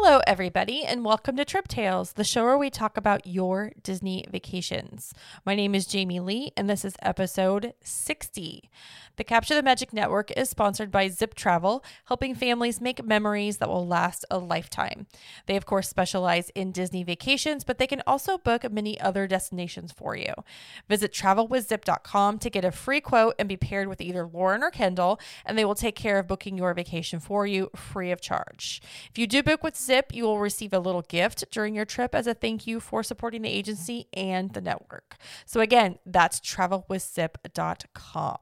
Hello, everybody, and welcome to Trip Tales, the show where we talk about your Disney vacations. My name is Jamie Lee, and this is episode 60. The Capture the Magic Network is sponsored by Zip Travel, helping families make memories that will last a lifetime. They, of course, specialize in Disney vacations, but they can also book many other destinations for you. Visit travelwithzip.com to get a free quote and be paired with either Lauren or Kendall, and they will take care of booking your vacation for you free of charge. If you do book with Zip, you will receive a little gift during your trip as a thank you for supporting the agency and the network. So, again, that's travelwithzip.com.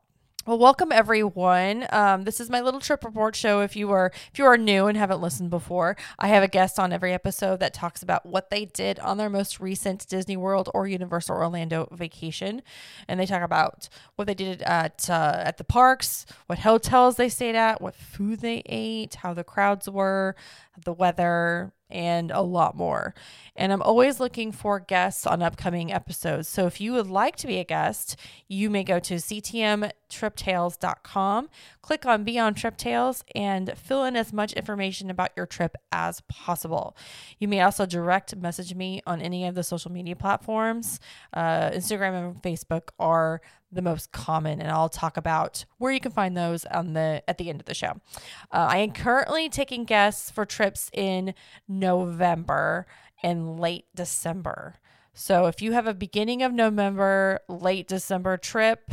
Well, welcome everyone. Um, this is my little trip report show. If you are if you are new and haven't listened before, I have a guest on every episode that talks about what they did on their most recent Disney World or Universal Orlando vacation, and they talk about what they did at uh, at the parks, what hotels they stayed at, what food they ate, how the crowds were, the weather, and a lot more. And I'm always looking for guests on upcoming episodes. So if you would like to be a guest, you may go to ctmtriptales.com, click on Be on Trip Tales, and fill in as much information about your trip as possible. You may also direct message me on any of the social media platforms. Uh, Instagram and Facebook are the most common and I'll talk about where you can find those on the at the end of the show. Uh, I am currently taking guests for trips in November and late December. So if you have a beginning of November, late December trip,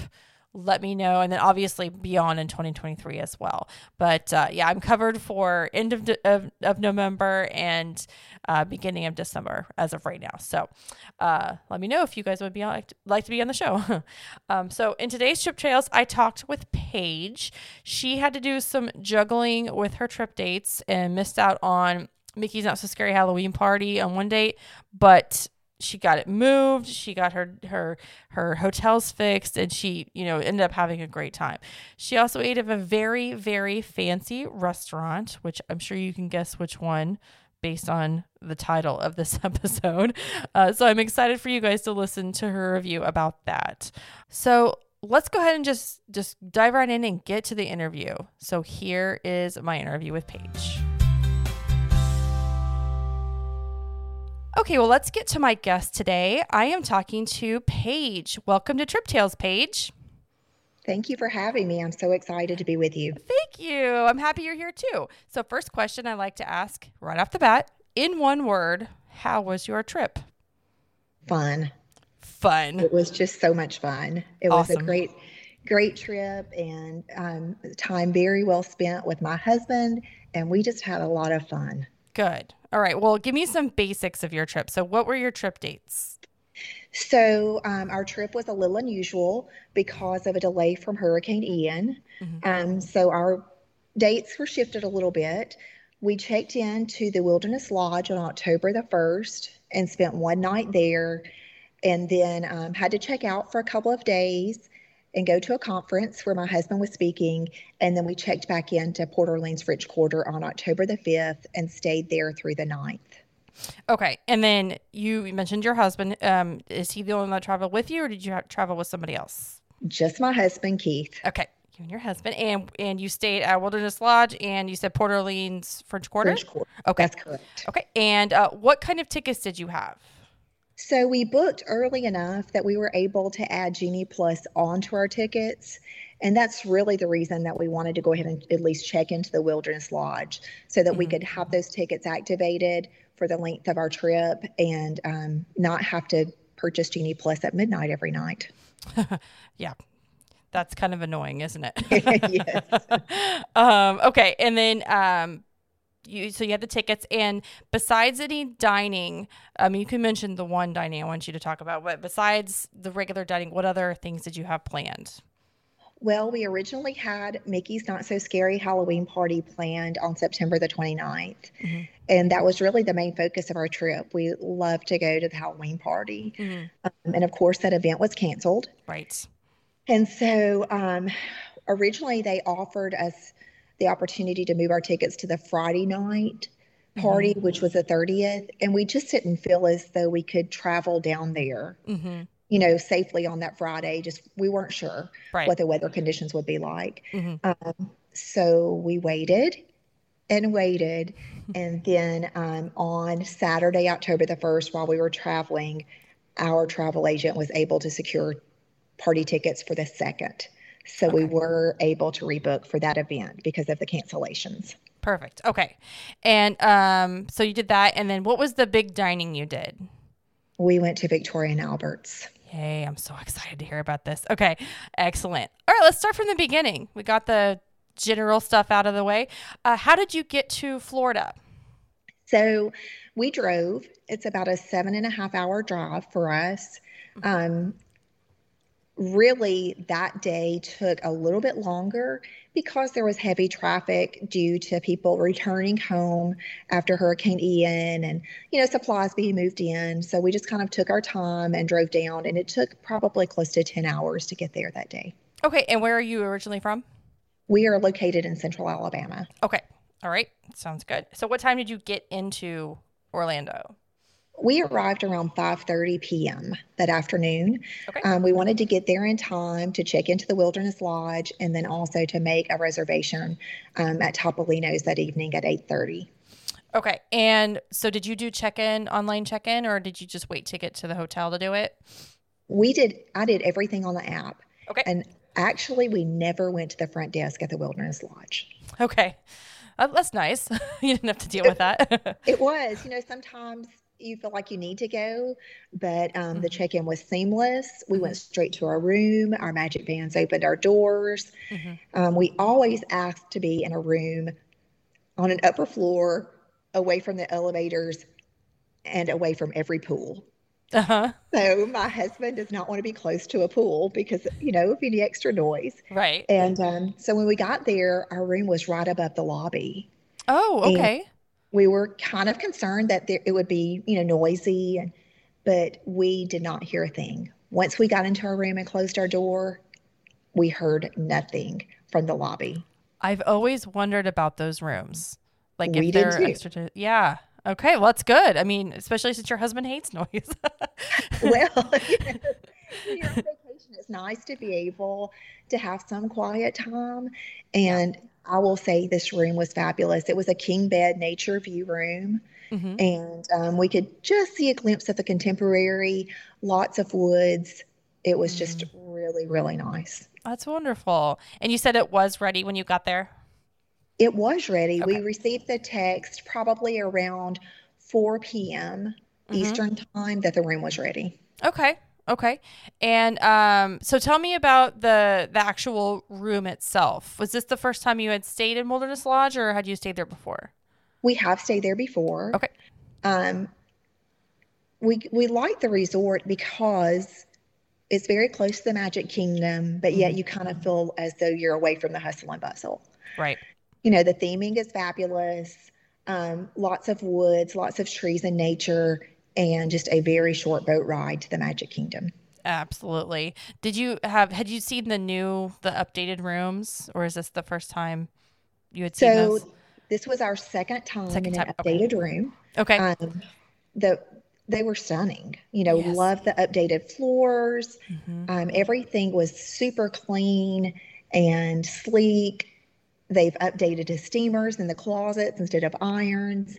let me know. And then obviously beyond in 2023 as well. But uh, yeah, I'm covered for end of, de- of, of, November and uh, beginning of December as of right now. So uh, let me know if you guys would be like to, like to be on the show. um, so in today's Trip Trails, I talked with Paige. She had to do some juggling with her trip dates and missed out on Mickey's Not So Scary Halloween Party on one date, but she got it moved she got her her her hotels fixed and she you know ended up having a great time. She also ate at a very very fancy restaurant which i'm sure you can guess which one based on the title of this episode. Uh, so i'm excited for you guys to listen to her review about that. So let's go ahead and just just dive right in and get to the interview. So here is my interview with paige Okay, well, let's get to my guest today. I am talking to Paige. Welcome to Trip Tales, Paige. Thank you for having me. I'm so excited to be with you. Thank you. I'm happy you're here too. So, first question I like to ask right off the bat in one word, how was your trip? Fun. Fun. It was just so much fun. It awesome. was a great, great trip and um, time very well spent with my husband, and we just had a lot of fun. Good. All right. Well, give me some basics of your trip. So, what were your trip dates? So, um, our trip was a little unusual because of a delay from Hurricane Ian. Mm-hmm. Um, so, our dates were shifted a little bit. We checked in to the Wilderness Lodge on October the 1st and spent one night there, and then um, had to check out for a couple of days and go to a conference where my husband was speaking. And then we checked back into Port Orleans French Quarter on October the 5th and stayed there through the 9th. Okay. And then you mentioned your husband. Um, is he the only one that traveled with you or did you travel with somebody else? Just my husband, Keith. Okay. You and your husband. And and you stayed at Wilderness Lodge and you said Port Orleans French Quarter? French Quarter. Okay. That's correct. Okay. And uh, what kind of tickets did you have? So we booked early enough that we were able to add Genie Plus onto our tickets. And that's really the reason that we wanted to go ahead and at least check into the Wilderness Lodge so that mm-hmm. we could have those tickets activated for the length of our trip and um, not have to purchase Genie Plus at midnight every night. yeah. That's kind of annoying, isn't it? yes. um, okay. And then um, you so you had the tickets and besides any dining um you can mention the one dining i want you to talk about but besides the regular dining what other things did you have planned? Well we originally had mickey's not so scary halloween party planned on september the 29th mm-hmm. and that was really the main focus of our trip. We love to go to the halloween party. Mm-hmm. um, and of course that event was canceled. Right. And so um originally they offered us the opportunity to move our tickets to the Friday night party, mm-hmm. which was the 30th. And we just didn't feel as though we could travel down there, mm-hmm. you know, safely on that Friday. Just we weren't sure right. what the weather conditions would be like. Mm-hmm. Um, so we waited and waited. And then um, on Saturday, October the 1st, while we were traveling, our travel agent was able to secure party tickets for the second. So okay. we were able to rebook for that event because of the cancellations. Perfect. Okay. And um, so you did that. And then what was the big dining you did? We went to Victoria and Albert's. Yay. I'm so excited to hear about this. Okay. Excellent. All right. Let's start from the beginning. We got the general stuff out of the way. Uh, how did you get to Florida? So we drove. It's about a seven and a half hour drive for us. Mm-hmm. Um, really, that day took a little bit longer because there was heavy traffic due to people returning home after Hurricane Ian and, you know, supplies being moved in. So we just kind of took our time and drove down, and it took probably close to 10 hours to get there that day. Okay. And where are you originally from? We are located in central Alabama. Okay. All right. Sounds good. So what time did you get into Orlando? We arrived around 5.30 p.m that afternoon. Okay. um, we wanted to get there in time to check into the wilderness lodge and then also to make a reservation um, at topolino's that evening at 8.30 okay and so did you do check-in online check-in or did you just wait to get to the hotel to do it? We did i did everything on the app. Okay. And actually we never went to the front desk at the wilderness lodge. Okay. Uh, that's nice. You didn't have to deal with that. It was you know sometimes you feel like you need to go, but um, mm-hmm. the check in was seamless. We mm-hmm. went straight to our room. Our magic bands opened our doors. Mm-hmm. Um, we always asked to be in a room on an upper floor, away from the elevators, and away from every pool. Uh-huh. So my husband does not want to be close to a pool because you know of any extra noise. Right. And um, so when we got there, our room was right above the lobby. Oh, okay. And we were kind of concerned that there, it would be, you know, noisy, and, but we did not hear a thing. Once we got into our room and closed our door, we heard nothing from the lobby. I've always wondered about those rooms. Like we if they're extra yeah. Okay, well that's good. I mean, especially since your husband hates noise. well, you know, you're on vacation. It's nice to be able to have some quiet time. And I will say this room was fabulous. It was a king bed nature view room. Mm-hmm. And um, we could just see a glimpse of the contemporary, lots of woods. It was mm. just really, really nice. That's wonderful. And you said it was ready when you got there? It was ready. Okay. We received the text probably around 4 p.m. Mm-hmm. Eastern time that the room was ready. Okay. Okay. And um, so tell me about the the actual room itself. Was this the first time you had stayed in Wilderness Lodge or had you stayed there before? We have stayed there before. Okay. Um, we we like the resort because it's very close to the Magic Kingdom, but yet mm-hmm. you kind of feel as though you're away from the hustle and bustle. Right. You know, the theming is fabulous. Um, lots of woods, lots of trees and nature and just a very short boat ride to the Magic Kingdom. Absolutely. Did you have had you seen the new the updated rooms or is this the first time you had seen so, those? This was our second time second in an updated okay. room. Okay. Um, the they were stunning. You know, yes. love the updated floors. Mm-hmm. Um, everything was super clean and sleek. They've updated the steamers in the closets instead of irons.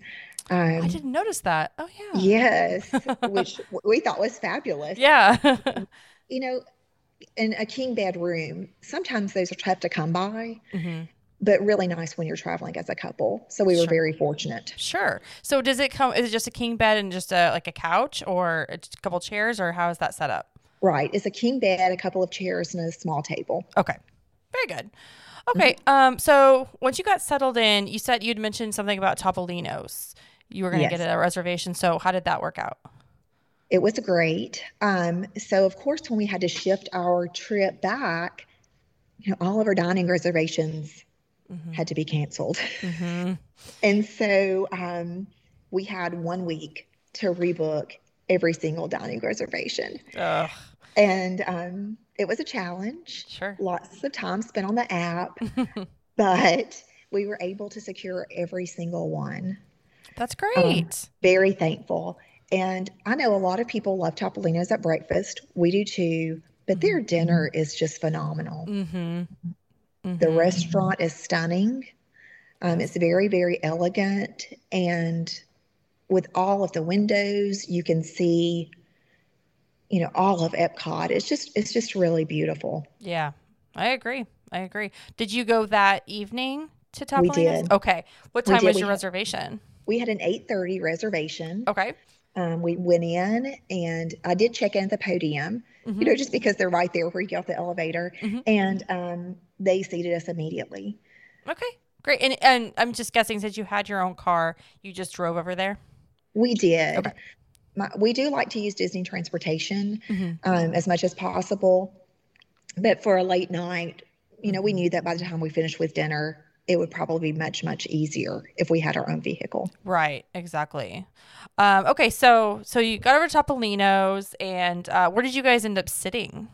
Um, I didn't notice that. Oh yeah. Yes, which we thought was fabulous. Yeah. you know, in a king bed room, sometimes those are tough to come by. Mm-hmm. But really nice when you're traveling as a couple. So we were sure. very fortunate. Sure. So does it come? Is it just a king bed and just a like a couch, or a couple chairs, or how is that set up? Right. It's a king bed, a couple of chairs, and a small table. Okay. Very good. Okay. Mm-hmm. Um. So once you got settled in, you said you'd mentioned something about Topolino's you were going to yes. get a reservation. So how did that work out? It was great. Um, so of course, when we had to shift our trip back, you know, all of our dining reservations mm-hmm. had to be canceled. Mm-hmm. and so um, we had one week to rebook every single dining reservation. Ugh. And um, it was a challenge. Sure. Lots of time spent on the app, but we were able to secure every single one. That's great. Um, very thankful. And I know a lot of people love Topolino's at breakfast. We do too, but their mm-hmm. dinner is just phenomenal. Mm-hmm. Mm-hmm. The restaurant is stunning. Um, it's very, very elegant, and with all of the windows, you can see, you know, all of Epcot. It's just, it's just really beautiful. Yeah, I agree. I agree. Did you go that evening to We Topolino's? did. Okay. What time was your reservation? We had an 8:30 reservation. Okay. Um, we went in, and I did check in at the podium. Mhm. You know, just because they're right there where you get off the elevator, Mhm. and um, they seated us immediately. Okay. Great. And and I'm just guessing since you had your own car, you just drove over there. We did. Okay. My, we do like to use Disney transportation Mhm. um, as much as possible, but for a late night, you know, we Mm-hmm. knew that by the time we finished with dinner, it would probably be much much easier if we had our own vehicle. Right. Exactly. Um, okay. So so you got over to Topolino's, and uh, where did you guys end up sitting?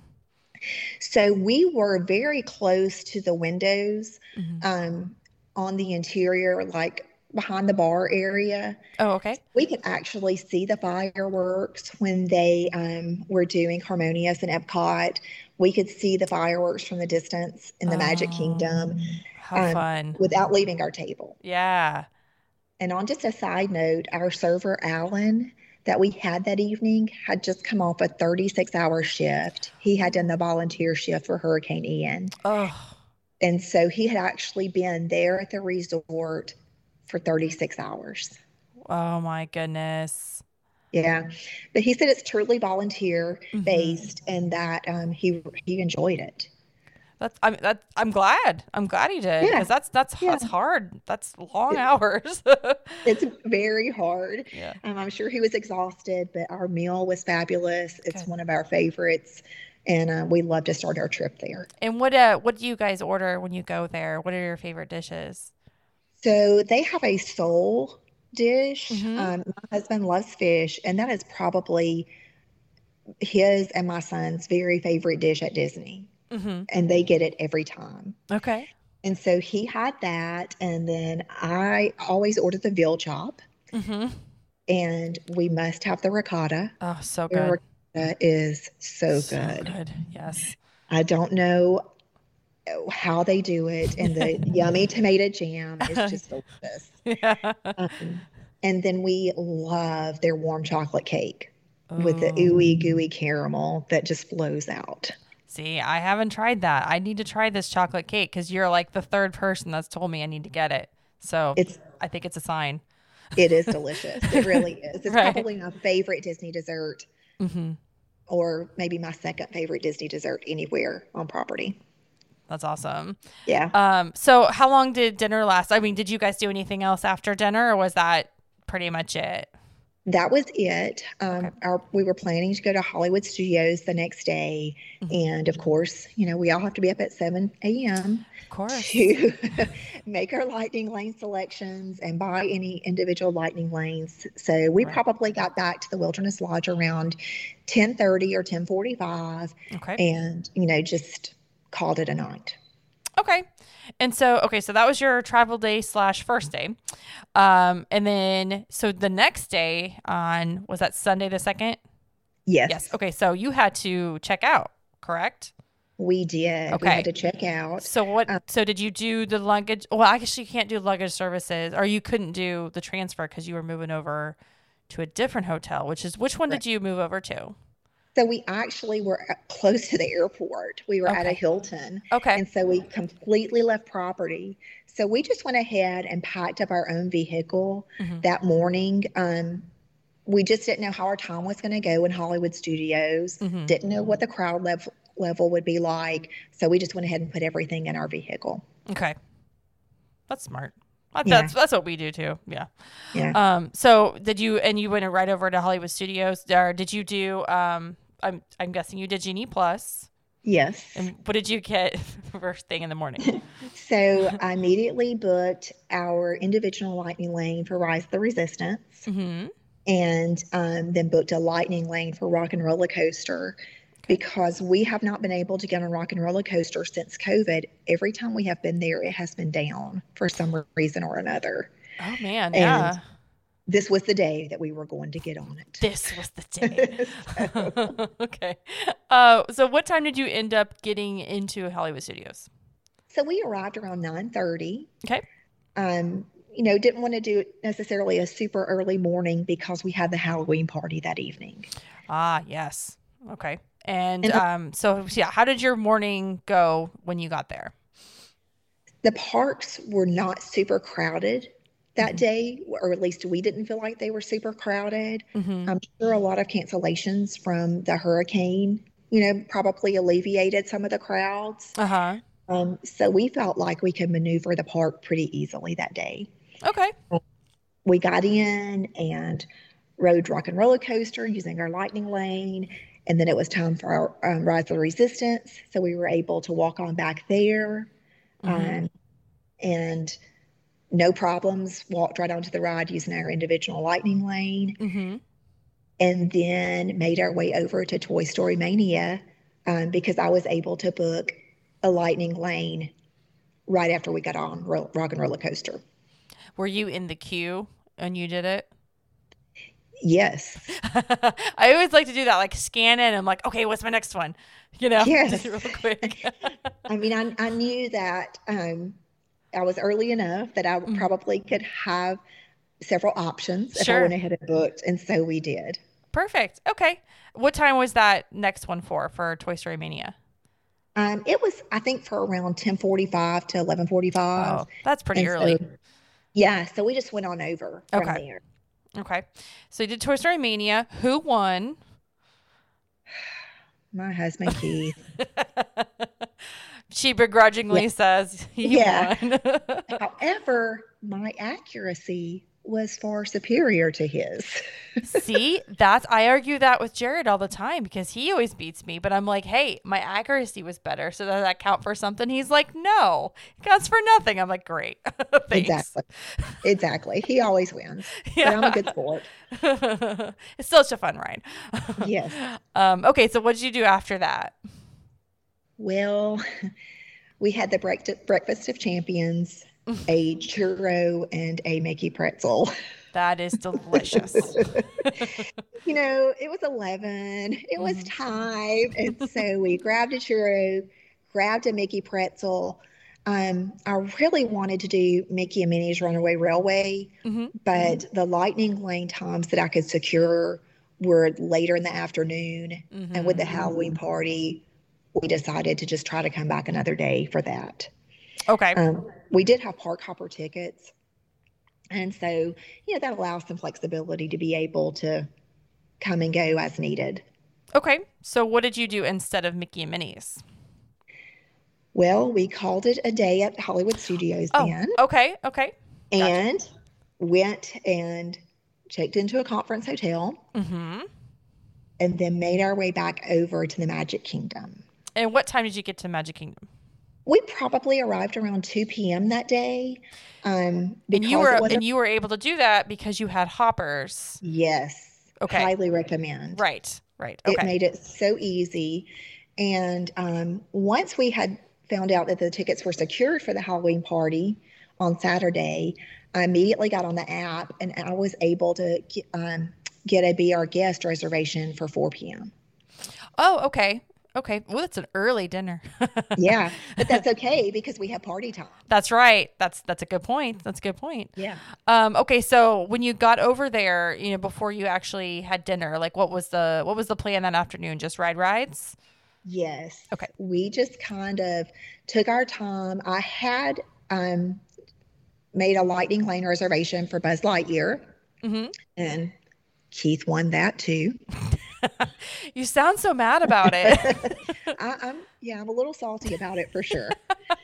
So we were very close to the windows Mhm. um, on the interior, like behind the bar area. Oh, okay. We could actually see the fireworks when they um, were doing Harmonious and Epcot. We could see the fireworks from the distance in the Magic Kingdom Oh, How um, fun. without leaving our table. Yeah. And on just a side note, our server, Alan, that we had that evening had just come off a 36 hour shift. He had done the volunteer shift for Hurricane Ian. Oh. And so he had actually been there at the resort for 36 hours. Oh my goodness. Yeah. But he said it's truly volunteer Mhm. based and that um, he he enjoyed it. That's I'm that I'm glad. I'm glad he did Yeah. because that's that's Yeah. that's hard. That's long hours. It's very hard. yeah. Um, I'm sure he was exhausted, but our meal was fabulous. It's Good. one of our favorites. And uh, we love to start our trip there. And what uh what do you guys order when you go there? What are your favorite dishes? So they have a sole dish. Mhm. Um, my husband loves fish, and that is probably his and my son's very favorite dish at Disney. Mm-hmm. And they get it every time. Okay. And so he had that. And then I always order the veal chop, Mm-hmm. and we must have the ricotta. Oh, so The good. ricotta is so good. So good. good. Yes. I don't know how they do it. And the yummy tomato jam is just delicious. Yeah. Um, and then we love their warm chocolate cake with the Ooh. ooey gooey caramel that just flows out. See, I haven't tried that. I need to try this chocolate cake because you're like the third person that's told me I need to get it. So It's I think it's a sign. it is delicious. It really is. It's Right. probably my favorite Disney dessert, Mm-hmm. or maybe my second favorite Disney dessert anywhere on property. That's awesome. Yeah. Um, so how long did dinner last? I mean, did you guys do anything else after dinner or was that pretty much it? That was it. Um, Okay. our, we were planning to go to Hollywood Studios the next day. Mhm. And of course, you know, we all have to be up at 7 a.m. Of course. to make our lightning lane selections and buy any individual lightning lanes. So we Right. probably got back to the Wilderness Lodge around 10:30 or 10:45 Okay. and you know just called it a night. Okay. And so, okay, so that was your travel day slash first day. Um, and then, so the next day on, was that Sunday the second? Yes. Yes. Okay. So you had to check out, correct? We did. We Okay. had to check out. So what, Uh, so did you do the luggage? Well, I guess you can't do luggage services or you couldn't do the transfer because you were moving over to a different hotel, which is, which one Right. did you move over to? So we actually were at- close to the airport. We were at a Hilton. Okay. And so we completely left property. So we just went ahead and packed up our own vehicle Mhm. that morning. Um, we just didn't know how our time was going to go in Hollywood Studios. Mhm. Didn't know what the crowd level level would be like. So we just went ahead and put everything in our vehicle. Okay. That's smart. Uh, Yeah. That's that's what we do too. Yeah. Yeah. Um. So did you and you went right over to Hollywood Studios? Or did you do? Um. I'm I'm guessing you did Genie Plus. yes. And what did you get first thing in the morning? So I immediately booked our individual lightning lane for Rise of the Resistance. mm-hmm. and um, then booked a lightning lane for rock and roller coaster because we have not been able to get on rock and roller coaster since covid every time we have been there it has been down for some reason or another Oh man. And- Yeah. This was the day that we were going to get on it This was the day. okay. Uh. So what time did you end up getting into Hollywood Studios? so we arrived around 9.30 Okay. um, you know, didn't want to do necessarily a super early morning because we had the Halloween party that evening. Ah, yes. Okay. And, and um, so, yeah, how did your morning go when you got there? The parks were not super crowded that mm-hmm. day, or at least we didn't feel like they were super crowded. Mm-hmm. I'm sure a lot of cancellations from the hurricane, you know, probably alleviated some of the crowds. Uh huh. Um, so we felt like we could maneuver the park pretty easily that day. Okay. We got in and rode rock and roller coaster using our lightning lane. And then it was time for our um, Rise of the Resistance. So we were able to walk on back there. Mm-hmm. Um, and no problems, walked right onto the ride using our individual lightning lane. Mm-hmm. And then made our way over to Toy Story Mania um, because I was able to book a lightning lane right after we got on Rock and Roller Coaster. Were you in the queue and you did it? Yes. I always like to do that, like scan it. I'm like, okay, what's my next one? You know, yes. real quick. I mean, I, I knew that um, I was early enough that I mm-hmm. probably could have several options if I went ahead and booked, and so we did. Perfect. Okay. What time was that next one for for Toy Story Mania? Um, it was I think for around ten forty five to eleven forty five. Oh, that's pretty and early. So, yeah, so we just went on over from okay. there. Okay. So you did Toy Story Mania. Who won? My husband Keith. she begrudgingly yeah. says he yeah. won. However, my accuracy was far superior to his. See, that's I argue that with Jared all the time because he always beats me, but I'm like, hey, my accuracy was better, so does that count for something? He's like, no, it counts for nothing. I'm like, great, exactly, exactly. He always wins. Yeah, I'm a good sport. it's still such a fun ride. yes. Um, okay, so what did you do after that? Well, we had the breakfast of champions a churro and a Mickey pretzel. That is delicious. you know, it was 11, it was mm-hmm. time. And so we grabbed a churro, grabbed a Mickey pretzel. Um, I really wanted to do Mickey and Minnie's Runaway Railway, mm-hmm. but mm-hmm. the lightning lane times that I could secure were later in the afternoon. Mm-hmm. And with the Halloween party, we decided to just try to come back another day for that. Okay. Um, we did have park hopper tickets. And so, you know, that allows some flexibility to be able to come and go as needed. Okay. So, what did you do instead of Mickey and Minnie's? Well, we called it a day at Hollywood Studios oh, then. Okay. Okay. Gotcha. And went and checked into a conference hotel. Mm-hmm. And then made our way back over to the Magic Kingdom. And what time did you get to Magic Kingdom? we probably arrived around 2 p.m. that day. Um, and you were and you were able to do that because you had hoppers. Yes. Okay. Highly recommend. Right. Right. Okay. It made it so easy. And um, once we had found out that the tickets were secured for the Halloween party on Saturday, I immediately got on the app and I was able to um, get a Be Our Guest reservation for 4 p.m. Oh, okay. Okay. Well, it's an early dinner. yeah, but that's okay because we have party time. That's right. That's that's a good point. That's a good point. Yeah. Um. Okay. So when you got over there, you know, before you actually had dinner, like what was the what was the plan that afternoon? Just ride rides. Yes. Okay. We just kind of took our time. I had um made a lightning lane reservation for Buzz Lightyear, mm-hmm. and Keith won that too. you sound so mad about it. I, am yeah, I'm a little salty about it for sure.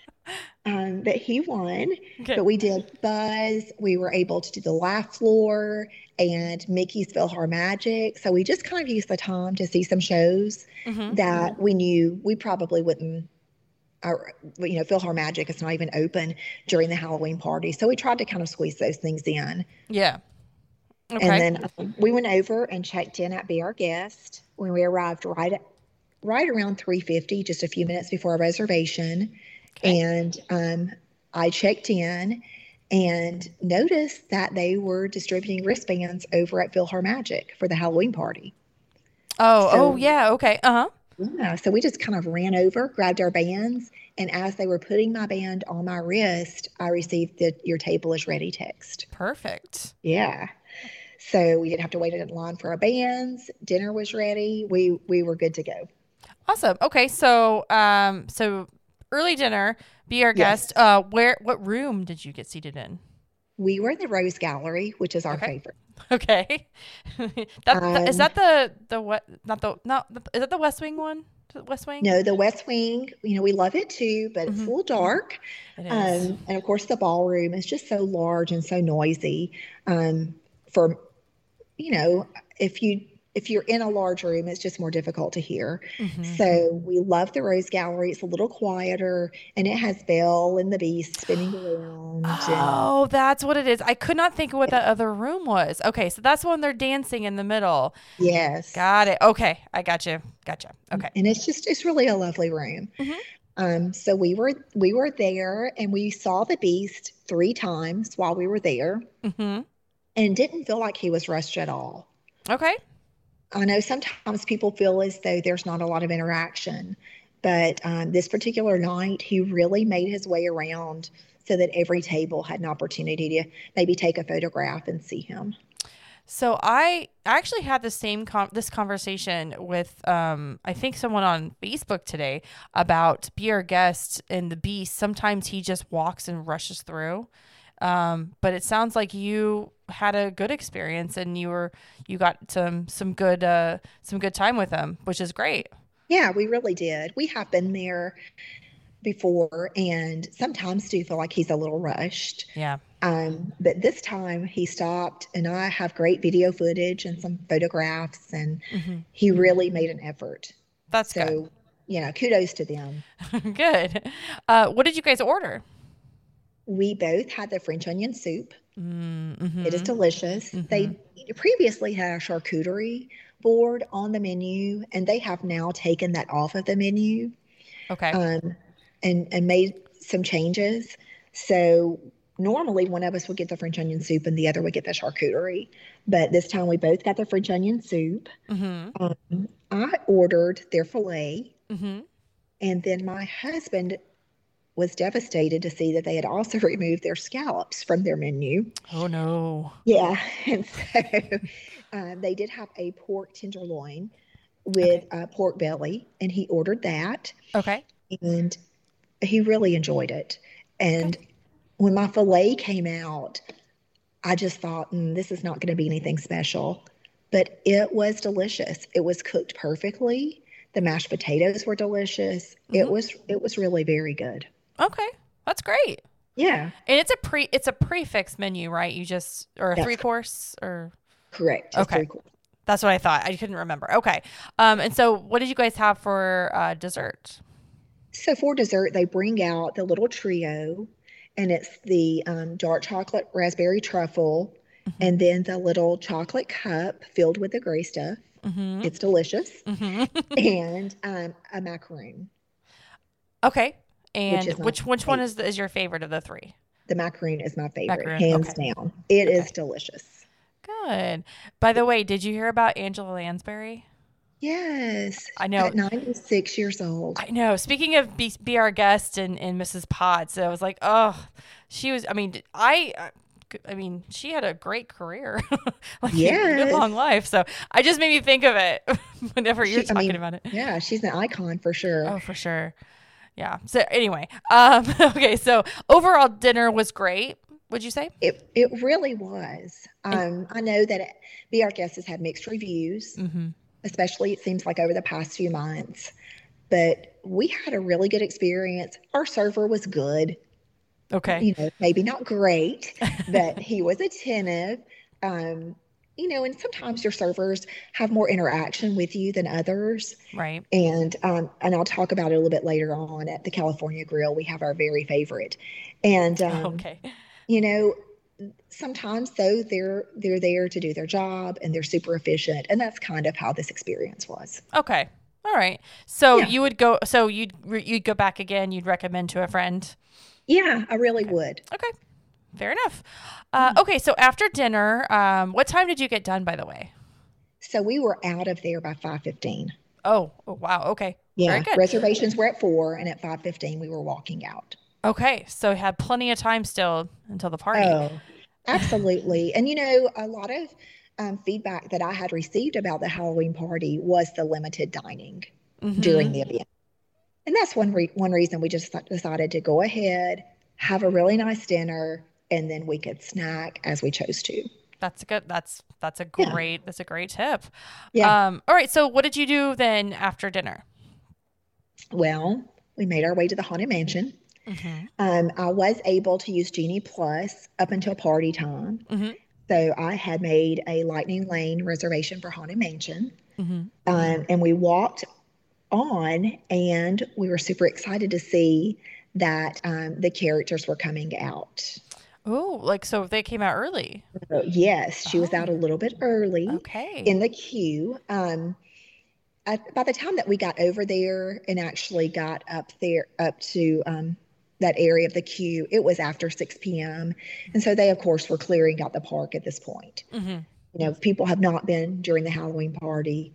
um, but he won. Okay. But we did Buzz. We were able to do the Laugh Floor and Mickey's PhilharMagic. So we just kind of used the time to see some shows mm-hmm. that mm-hmm. we knew we probably wouldn't. Our, you know, PhilharMagic is not even open during the Halloween party, so we tried to kind of squeeze those things in. Yeah. Okay. And then um, we went over and checked in at Be Our Guest when we arrived right at, right around 3:50, just a few minutes before our reservation. Okay. And um, I checked in and noticed that they were distributing wristbands over at PhilharMagic for the Halloween party. Oh, so, oh yeah, okay, uh huh. Yeah, so we just kind of ran over, grabbed our bands, And as they were putting my band on my wrist, I received the "Your table is ready" text. Perfect. Yeah. So we didn't have to wait in line for our bands. Dinner was ready. We we were good to go. Awesome. Okay, so um, so early dinner. Be our Yes. guest. Uh, where? What room did you get seated in? We were in the Rose Gallery, which is our Okay. favorite. Okay. that, that- is Um, that the the what? Not the not the, is that the West Wing one? The West Wing. No, the West Wing, you know, we love it too, but it's Mhm. a little dark. It is. Um, and of course, the ballroom is just so large and so noisy. Um, for you know, if you if you're in a large room, it's just more difficult to hear. Mhm. So we love the Rose Gallery. It's a little quieter, and it has Belle and the Beast spinning around. and- Oh, that's what it is. I could not think of what that other room was. Okay, so that's when they're dancing in the middle. yes, Got it. Okay, I got you. Gotcha. Okay. and it's just it's really a lovely room. Mhm. Um, so we were we were there, and we saw the Beast three times while we were there, hmm and didn't feel like he was rushed at all. Okay. I know sometimes people feel as though there's not a lot of interaction, but um, this particular night, he really made his way around so that every table had an opportunity to maybe take a photograph and see him. So I actually had the same con- this conversation with um I think someone on Facebook today about be our guest and the beast. Sometimes he just walks and rushes through. Um, but it sounds like you had a good experience and you were you got some some good uh some good time with him, which is great. Yeah, we really did. We have been there before and sometimes do feel like he's a little rushed. Yeah. Um, but this time he stopped, and I have great video footage and some photographs, and hmm he really made an effort. That's So, you know, kudos to them. good. good. Uh, what did you guys order? We both had the French onion soup. Mm-hmm. It is delicious. They previously had a charcuterie board on the menu, and they have now taken that off of the menu okay. um, and and made some changes. So normally one of us would get the French onion soup and the other would get the charcuterie, but this time we both got the French onion soup. mm-hmm. Um, I ordered their fillet, Mm-hmm. and then my husband was devastated to see that they had also removed their scallops from their menu. Oh no. Yeah, and so um, they did have a pork tenderloin with uh, pork belly, and he ordered that, Okay. and he really enjoyed it. And when my fillet came out, I just thought, mm, this is not going to be anything special, but it was delicious. It was cooked perfectly. The mashed potatoes were delicious. It Mhm. was it was really very good. Okay. That's great. Yeah, And it's a pre it's a prix fixe menu, right? You just or a That's three course or correct. Okay. that's what I thought. I couldn't remember. Okay. Um and so what did you guys have for uh dessert? So for dessert, they bring out the little trio, and it's the um, dark chocolate raspberry truffle, Mhm. and then the little chocolate cup filled with the gray stuff. Mm-hmm. It's delicious, mm-hmm. and um, a macaroon. okay. And is which which one is the, is your favorite of the three? The macaroon is my favorite, Macaroon, hands okay. down. It is Okay. delicious. Good. By the way, did you hear about Angela Lansbury? Yes, I know. At 96 years old. I know. Speaking of be, be our guest and, and Mrs. Potts, I was like, oh, she was. I mean, I, I mean, she had a great career, like a good Yes. long life. So I just made me think of it whenever you're She- I talking mean, about it. Yeah, she's an icon for sure. Oh, for sure. Yeah. So anyway, um, okay. So overall, dinner was great. Would you say? It it really was. Um, I know that Be Our Guest has had mixed reviews. Mm-hmm. especially it seems like over the past few months. But we had a really good experience. Our server was good, Okay. you know, maybe not great, but he was attentive. Um, you know, and sometimes your servers have more interaction with you than others. Right. And um, and I'll talk about it a little bit later on at the California Grill. We have our very favorite, and um, okay. you know sometimes though they're they're there to do their job and they're super efficient and that's kind of how this experience was Okay. All right. So Yeah. you would go. So you'd you'd go back again. You'd recommend to a friend. yeah i really would Okay. Fair enough. Uh, okay. So after dinner, um, what time did you get done? By the way. so we were out of there by 5.15 Oh, oh wow. Okay. Yeah, Very good. reservations were at four, and at five fifteen we were walking out. Okay. So had plenty of time still until the party. Oh, absolutely. and you know, a lot of um, feedback that I had received about the Halloween party was the limited dining Mhm. during the event, and that's one re- one reason we just decided to go ahead, have a really nice dinner, and then we could snack as we chose to. That's a good. That's that's a Yeah. great. That's a great tip. Yeah. Um. All right. So what did you do then after dinner? Well, we made our way to the Haunted Mansion. Mm-hmm. Um, I was able to use Genie Plus up until party time. Mm-hmm. So I had made a Lightning Lane reservation for Haunted Mansion. Mm-hmm. Um, and we walked on, and we were super excited to see that um, the characters were coming out. Oh, like so they came out early. So, yes, she was out a little bit early Okay. in the queue. Um, I, by the time that we got over there and actually got up there up to um, that area of the queue, it was after 6 p.m. And so they, of course, were clearing out the park at this point. mm-hmm. You know, people have not been during the Halloween party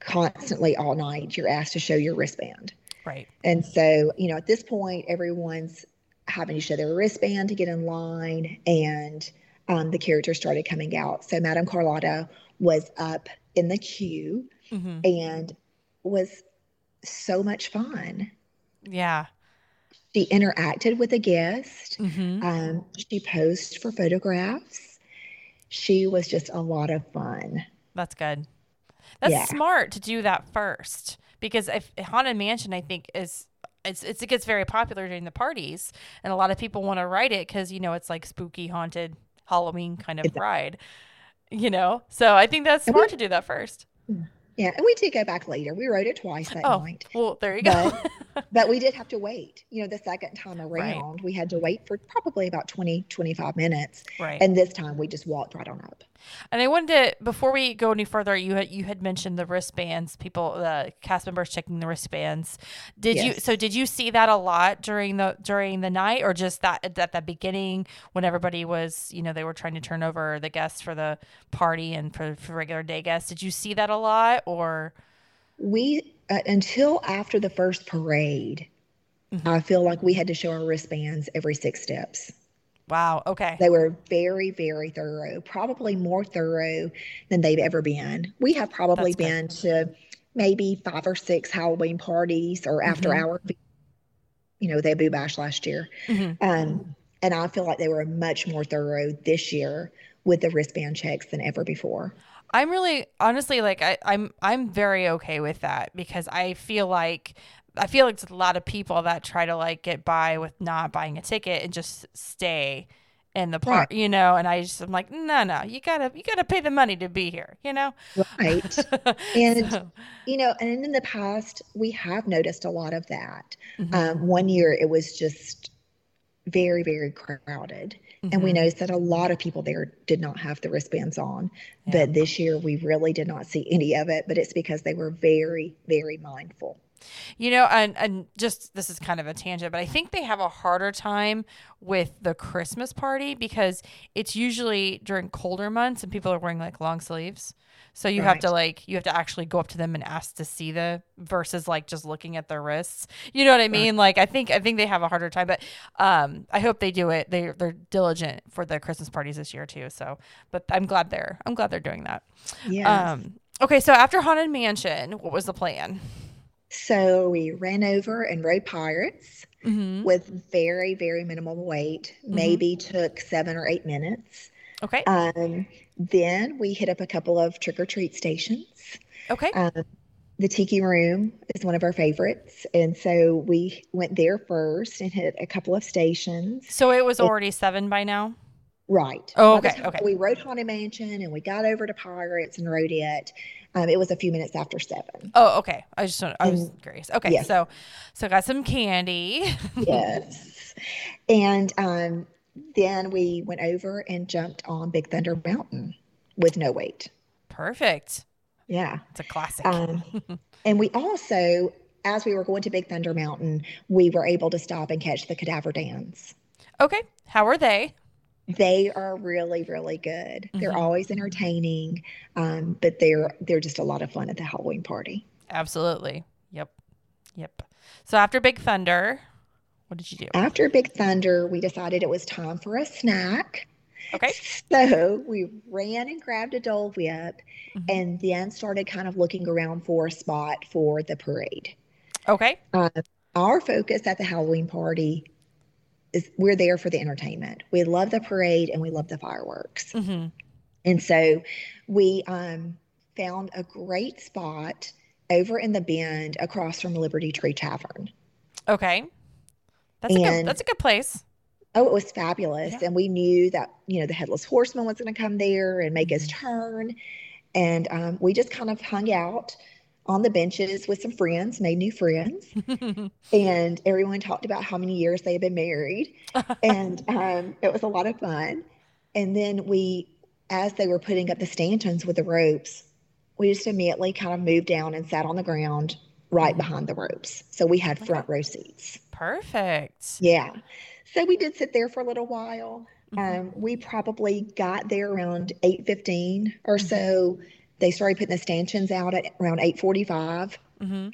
constantly all night, you're asked to show your wristband. Right. And so, you know, at this point, everyone's having to show their wristband to get in line, and um, the characters started coming out. So, Madame Carlotta was up in the queue Mm-hmm. and was so much fun. Yeah. She interacted with a guest. Mm-hmm. Um, she posed for photographs. She was just a lot of fun. That's good. That's Yeah. smart to do that first because if haunted mansion, I think is it's, it's it gets very popular during the parties, and a lot of people want to ride it because you know it's like spooky haunted Halloween kind of Exactly. ride, you know. So I think that's And we- smart to do that first. Yeah, and we did go back later. We rode it twice that Oh, night, well, there you go. but we did have to wait. You know, the second time around, we had to wait for probably about 20, 25 minutes. right. And this time we just walked right on up. And I wanted to before we go any further, you had you had mentioned the wristbands, people the cast members checking the wristbands. Did you so did you see that a lot during the during the night or just that at the beginning when everybody was, you know, they were trying to turn over the guests for the party and for, for regular day guests. Did you see that a lot or We, uh, until after the first parade, Mhm. I feel like we had to show our wristbands every six steps. Wow, okay. They were very, very thorough, probably more thorough than they've ever been. We have probably been to maybe five or six Halloween parties or after Mhm. hour, you know, they Boo Bash last year. Mhm. Um, and I feel like they were much more thorough this year with the wristband checks than ever before. I'm really honestly like I, I'm I'm very okay with that because I feel like I feel like it's a lot of people that try to like get by with not buying a ticket and just stay in the park, you know, and I just I'm like, no, no, you gotta you gotta pay the money to be here, you know? Right. And, So, you know, and in the past, we have noticed a lot of that. mhm, Um, one year it was just very, very crowded. And we mhm, noticed that a lot of people there did not have the wristbands on. yeah. But this year we really did not see any of it. But it's because they were very, very mindful. You know, and and just this is kind of a tangent, but I think they have a harder time with the Christmas party because it's usually during colder months and people are wearing like long sleeves. So you have to like you have to actually go up to them and ask to see the versus like just looking at their wrists. You know what I mean? Like I think I think they have a harder time, but um I hope they do it. They they're diligent for the Christmas parties this year too. So, but I'm glad they're I'm glad they're doing that. Yeah. Um okay, so after Haunted Mansion, what was the plan? So we ran over and rode pirates Mhm. with very, very minimal wait. Mm-hmm. Maybe took seven or eight minutes. Okay. Um, then we hit up a couple of trick or treat stations. Okay. Um, the Tiki Room is one of our favorites. And so we went there first and hit a couple of stations. So it was already seven by now. Right. Oh, okay, okay. We rode Haunted Mansion and we got over to Pirates and rode it. Um, it was a few minutes after seven. Oh, okay. I just want- I was And- curious. Okay, yes. so so got some candy. yes. And um, then we went over and jumped on Big Thunder Mountain with no wait. Perfect. Yeah. It's a classic. Um, and we also, as we were going to Big Thunder Mountain, we were able to stop and catch the Cadaver Dans. okay, how are they? They are really, really good. They're Mhm. always entertaining, um, but they're they're just a lot of fun at the Halloween party. Absolutely. Yep. Yep. So after Big Thunder, what did you do? After Big Thunder, we decided it was time for a snack. Okay. So we ran and grabbed a Dole Whip Mhm. and then started kind of looking around for a spot for the parade. Okay. Uh, our focus at the Halloween party is we're there for the entertainment. We love the parade and we love the fireworks. hmm And so we um, found a great spot over in the bend across from Liberty Tree Tavern. Okay. That's a good, that's a good place. Oh, it was fabulous. Yeah. And we knew that, you know, the Headless Horseman was going to come there and make his Mm-hmm. turn. And um, we just kind of hung out on the benches with some friends, made new friends. and everyone talked about how many years they had been married. and um, it was a lot of fun. And then we, as they were putting up the stanchions with the ropes, we just immediately kind of moved down and sat on the ground right behind the ropes. So we had front row seats. Perfect. Yeah. So we did sit there for a little while. Mhm. Um, we probably got there around 8.15 or Mhm. so. They started putting the stanchions out at around 8.45. hmm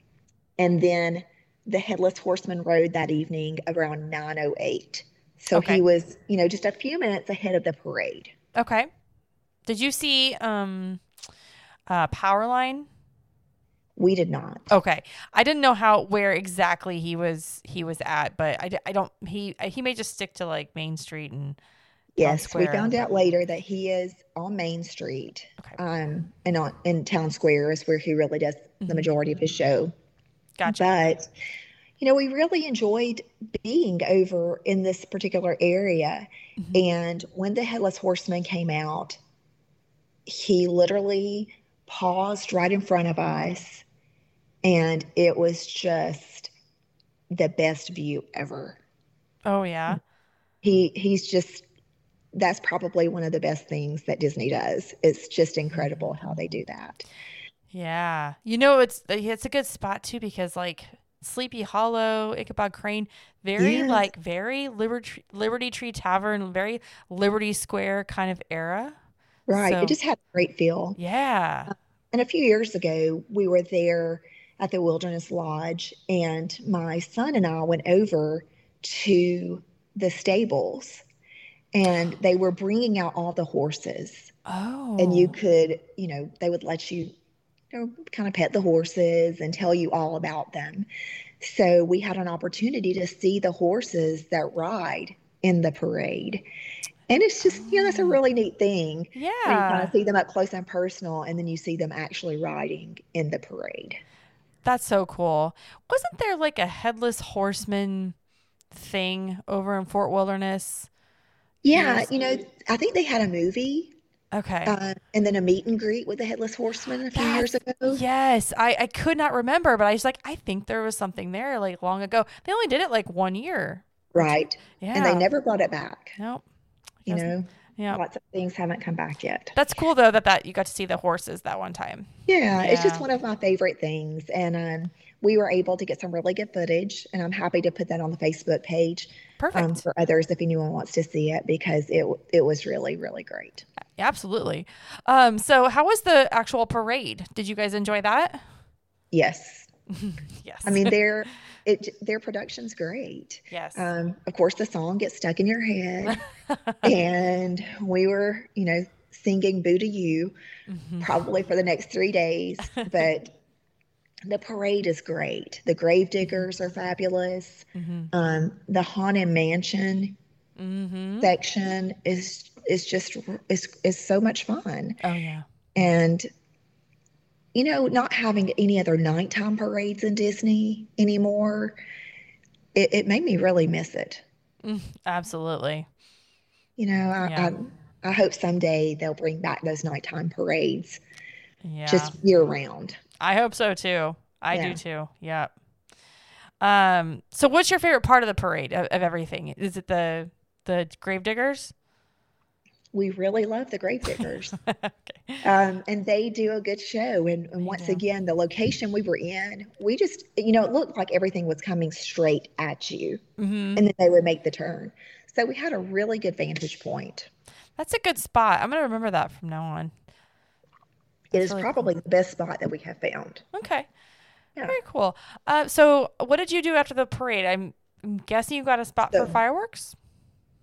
And then the Headless Horseman rode that evening around 9.08. So Okay. he was, you know, just a few minutes ahead of the parade. Okay. Did you see um uh Powerline? We did not. Okay. I didn't know how where exactly he was he was at, but i, I don't he he may just stick to like Main Street and yes, we found out later that he is on Main Street okay. um, and on in Town Square is where he really does the Mhm. majority of his show. Gotcha. But, you know, we really enjoyed being over in this particular area. Mhm. And when the Headless Horseman came out, he literally paused right in front of us. And it was just the best view ever. Oh yeah. He he's just that's probably one of the best things that Disney does. It's just mm-hmm. incredible how they do that. Yeah. You know it's it's a good spot too because like Sleepy Hollow, Ichabod Crane, very Yes. like very Liberty Liberty Tree Tavern, very Liberty Square kind of era. Right. So- It just had a great feel. Yeah. Uh, and a few years ago, we were there at the Wilderness Lodge, and my son and I went over to the stables, and they were bringing out all the horses. Oh. And you oh. could, you know, they would let you, you know, kind of pet the horses and tell you all about them. So we had an opportunity to see the horses that ride in the parade. And it's just, you know, that's a oh. really neat thing. when you kind Yeah. of see them up close and personal, and then you see them actually riding in the parade. That's so cool. Wasn't there like a headless horseman thing over in Fort Wilderness? Yeah, Yes. you know, I think they had a movie Okay. uh, and then a meet and greet with the Headless Horseman a few years ago. Yes, I, I could not remember, but I was like, I think there was something there like long ago. They only did it like one year. Right. Yeah. And they never brought it back. Nope. You know, Yeah. lots of things haven't come back yet. That's cool though that that you got to see the horses that one time. Yeah, it's just one of my favorite things. And um, we were able to get some really good footage, and I'm happy to put that on the Facebook page Perfect. um, for others if anyone wants to see it because it it was really really great. Absolutely. Um. So how was the actual parade? Did you guys enjoy that? Yes, yes. I mean their it their production's great. yes. Um, of course, the song gets stuck in your head, and we were, you know, singing "Boo to You" Mhm. probably for the next three days. But the parade is great. The Gravediggers are fabulous. Mhm. Um, the Haunted Mansion Mhm. section is is just is is so much fun, Oh yeah. and you know, not having any other nighttime parades in Disney anymore, it, it made me really miss it. Mm, absolutely. You know, I, Yeah. I I hope someday they'll bring back those nighttime parades Yeah. just year round. I hope so too. I Yeah. do too. Yep. Um. So, what's your favorite part of the parade of, of everything? Is it the the gravediggers? We really love the Gravediggers, okay. um, and they do a good show. And, and once again, the location we were in, we just, you know, it looked like everything was coming straight at you, hmm and then they would make the turn. So we had a really good vantage point. That's a good spot. I'm gonna remember that from now on. It That's is really cool. probably the best spot that we have found. Okay. Yeah. Very cool. Uh, so, what did you do after the parade? I'm I'm guessing you got a spot for fireworks.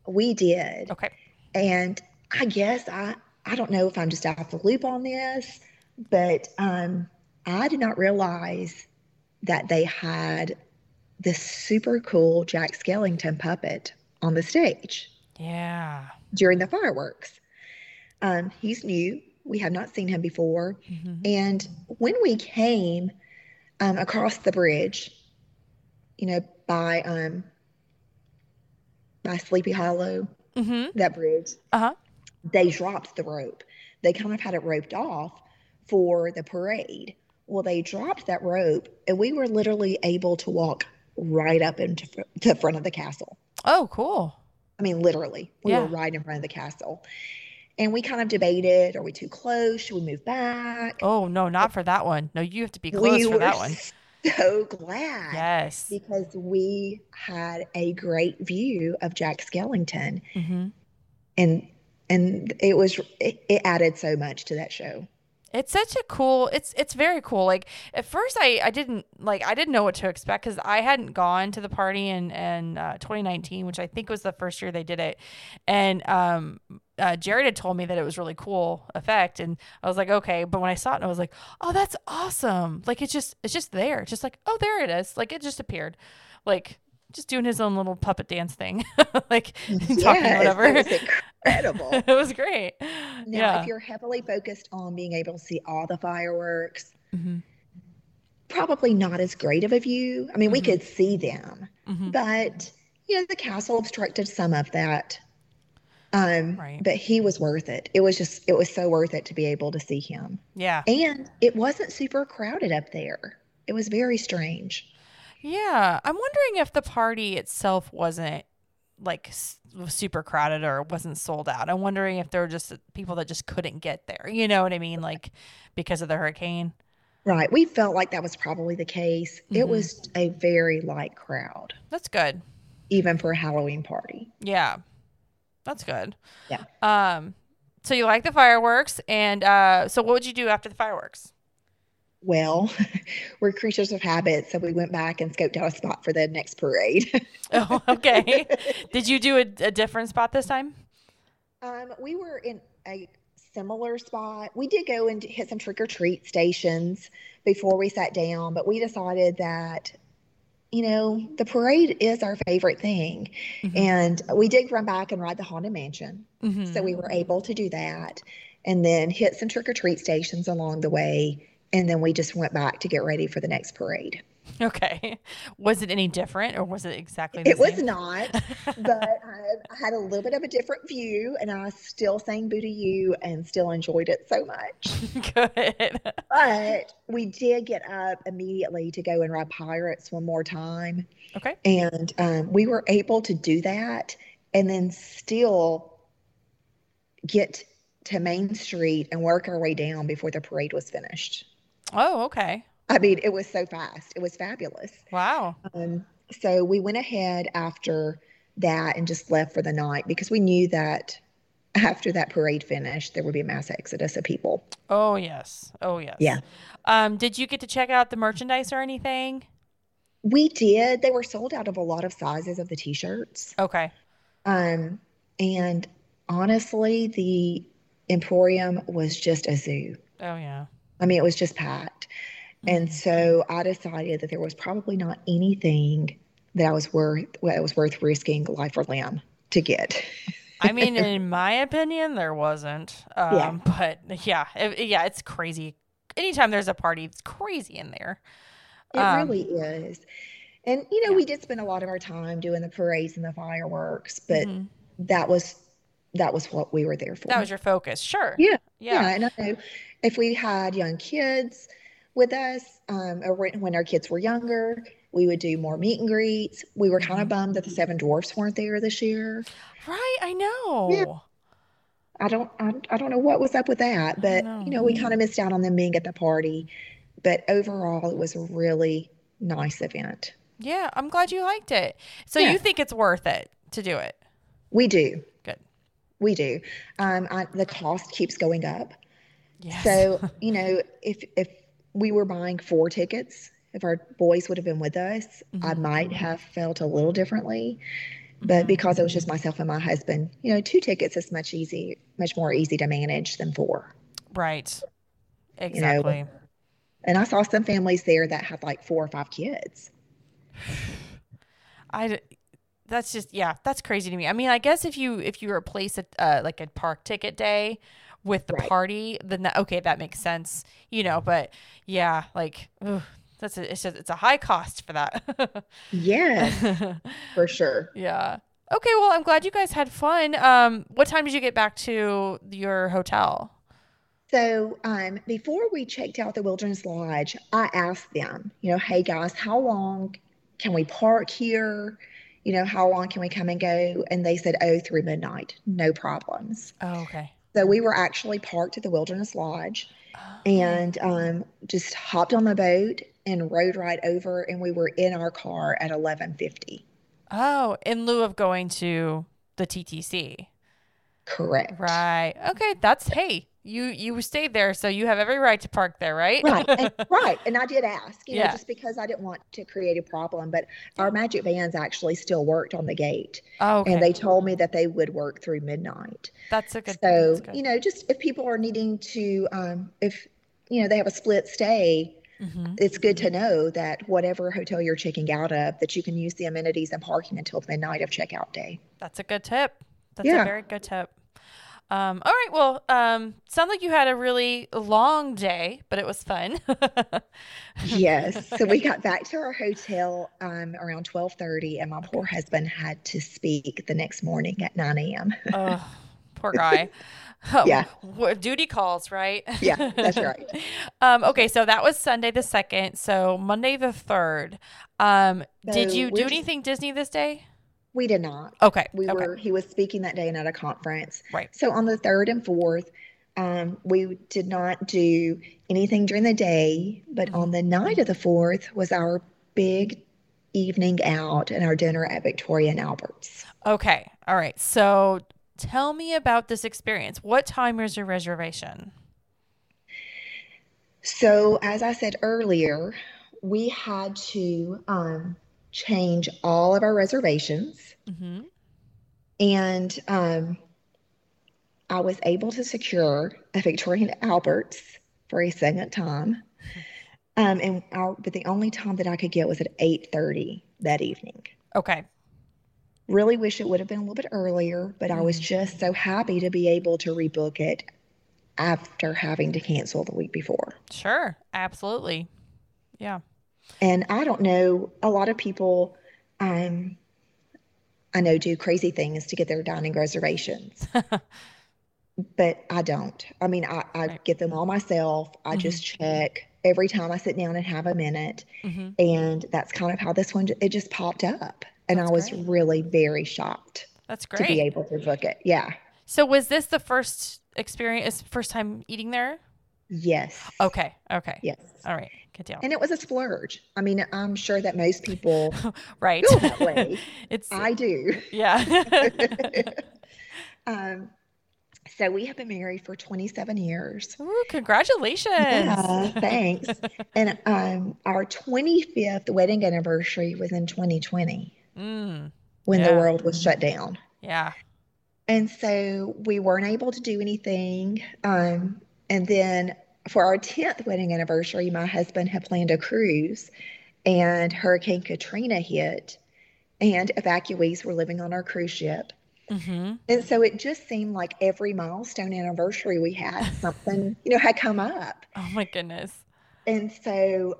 We did. Okay. And I guess I I don't know if I'm just off the loop on this, but um, I did not realize that they had this super cool Jack Skellington puppet on the stage Yeah. during the fireworks. Um, he's new. We have not seen him before. hmm And when we came um, across the bridge, you know, by um, by Sleepy Hollow, hmm that bridge, Uh huh. they dropped the rope. They kind of had it roped off for the parade. Well, they dropped that rope, and we were literally able to walk right up into fr- the front of the castle. Oh, cool. I mean, literally, we Yeah. were right in front of the castle. And we kind of debated: Are we too close? Should we move back? Oh no, not for that one. No, you have to be close we for that one. so glad Yes. because we had a great view of Jack Skellington, hmm and and it was it, it added so much to that show. It's such a cool. It's it's very cool. Like at first, I I didn't like I didn't know what to expect because I hadn't gone to the party in in uh, 2019, which I think was the first year they did it, and um. Uh, Jared had told me that it was really cool effect, and I was like, okay. But when I saw it, I was like, oh, that's awesome! Like it's just, it's just there, just like, oh, there it is. Like it just appeared, like just doing his own little puppet dance thing, like talking Yes, whatever. It was incredible. it was great. Now, yeah. if you're heavily focused on being able to see all the fireworks, hmm probably not as great of a view. I mean, we Mhm. could see them, hmm but you know, the castle obstructed some of that. Um, Right. but he was worth it. It was just, it was so worth it to be able to see him. Yeah. And it wasn't super crowded up there. It was very strange. Yeah, I'm wondering if the party itself wasn't like super crowded or wasn't sold out. I'm wondering if there were just people that just couldn't get there. You know what I mean? Like because of the hurricane. Right. We felt like that was probably the case. Mhm. It was a very light crowd, That's good. even for a Halloween party. Yeah. That's good. Yeah. Um so you like the fireworks and uh so what would you do after the fireworks? Well, we're creatures of habit, so we went back and scoped out a spot for the next parade. Oh, okay. Did you do a, a different spot this time? um, we were in a similar spot. We did go and hit some trick or treat stations before we sat down, but we decided that, you know, the parade is our favorite thing. Mhm. And we did run back and ride the Haunted Mansion. Mhm. So we were able to do that and then hit some trick or treat stations along the way. And then we just went back to get ready for the next parade. Okay. Was it any different or was it exactly the It was not, but I, I had a little bit of a different view and I still sang Boo to You and still enjoyed it so much. Good. But we did get up immediately to go and ride Pirates one more time. Okay. And um, we were able to do that and then still get to Main Street and work our way down before the parade was finished. Oh, okay. I mean, it was so fast. It was fabulous. Wow. Um, so we went ahead after that and just left for the night because we knew that after that parade finished, there would be a mass exodus of people. Oh yes. Oh yes. Yeah. Um, did you get to check out the merchandise or anything? We did. They were sold out of a lot of sizes of the t-shirts. Okay. Um, and honestly, the Emporium was just a zoo. Oh yeah. I mean, it was just packed. And so I decided that there was probably not anything that I was worth that was worth risking life or limb to get. I mean, in my opinion, there wasn't. Um, Yeah. But yeah, it, yeah, it's crazy. Anytime there's a party, it's crazy in there. It Um, really is. And you know, yeah. we did spend a lot of our time doing the parades and the fireworks, but Mhm. that was that was what we were there for. That was your focus. Sure. Yeah, Yeah. Yeah, and I know if we had young kids with us, um, or when our kids were younger, we would do more meet and greets. We were kind of bummed that the Seven Dwarfs weren't there this year. Right. I know. I don't, I, I don't know what was up with that, but know. you know, we kind of missed out on them being at the party. But overall, it was a really nice event. Yeah. I'm glad you liked it. So Yeah. you think it's worth it to do it? We do, Good. we do. Um, I, the cost keeps going up. Yes. So, you know, if if we were buying four tickets if our boys would have been with us, Mm-hmm. I might have felt a little differently. But because it was just myself and my husband, you know, two tickets is much easy, much more easy to manage than four. Right. Exactly. And I saw some families there that had like four or five kids. I that's just yeah, that's crazy to me. I mean, I guess if you if you replace a uh, like a park ticket day with the Right. party, then that, okay, that makes sense. You know, but yeah, like ugh, that's a, it's just it's a high cost for that. Yes, for sure. yeah. Okay, well, I'm glad you guys had fun. Um, what time did you get back to your hotel? So um, before we checked out the Wilderness Lodge, I asked them, you know, hey guys, how long can we park here? You know, how long can we come and go? And they said, oh, through midnight, no problems. Oh, okay. So we were actually parked at the Wilderness Lodge and um, just hopped on the boat and rode right over, and we were in our car at 11:50. Oh, in lieu of going to the TTC. Correct. Right. Okay, that's hey, you you stayed there, so you have every right to park there, right? right, and, right. And I did ask, you know, just because I didn't want to create a problem. But our MagicBands actually still worked on the gate, oh, okay. and they told me that they would work through midnight. that's a good. so good. you know, just if people are needing to, um, if you know they have a split stay, Mhm. it's good to know that whatever hotel you're checking out of, that you can use the amenities and parking until the midnight of checkout day. That's a good tip. That's a very good tip. Um, all right. Well, um, sounds like you had a really long day, but it was fun. Yes. So we got back to our hotel um, around 12:30, and my poor husband had to speak the next morning at 9 a.m. oh, poor guy. Oh, Yeah. Duty calls, right? Yeah, that's right. um, okay, so that was Sunday the second. So Monday the third. Um, did you do anything Disney this day? We did not. Okay. We okay. were. He was speaking that day and at a conference. Right. So on the third and fourth, um, we did not do anything during the day, but Mm-hmm. on the night of the fourth was our big evening out and our dinner at Victoria and Albert's. Okay. All right. So tell me about this experience. What time was your reservation? So, as I said earlier, we had to um, change all of our reservations, Mm-hmm. and um, I was able to secure a Victorian Alberts for a second time. Um, and our, but the only time that I could get was at 8:30 that evening. Okay. Really wish it would have been a little bit earlier, but I was just so happy to be able to rebook it after having to cancel the week before. Sure. Absolutely. Yeah. And I don't know, a lot of people um, I know do crazy things to get their dining reservations, but I don't. I mean, I, I Right. get them all myself. I just check every time I sit down and have a minute. hmm And that's kind of how this one, it just popped up. And I was great. really very shocked That's great. to be able to book it. Yeah. So was this the first experience, first time eating there? Yes. Okay. Okay. Yes. All right. Good deal. And it was a splurge. I mean, I'm sure that most people right. feel that way. it's I do. yeah. um, so we have been married for 27 years. Ooh, congratulations. Yeah, thanks. And um, our 25th wedding anniversary was in 2020 Mm, when the world was shut down. yeah. And so we weren't able to do anything. Um, and then for our 10th wedding anniversary, my husband had planned a cruise, and Hurricane Katrina hit, and evacuees were living on our cruise ship. hmm And so it just seemed like every milestone anniversary we had, something, you know, had come up. Oh my goodness. And so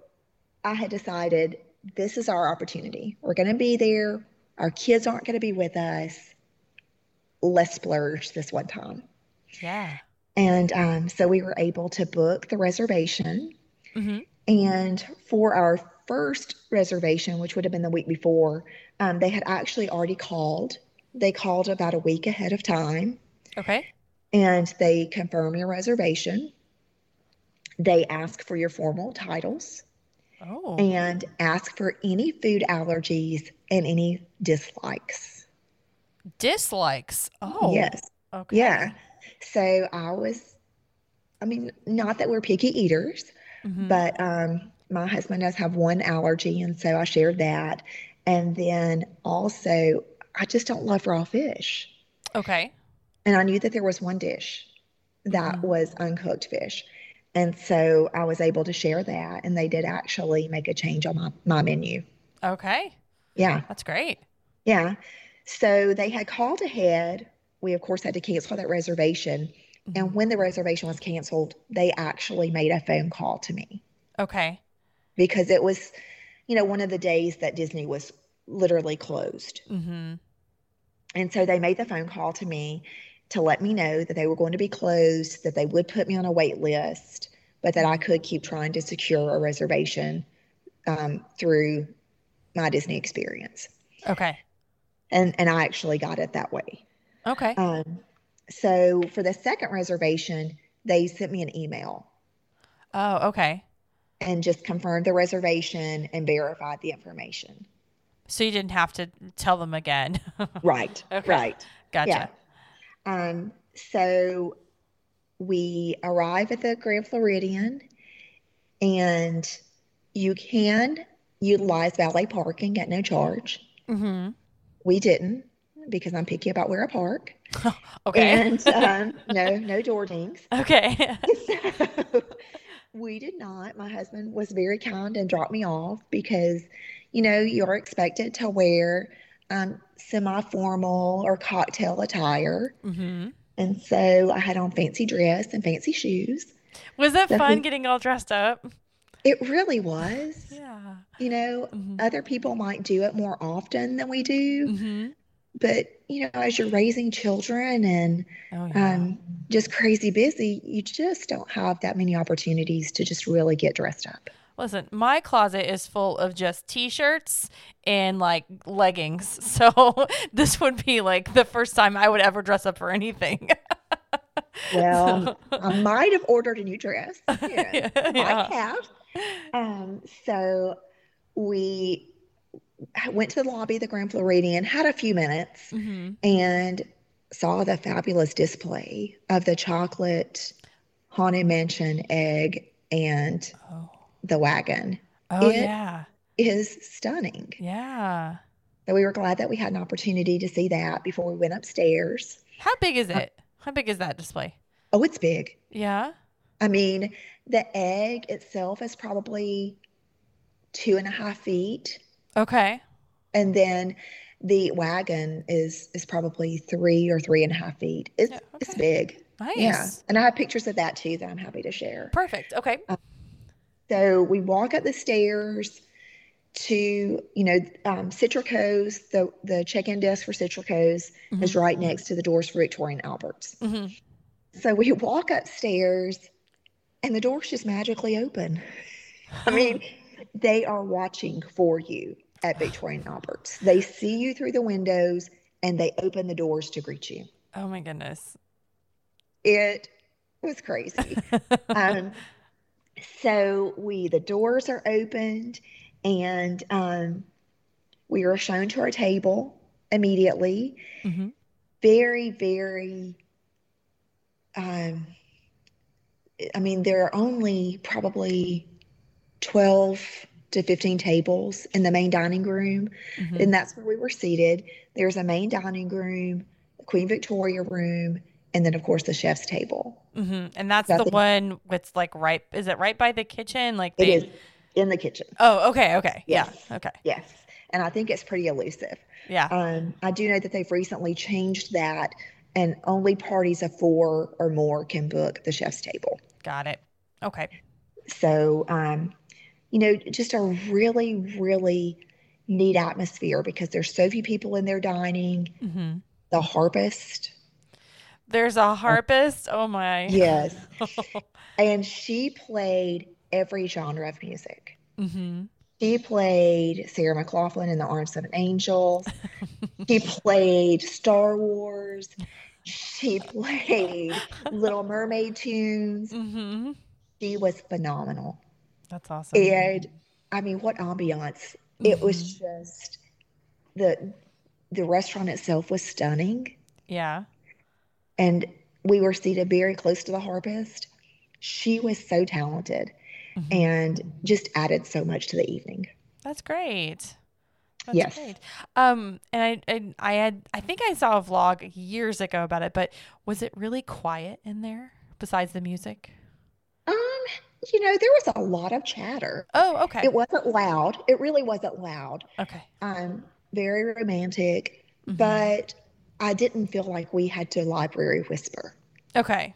I had decided this is our opportunity. We're going to be there. Our kids aren't going to be with us. Let's splurge this one time. Yeah. And um, so we were able to book the reservation. hmm And for our first reservation, which would have been the week before, um, they had actually already called. They called about a week ahead of time Okay. and they confirm your reservation. They ask for your formal titles Oh. and ask for any food allergies and any dislikes. Dislikes. Oh. Yes. Okay. Yeah. So I was, I mean, not that we're picky eaters, Mhm. but um, my husband does have one allergy, and so I shared that. And then also, I just don't love raw fish. Okay. And I knew that there was one dish that Mhm. was uncooked fish. And so I was able to share that, and they did actually make a change on my, my menu. Okay. Yeah, That's great. yeah. So they had called ahead. We, of course, had to cancel that reservation. Mhm. And when the reservation was canceled, they actually made a phone call to me Okay. because it was, you know, one of the days that Disney was literally closed. Mm-hmm. And so they made the phone call to me to let me know that they were going to be closed, that they would put me on a wait list, but that I could keep trying to secure a reservation um, through my Disney experience. Okay. And and I actually got it that way. Okay. Um, so for the second reservation, they sent me an email Oh, okay. and just confirmed the reservation and verified the information. So you didn't have to tell them again. Right. Okay. Right. gotcha. Yeah. Um, so we arrive at the Grand Floridian and you can utilize valet parking at no charge. Mm-hmm. We didn't because I'm picky about where I park. Okay. And um, no, no door dings. okay. So we did not. My husband was very kind and dropped me off because, you know, you're expected to wear um, semi formal or cocktail attire. mm-hmm. And so I had on fancy dress and fancy shoes. Was it So fun he- getting all dressed up? It really was. Yeah. You know, Mm-hmm. other people might do it more often than we do, Mm-hmm. But you know, as you're raising children and Oh yeah. um, just crazy busy, you just don't have that many opportunities to just really get dressed up. Listen, my closet is full of just t-shirts and like leggings. So this would be like the first time I would ever dress up for anything. Well, I might have ordered a new dress. Yeah, yeah. might have. Um, so we went to the lobby of the Grand Floridian, had a few minutes, hmm and saw the fabulous display of the chocolate haunted mansion egg and Oh. the wagon Oh It- yeah. is stunning. Yeah. So we were glad that we had an opportunity to see that before we went upstairs. How big is it? How big is that display? Oh, it's big. Yeah. I mean, the egg itself is probably two and a half feet, Okay. and then the wagon is is probably three or three and a half feet. It's Yeah, it's big. Nice. Yeah, and I have pictures of that too that I'm happy to share. Perfect. Okay. So we walk up the stairs to, you know, um, Citrico's, the, the check-in desk for Citrico's is right next to the doors for Victoria and Albert's. hmm So we walk upstairs and the doors just magically open. I mean, they are watching for you at Victoria and Albert's. They see you through the windows and they open the doors to greet you. Oh my goodness. It was crazy. um, so we the doors are opened and um, we are shown to our table immediately. Mm-hmm. Very, very. Um, I mean, there are only probably twelve to fifteen tables in the main dining room, hmm and that's where we were seated. There's a main dining room, the Queen Victoria room, and then of course the chef's table. hmm And that's That's the it. one with like right. Is it right by the kitchen? Like It they. is in the kitchen. Oh, okay. Okay. Yes. Yeah. Okay. Yes. And I think it's pretty elusive. Yeah. Um, I do know that they've recently changed that, and only parties of four or more can book the chef's table. Got it. Okay. So, um, you know, just a really, really neat atmosphere because there's so few people in there dining. hmm The harpist, There's a harpist. Oh my. yes, and she played every genre of music. hmm She played Sarah McLachlan in The Arms of an Angel. she played Star Wars. She played Little Mermaid tunes. hmm She was phenomenal. That's awesome. And I mean, what ambiance. It was just the the restaurant itself was stunning. Yeah. And we were seated very close to the harpist. She was so talented. mm-hmm. and just added so much to the evening. That's great. That's yes. Great. Um, and I, I, I had, I think I saw a vlog years ago about it, but was it really quiet in there besides the music? You know, there was a lot of chatter. Oh, okay. It wasn't loud. It really wasn't loud. Okay. Um, very romantic, mm-hmm. but I didn't feel like we had to library whisper. Okay.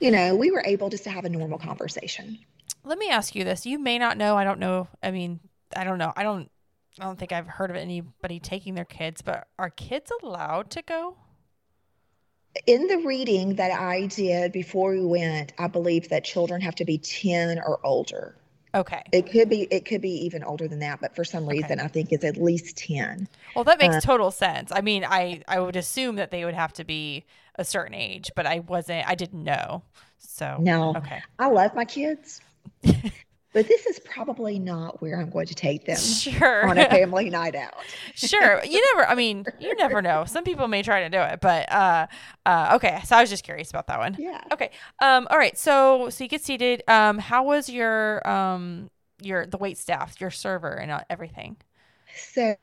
You know, we were able just to have a normal conversation. Let me ask you this. You may not know. I don't know. I mean, I don't know. I don't I don't think I've heard of anybody taking their kids, but are kids allowed to go? In the reading that I did before we went, I believe that children have to be 10 or older. Okay. It could be it could be even older than that, but for some reason okay. I think it's at least 10. Well, that makes uh, total sense. I mean, I I would assume that they would have to be a certain age, but I wasn't I didn't know. So No. Okay. I love my kids. but this is probably not where I'm going to take them sure. on a family night out. sure. You never, I mean, you never know. Some people may try to do it, but, uh, uh, okay. So I was just curious about that one. Yeah. Okay. Um, all right. So, so you get seated. Um, how was your, um, your, the wait staff, your server and uh, everything? So,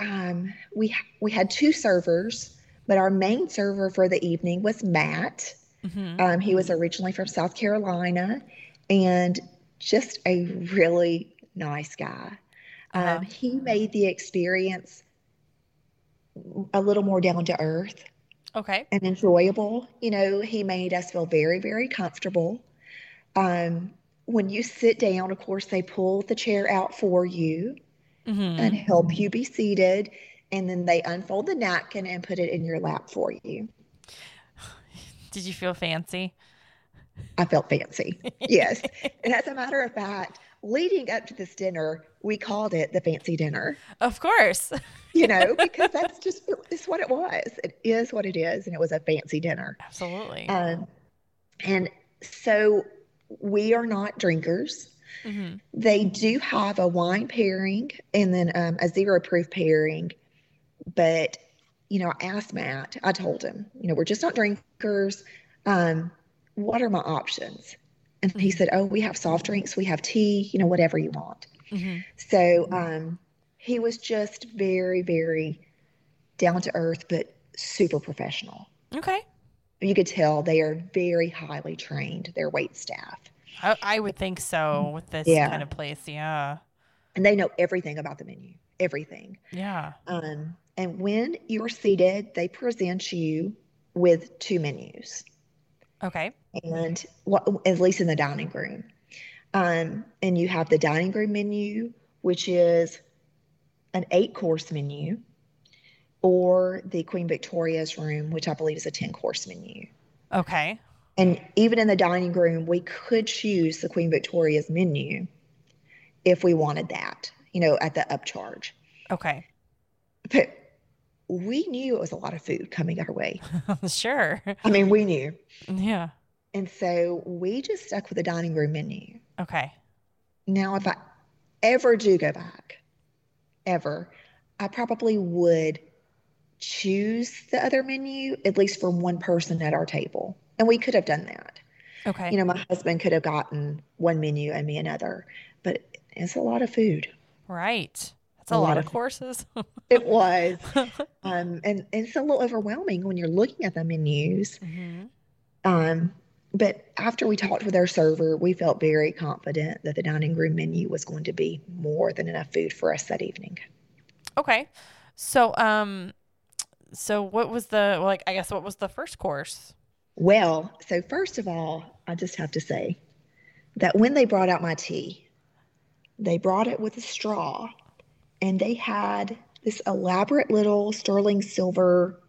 um, we, we had two servers, but our main server for the evening was Matt. Mm-hmm. Um, he was originally from South Carolina and just a really nice guy. Uh-huh. Um, he made the experience a little more down to earth. Okay. And enjoyable. You know, he made us feel very, very comfortable. Um, when you sit down, of course, they pull the chair out for you mm-hmm. and help you be seated. And then they unfold the napkin and put it in your lap for you. Did you feel fancy? I felt fancy. Yes. and as a matter of fact, leading up to this dinner, we called it the fancy dinner. Of course. you know, because that's just it's what it was. It is what it is, and it was a fancy dinner. Absolutely. Um, and so we are not drinkers. Mm-hmm. They do have a wine pairing and then um, a zero proof pairing, but you know, I asked Matt. I told him, you know, we're just not drinkers. Um, what are my options? And he mm-hmm. said, Oh, we have soft drinks, we have tea, you know, whatever you want. Mm-hmm. So um, he was just very, very down to earth, but super professional. Okay. You could tell they are very highly trained, their wait staff. I, I would think so with this yeah. kind of place. Yeah. And they know everything about the menu, everything. Yeah. Um, and when you're seated, they present you with two menus. Okay. And what, at least in the dining room. Um, and you have the dining room menu, which is an eight course menu, or the Queen Victoria's room, which I believe is a 10 course menu. Okay. And even in the dining room, we could choose the Queen Victoria's menu if we wanted that, you know, at the upcharge. Okay. But we knew it was a lot of food coming our way. sure. I mean, we knew. Yeah. And so we just stuck with the dining room menu. Okay. Now, if I ever do go back, ever, I probably would choose the other menu, at least for one person at our table. And we could have done that. Okay. You know, my husband could have gotten one menu and me another, but it's a lot of food. Right. That's a, a lot, lot, of, courses. it was. Um, and, and, it's a little overwhelming when you're looking at the menus. Mm-hmm. Um, but after we talked with our server, we felt very confident that the dining room menu was going to be more than enough food for us that evening. Okay. So, um, so what was the, like, I guess what was the first course? Well, so first of all, I just have to say that when they brought out my tea, they brought it with a straw and they had this elaborate little sterling silver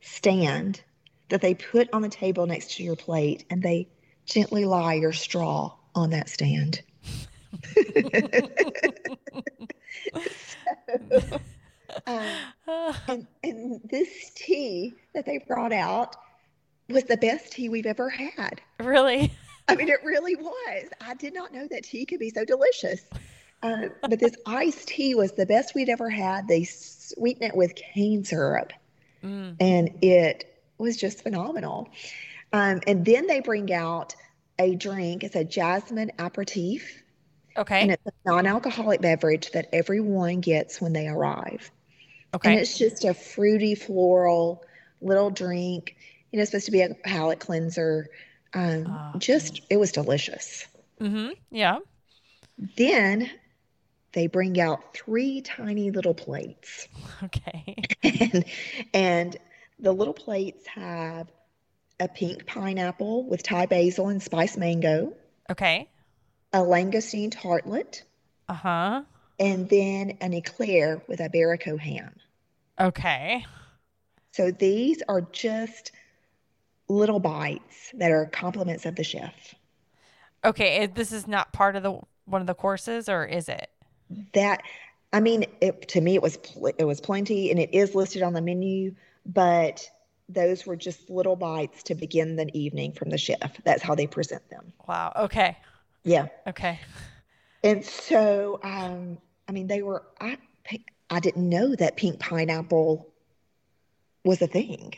stand that they put on the table next to your plate and they gently lie your straw on that stand. so, um, and, and this tea that they brought out was the best tea we've ever had. Really? I mean, it really was. I did not know that tea could be so delicious. Uh, but this iced tea was the best we'd ever had. They sweeten it with cane syrup, mm. and it was just phenomenal. Um, and then they bring out a drink. It's a jasmine aperitif, Okay. and it's a non-alcoholic beverage that everyone gets when they arrive. Okay. And it's just a fruity, floral little drink. You know, it's supposed to be a palate cleanser. Um, Ah. just, it was delicious. Mm-hmm. Yeah. Then they bring out three tiny little plates. Okay. and, and the little plates have a pink pineapple with Thai basil and spiced mango, Okay. a langoustine tartlet, Uh-huh. and then an eclair with Iberico ham. Okay. So these are just little bites that are compliments of the chef. Okay. This is not part of the one of the courses, or is it? That, I mean, it, to me, it was pl- it was plenty, and it is listed on the menu, but those were just little bites to begin the evening from the chef. That's how they present them. Wow. Okay. Yeah. Okay. And so, um, I mean, they were, I, I didn't know that pink pineapple was a thing.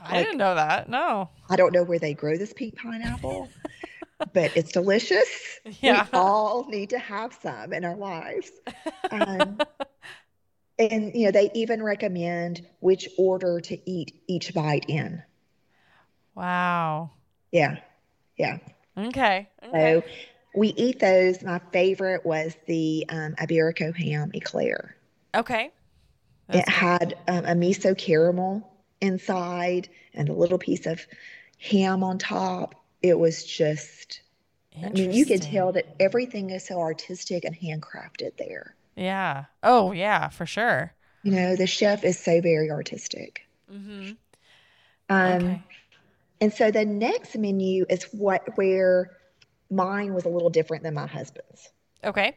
I Like- didn't know that. No. I don't know where they grow this pink pineapple, but it's delicious. Yeah. We all need to have some in our lives. Um, and, you know, they even recommend which order to eat each bite in. Wow. Yeah. Yeah. Okay. Okay. So we eat those. My favorite was the um, Iberico ham eclair. Okay. It That's good. had um, a miso caramel inside and a little piece of ham on top. It was just, I mean, you could tell that everything is so artistic and handcrafted there. Yeah. Oh, yeah, for sure. You know, the chef is so very artistic. Mm-hmm. Um, Okay. And so the next menu is what where mine was a little different than my husband's. Okay.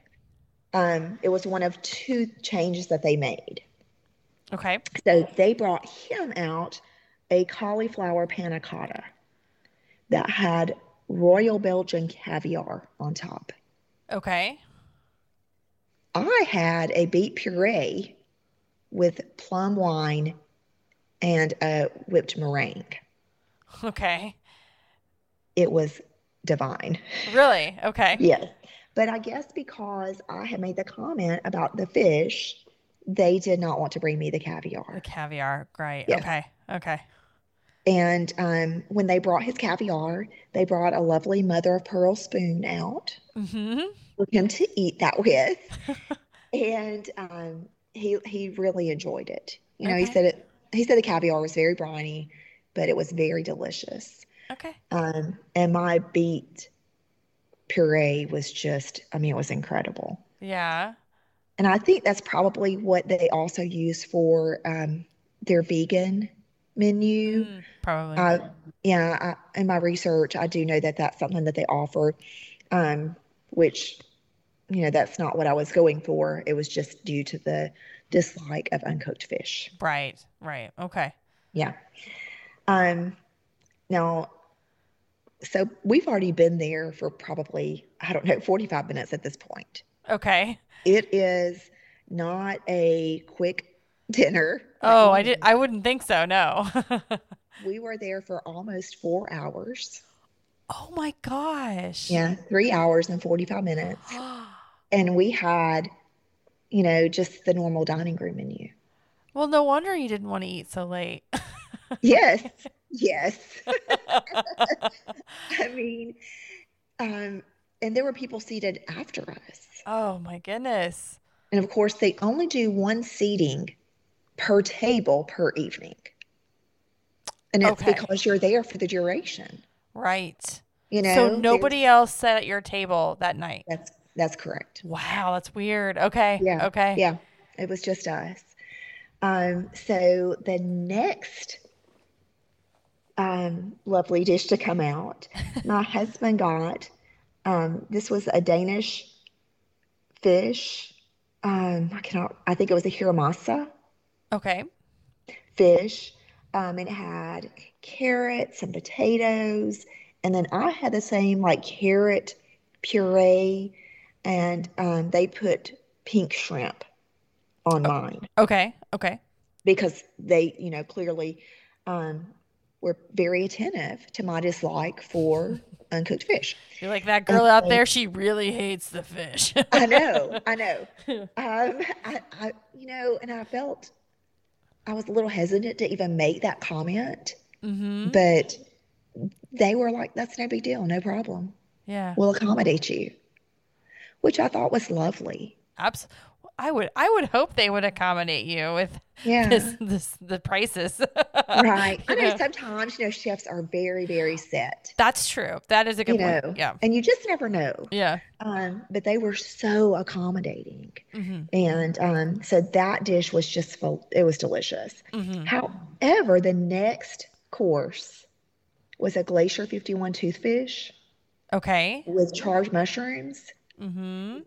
Um, it was one of two changes that they made. Okay. So they brought him out a cauliflower panna cotta that had royal Belgian caviar on top. Okay. I had a beet puree with plum wine and a whipped meringue. Okay. It was divine. Really? Okay. Yes. But I guess because I had made the comment about the fish, they did not want to bring me the caviar. The caviar. Great. Yes. Okay. Okay. And um, when they brought his caviar, they brought a lovely mother of pearl spoon out Mm-hmm. For him to eat that with. and um, he he really enjoyed it. You know, he said it. He said the caviar was very briny, but it was very delicious. Okay. Um, and my beet puree was just, I mean, it was incredible. Yeah. And I think that's probably what they also use for um, their vegan menu. Mm, probably. Uh, yeah, I, in my research, I do know that that's something that they offer, um, which, you know, that's not what I was going for. It was just due to the dislike of uncooked fish. right. Right. Okay. Yeah. Um, now, so we've already been there for probably, I don't know, 45 minutes at this point. Okay. It is not a quick dinner. Oh, I did. I wouldn't think so. No. We were there for almost four hours. oh my gosh. Yeah, three hours and 45 minutes. And we had, you know, just the normal dining room menu. well, no wonder you didn't want to eat so late. Yes, yes. I mean, um, and there were people seated after us. oh my goodness. And of course, they only do one seating per table per evening. And it's Okay. because you're there for the duration. Right. You know, so nobody else sat at your table that night. That's that's correct. Wow, that's weird. Okay. Yeah. Okay. Yeah, it was just us. Um, so the next um, lovely dish to come out, my husband got um, this was a Danish fish. Um, I cannot. I think it was a hiramasa Okay. fish. Um, and it had carrots and potatoes, and then I had the same like carrot puree, and um, they put pink shrimp on mine Okay. Okay. because they, you know, clearly um, were very attentive to my dislike for uncooked fish. You're like that girl out there. She really hates the fish. I know, I know. Um, I, I, you know, and I felt I was a little hesitant to even make that comment, mm-hmm. but they were like, "That's no big deal, no problem. Yeah, We'll accommodate you," which I thought was lovely. Abs- I would I would hope they would accommodate you with Yeah. this, this the prices. Right. I know sometimes, you know, chefs are very, very set, That's true. That is a good you know, point. Yeah. and you just never know. Yeah. Um, but they were so accommodating. hmm And um, so that dish was just full, it was delicious. hmm However, the next course was a Glacier 51 toothfish Okay. with charred mushrooms. Hmm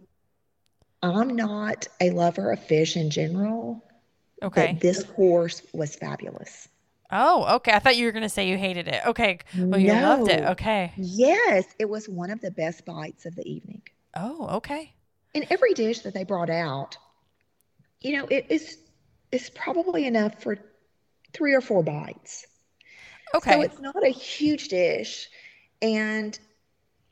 I'm not a lover of fish in general, Okay. but this course was fabulous. Oh, okay. I thought you were gonna say you hated it. Okay. Well, you loved it. Okay. Yes, it was one of the best bites of the evening. Oh, okay. And every dish that they brought out, you know, it is is probably enough for three or four bites. Okay. So it's not a huge dish. And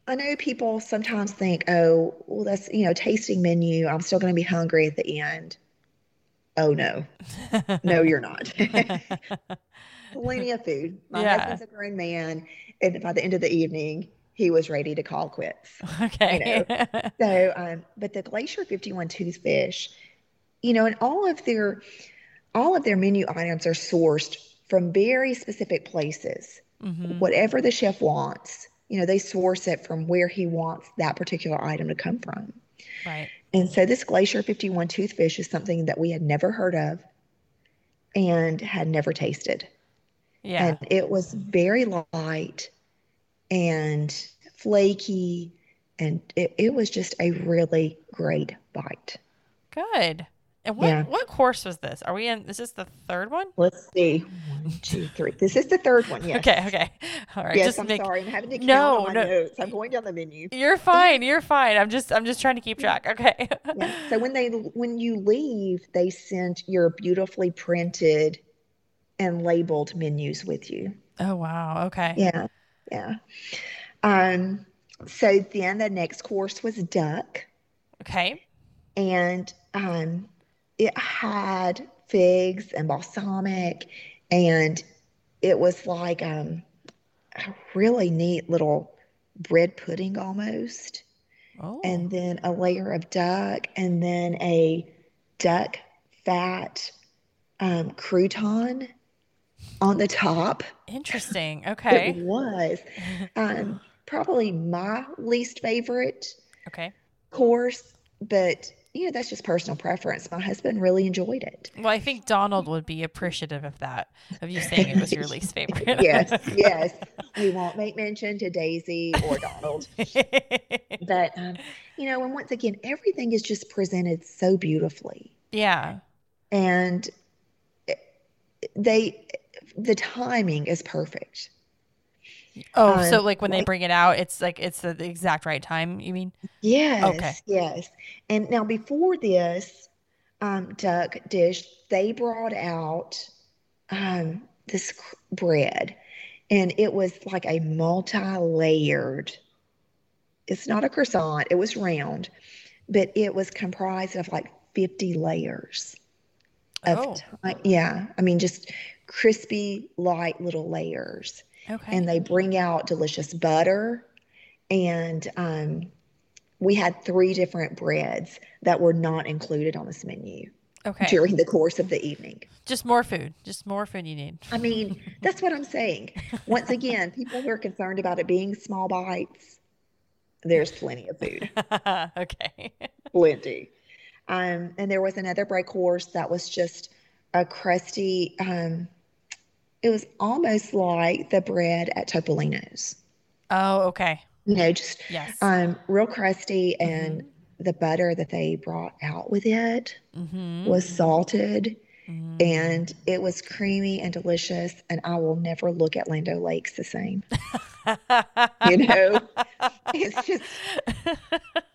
I know people sometimes think, oh, well, that's, you know, tasting menu. I'm still going to be hungry at the end. Oh, no. No, you're not. Plenty of food. My Yeah. husband's a grown man. And by the end of the evening, he was ready to call quits. okay. So, um, but the Glacier 51 toothfish, you know, and all of their all of their menu items are sourced from very specific places. hmm Whatever the chef wants, you know, they source it from where he wants that particular item to come from. Right. And so this Glacier 51 toothfish is something that we had never heard of and had never tasted. Yeah. And it was very light and flaky. And it, it was just a really great bite. Good. And what Yeah. what course was this? Are we in? This is this the third one? Let's see. One, two, three. This is the third one. Yes. Okay. Okay. All right. Yes, just I'm make. sorry. I'm having to count No, on my no. notes. I'm going down the menu. You're fine. You're fine. I'm just I'm just trying to keep track. Okay. Yeah. So when they when you leave, they sent your beautifully printed and labeled menus with you. oh wow. Okay. Yeah. Yeah. Um, so then the next course was duck, Okay. and um, it had figs and balsamic, and it was like um, a really neat little bread pudding almost, Oh. and then a layer of duck, and then a duck fat um, crouton on the top. Interesting. Okay it was um, probably my least favorite Okay. course, but you know that's just personal preference. My husband really enjoyed it. Well, I think Donald would be appreciative of that, of you saying it was your least favorite. yes, yes. We won't make mention to Daisy or Donald, but um, you know, and once again, everything is just presented so beautifully, yeah. and they the timing is perfect. Oh, so Um, like when they bring it out, it's like it's the the exact right time. You mean? Yes, Okay. yes. And now before this um, duck dish, they brought out um, this bread, and it was like a multi-layered. It's not a croissant; it was round, but it was comprised of like 50 layers of Oh. ti- yeah. I mean, just crispy, light little layers Okay. and they bring out delicious butter and um, we had three different breads that were not included on this menu okay. during the course of the evening Just more food. Just more food you need. i mean that's what i'm saying once again people who are concerned about it being small bites there's plenty of food okay. plenty um, and there was another bread course that was just a crusty um, it was almost like the bread at topolino's Oh, okay. you know just Yes. um, real crusty, and the butter that they brought out with it mm-hmm. was salted, Mm-hmm. and it was creamy and delicious. And I will never look at Land O'Lakes the same. You know, it's just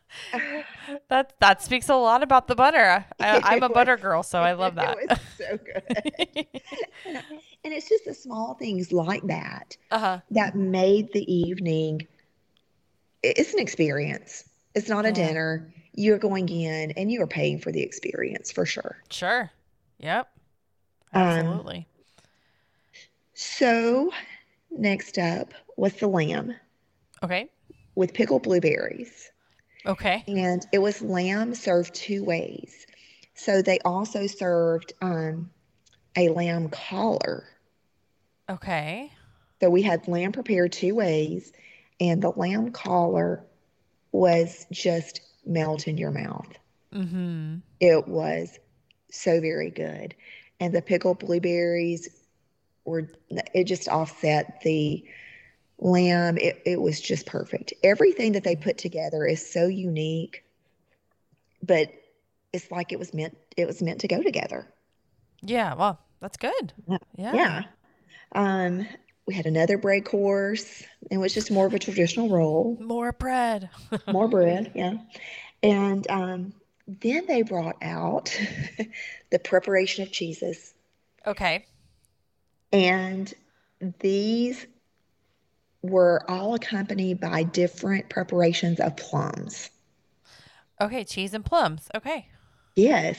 that that speaks a lot about the butter. I, I'm a butter girl, so I love that. It was so good, and it's just the small things like that uh huh. that made the evening it's an experience. It's not a Yeah. dinner. You're going in and you are paying for the experience for sure. Sure. Yep. Um, Absolutely. So, next up was the lamb okay. with pickled blueberries. Okay. And it was lamb served two ways. So, they also served um, a lamb collar. Okay. So, we had lamb prepared two ways, and the lamb collar was just melt in your mouth. Mm-hmm. It was so very good. And the pickled blueberries were, it just offset the lamb. It, it was just perfect. Everything that they put together is so unique, but it's like it was meant, it was meant to go together. Yeah. Well, that's good. Yeah. Yeah. Um, we had another bread course. It was just more of a traditional roll, More bread. more bread. Yeah. And um, then they brought out the preparation of cheeses. okay. And these were all accompanied by different preparations of plums. Okay. Cheese and plums. Okay. Yes.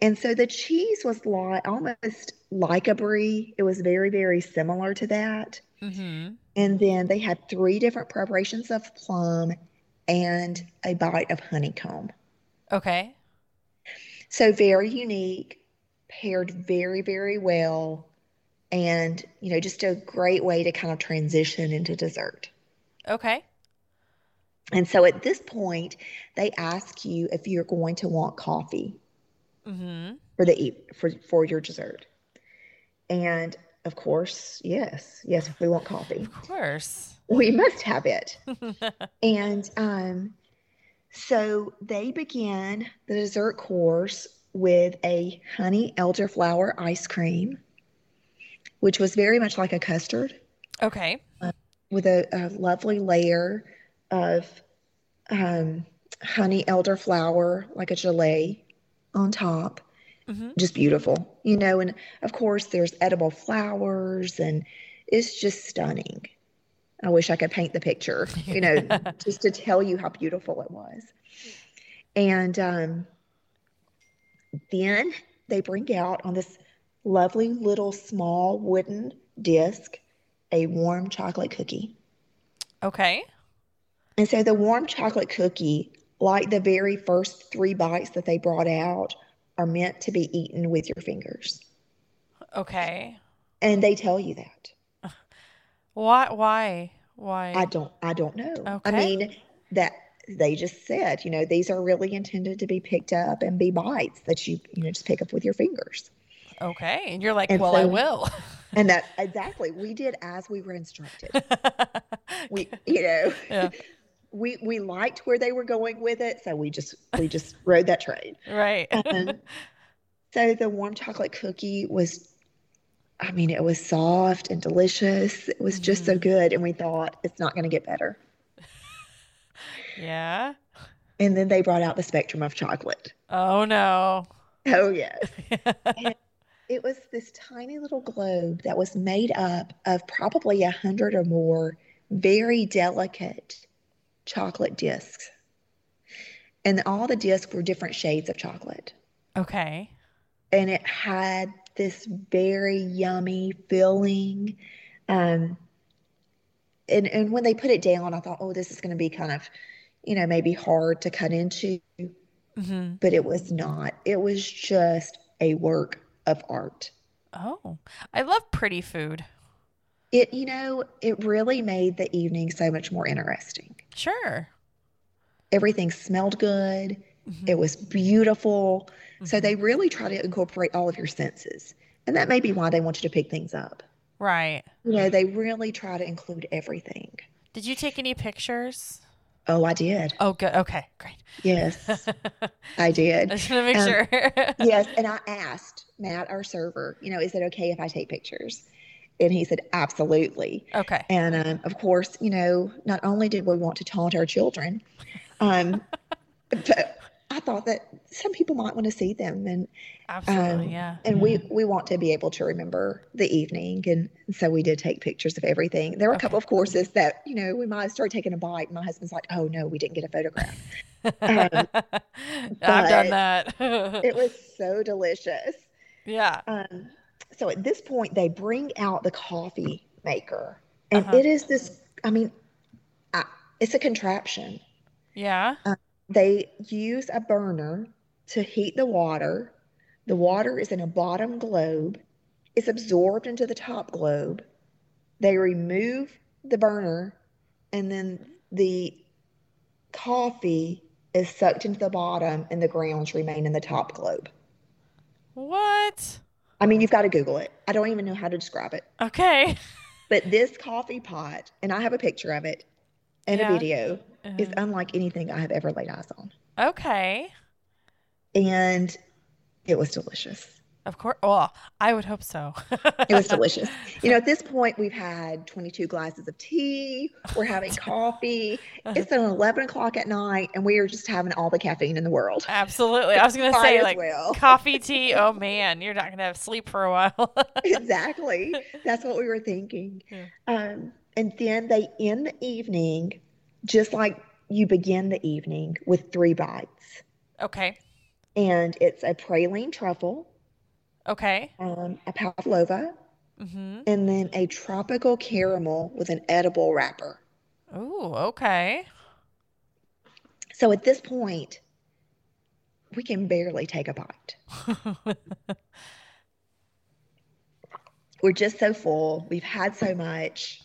And so the cheese was like almost like a brie. It was very, very similar to that. Mm-hmm. And then they had three different preparations of plum and a bite of honeycomb. Okay. So very unique, paired very, very well. And, you know, just a great way to kind of transition into dessert. Okay. And so at this point, they ask you if you're going to want coffee Mm-hmm. for the for for your dessert. And of course, yes, yes, we want coffee. Of course. We must have it. And um, so they begin the dessert course with a honey elderflower ice cream, which was very much like a custard okay. with a, a lovely layer of um, honey elderflower, like a gelée on top. Mm-hmm. Just beautiful, you know. And of course, there's edible flowers, and it's just stunning. I wish I could paint the picture, you know, just to tell you how beautiful it was. And um, then they bring out on this lovely little small wooden disc a warm chocolate cookie. Okay. And so the warm chocolate cookie, like the very first three bites that they brought out, are meant to be eaten with your fingers. Okay. And they tell you that. Why? Why? Why? I don't I don't know. Okay. I mean that they just said, you know, these are really intended to be picked up and be bites that you, you know, just pick up with your fingers. Okay. And you're like, And well, I will. And that exactly, we did as we were instructed. We, you know, Yeah. we we liked where they were going with it, so we just we just rode that train. right. Um, so the warm chocolate cookie was, I mean, it was soft and delicious. It was just so good, and we thought it's not going to get better. yeah. And then they brought out the spectrum of chocolate. Oh no. Oh yes, it was this tiny little globe that was made up of probably a hundred or more very delicate chocolate discs, and all the discs were different shades of chocolate. okay. and it had this very yummy filling. Um, and and when they put it down, I thought, oh, this is going to be kind of, you know, maybe hard to cut into, hmm but it was not. It was just a work of art. Oh, I love pretty food. It, you know, it really made the evening so much more interesting. Sure. Everything smelled good. Mhm. It was beautiful. So Mhm. they really try to incorporate all of your senses. And that may be why they want you to pick things up. Right. You know, they really try to include everything. Did you take any pictures? Oh, I did. Oh, good. Okay, great. Yes, I I did. just want to make Um, sure. Yes, and I asked Matt, our server, you know, is it okay if I take pictures? And he said, absolutely. Okay. And um, of course, you know, not only did we want to taunt our children, um, but I thought that some people might want to see them and Absolutely, um, yeah. and we we want to be able to remember the evening and so we did take pictures of everything there were a couple of courses that you know we might started taking a bite and my husband's like oh no we didn't get a photograph Um, I've done that. it was so delicious yeah. um, so at this point they bring out the coffee maker and Uh-huh. it is this i mean I, it's a contraption Yeah. they use a burner to heat the water. The water is in a bottom globe. It's absorbed into the top globe. They remove the burner, and then the coffee is sucked into the bottom, and the grounds remain in the top globe. What? I mean, you've got to Google it. I don't even know how to describe it. Okay. But this coffee pot, and I have a picture of it and Yeah. a video, is Uh, unlike anything I have ever laid eyes on. okay. And it was delicious. Of course. Well, I would hope so. It was delicious. You know, at this point, we've had 22 glasses of tea. We're having coffee. It's at 11 o'clock at night, and we are just having all the caffeine in the world. Absolutely. I was gonna say like well. coffee, tea. Oh man, you're not gonna have sleep for a while. exactly. That's what we were thinking. Yeah. Um, and then they end the evening just like you begin the evening with three bites. okay. And it's a praline truffle, Okay. um, a pavlova, Mm-hmm. and then a tropical caramel with an edible wrapper. Ooh. Okay. So at this point, we can barely take a bite. We're just so full. We've had so much,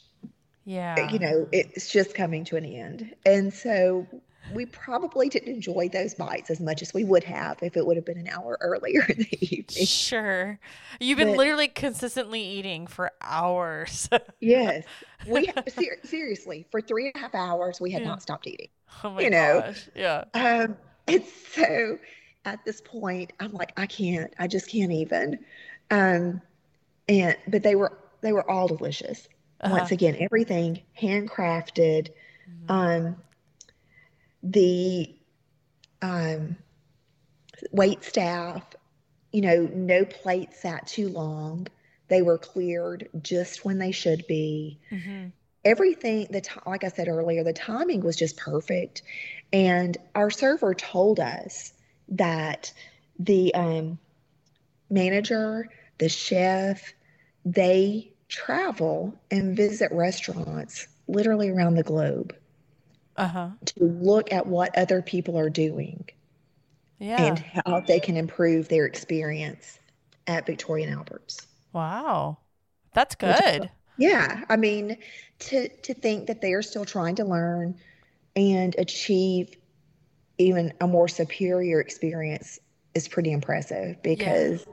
yeah. you know, it's just coming to an end. And so we probably didn't enjoy those bites as much as we would have if it would have been an hour earlier in the evening. Sure. You've been But- literally consistently eating for hours. Yes. We ser- seriously, for three and a half hours, we had Yeah. not stopped eating. oh my You know. gosh. Yeah. Um, and so at this point, I'm like, I can't, I just can't even. Um, and but they were they were all delicious. Uh-huh. Once again, everything handcrafted. Mhm. Um, the um, wait staff, you know, no plates sat too long. They were cleared just when they should be Mhm. everything the ti like I said earlier, the timing was just perfect. And our server told us that the um, manager, the chef, they travel and visit restaurants literally around the globe Uh-huh. to look at what other people are doing Yeah. and how they can improve their experience at Victoria and Albert's. wow. That's Which good. Yeah, I mean, to to think that they are still trying to learn and achieve even a more superior experience is pretty impressive because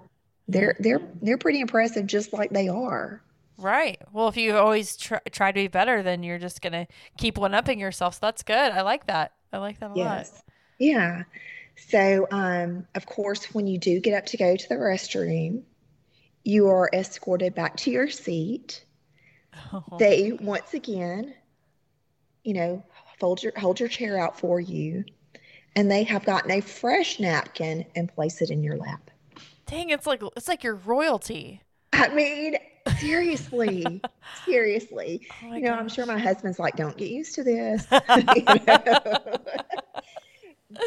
they're they're they're pretty impressive just like they are. Right. Well, if you always try, try to be better, then you're just going to keep one upping yourself. So that's good. I like that. I like that a lot. Yes. Yeah. So, um, of course, when you do get up to go to the restroom, you are escorted back to your seat. They once again, you know, fold your hold your chair out for you, and they have gotten a fresh napkin and place it in your lap. Dang, it's like it's like your royalty. I mean, seriously, seriously. Oh You know, I'm sure my husband's like, "Don't get used to this,"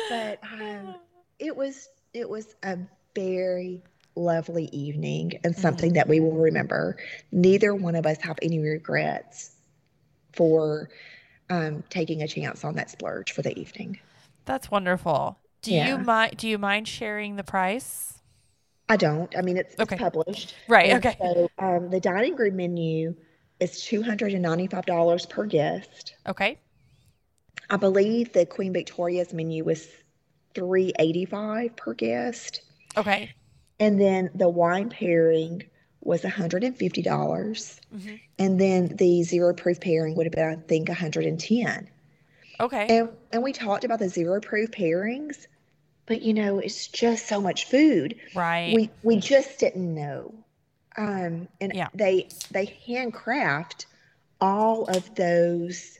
but um, it was it was a very lovely evening and something that we will remember. Neither one of us have any regrets for um, taking a chance on that splurge for the evening. That's wonderful. Do Yeah. you mind do you mind sharing the price? I don't. I mean, it's, it's published. Right, And okay. So um, the dining room menu is two hundred and ninety-five dollars per guest. Okay. I believe the Queen Victoria's menu was three eighty-five per guest. Okay. And then the wine pairing was $150. dollars Mhm. And then the zero proof pairing would have been, I think, 110 Okay. And and we talked about the zero proof pairings, but you know, it's just so much food. right. We we just didn't know. Um, and Yeah. they they handcraft all of those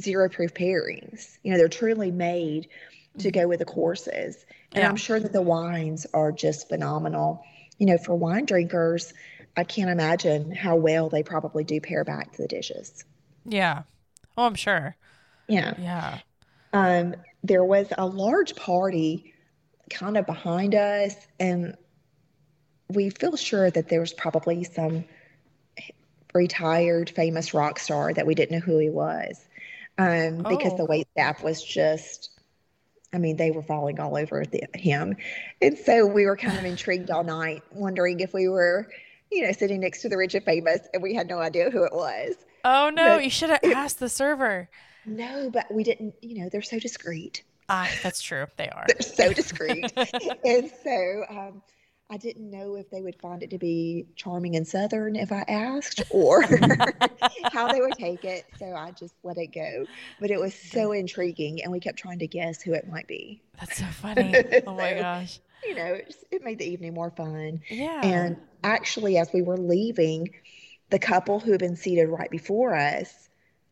zero proof pairings. You know, they're truly made to go with the courses. And Yeah. I'm sure that the wines are just phenomenal. You know, for wine drinkers, I can't imagine how well they probably do pair back to the dishes. Yeah. Oh, I'm sure. Yeah. Yeah. Um, there was a large party kind of behind us, and we feel sure that there was probably some retired famous rock star that we didn't know who he was um, because Oh. the wait staff was just. I mean, they were falling all over the, him. And so we were kind of intrigued all night, wondering if we were, you know, sitting next to the rich and famous and we had no idea who it was. Oh no, But- you should have asked the server. No, but we didn't, you know, they're so discreet. Ah, that's true. They are. They're so discreet. and so um, I didn't know if they would find it to be charming and southern if I asked or how they would take it. So I just let it go. But it was so intriguing, and we kept trying to guess who it might be. That's so funny. Oh my gosh. You know, it, just, it made the evening more fun. Yeah. And actually, as we were leaving, the couple who had been seated right before us,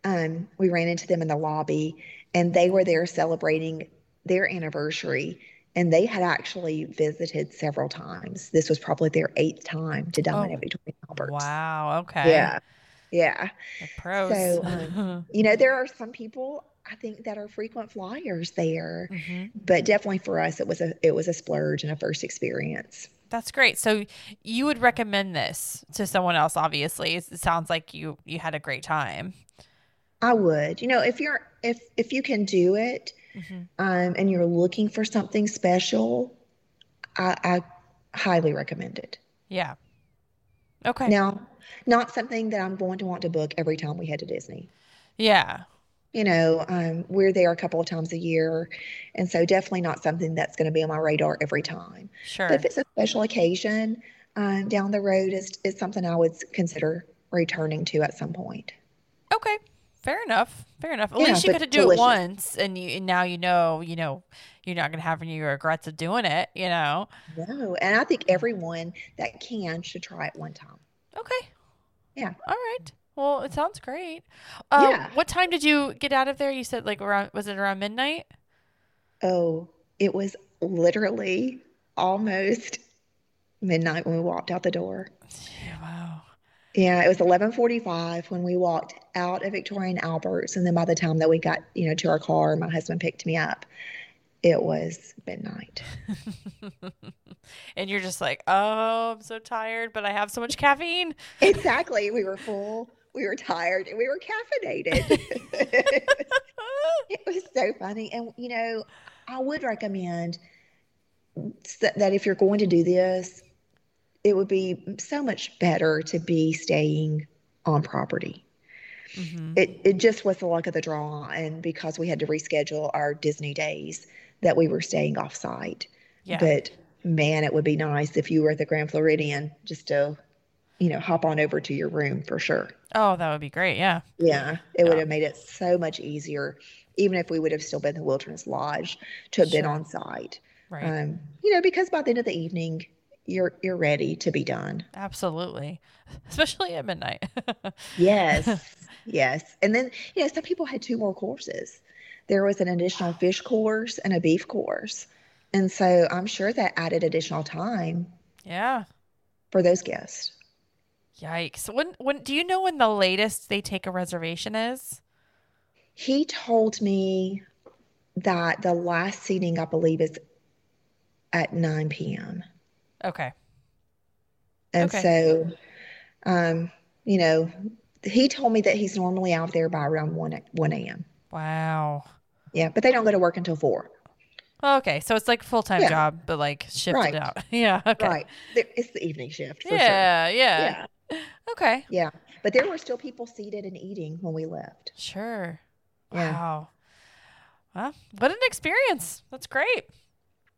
um, we ran into them in the lobby, and they were there celebrating their anniversary. And they had actually visited several times. This was probably their eighth time to dine Oh, at Victoria Albert's. wow. Okay. Yeah. Yeah. The pros. So, um, You know, there are some people I think that are frequent flyers there, Mhm. but definitely for us, it was a it was a splurge and a first experience. That's great. So you would recommend this to someone else? Obviously, it sounds like you you had a great time. I would. You know, if you're if if you can do it, Mhm. um, and you're looking for something special, I, I highly recommend it. Yeah. Okay. Now, not something that I'm going to want to book every time we head to Disney. yeah. You know, um, we're there a couple of times a year, and so definitely not something that's going to be on my radar every time. Sure. But if it's a special occasion um, down the road, is is something I would consider returning to at some point. Okay. Fair enough. Fair enough. At Yeah, least you got to do it once, and you and now you know. You know, you're not gonna have any regrets of doing it. You know. No, and I think everyone that can should try it one time. Okay. Yeah. All right. Well, it sounds great. Um, Yeah. What time did you get out of there? You said like around. Was it around midnight? Oh, it was literally almost midnight when we walked out the door. Wow. Yeah, it was 11:45 when we walked out of Victoria and Alberts, and then by the time that we got, you know, to our car, my husband picked me up. It was midnight. and you're just like, oh, I'm so tired, but I have so much caffeine. Exactly. We were full, we were tired, and we were caffeinated. it was so funny. And, you know, I would recommend that if you're going to do this, it would be so much better to be staying on property. Mhm. It, it just was the luck of the draw. And because we had to reschedule our Disney days, that we were staying off site. Yeah. But man, it would be nice if you were at the Grand Floridian just to, you know, hop on over to your room for sure. oh, that would be great. Yeah. Yeah, it would have made it so much easier, even if we would have still been the Wilderness Lodge to have been on site. Right. Um, you know, because by the end of the evening, you're you're ready to be done. Absolutely. Especially at midnight. Yes, yes. And then, you know, some people had two more courses. There was an additional fish course and a beef course. And so I'm sure that added additional time yeah. for those guests. Yikes. When when do you know when the latest they take a reservation is? He told me that the last seating, I believe, is at 9 p.m. Okay. And Okay. so, um, you know, he told me that he's normally out there by around 1, 1 a.m. Wow. Yeah, but they don't go to work until 4. Okay, so it's like a full time Yeah. job, but like shifted Right. out. Yeah. Okay. Right. It's the evening shift for sure. Yeah, yeah. Yeah. Okay. Yeah. But there were still people seated and eating when we left. Sure. Yeah. Wow. Well, what an experience. That's great.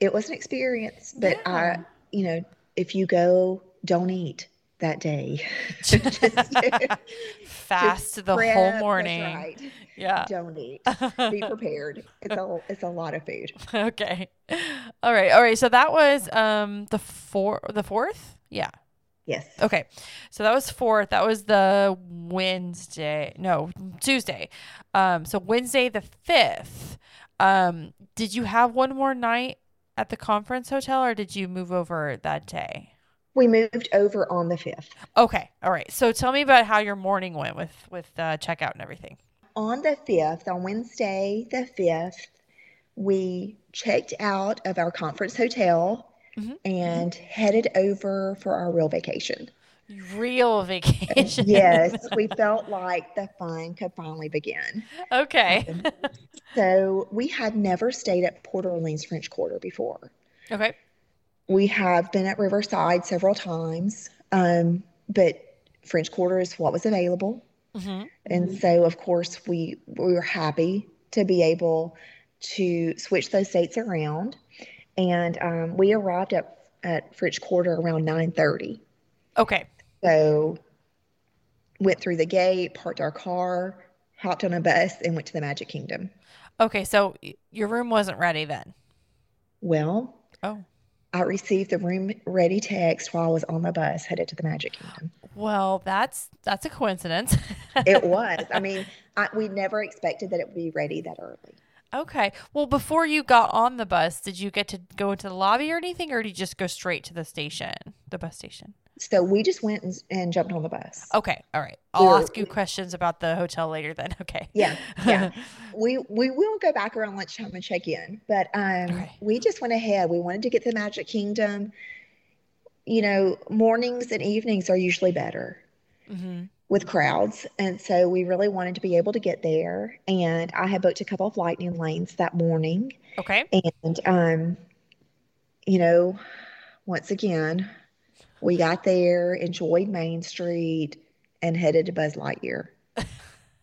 It was an experience, but Yeah. You know, if you go, don't eat that day. Just- Fast just the prep, whole morning. right. Yeah. Don't eat. Be prepared. It's a it's a lot of food. okay. All right. All right. So that was um the four the fourth? Yeah. Yes. Okay. So that was fourth. That was the Wednesday. No, Tuesday. Um so Wednesday the 5th. Um, did you have one more night at the conference hotel or did you move over that day? We moved over on the 5th. Okay. All right. So tell me about how your morning went with with uh, checkout and everything. On the 5th, on Wednesday the 5th, we checked out of our conference hotel Mhm. and headed over for our real vacation. Real vacation. Yes, we felt like the fun could finally begin. okay. So we had never stayed at Port Orleans French Quarter before. okay. We have been at Riverside several times, um, but French Quarter is what was available. hmm And so, of course, we, we were happy to be able to switch those dates around. And um, we arrived at, at French Quarter around 9.30. Okay. So went through the gate, parked our car, hopped on a bus, and went to the Magic Kingdom. Okay. So your room wasn't ready then. Well, Oh. I received the room ready text while I was on the bus headed to the Magic Kingdom. Well, that's that's a coincidence. It was. I mean, I, we never expected that it would be ready that early. okay. Well, before you got on the bus, did you get to go into the lobby or anything, or did you just go straight to the station, the bus station? So we just went and, and jumped on the bus. Okay. All right. I'll We're- ask you questions about the hotel later then. Okay. Yeah, yeah. we we will go back around lunchtime and check in, but um, Okay. we just went ahead. We wanted to get to the Magic Kingdom. You know, mornings and evenings are usually better hmm with crowds, and so we really wanted to be able to get there. And I had booked a couple of lightning lanes that morning, Okay. and um, you know, once again, we got there, enjoyed Main Street, and headed to Buzz Lightyear.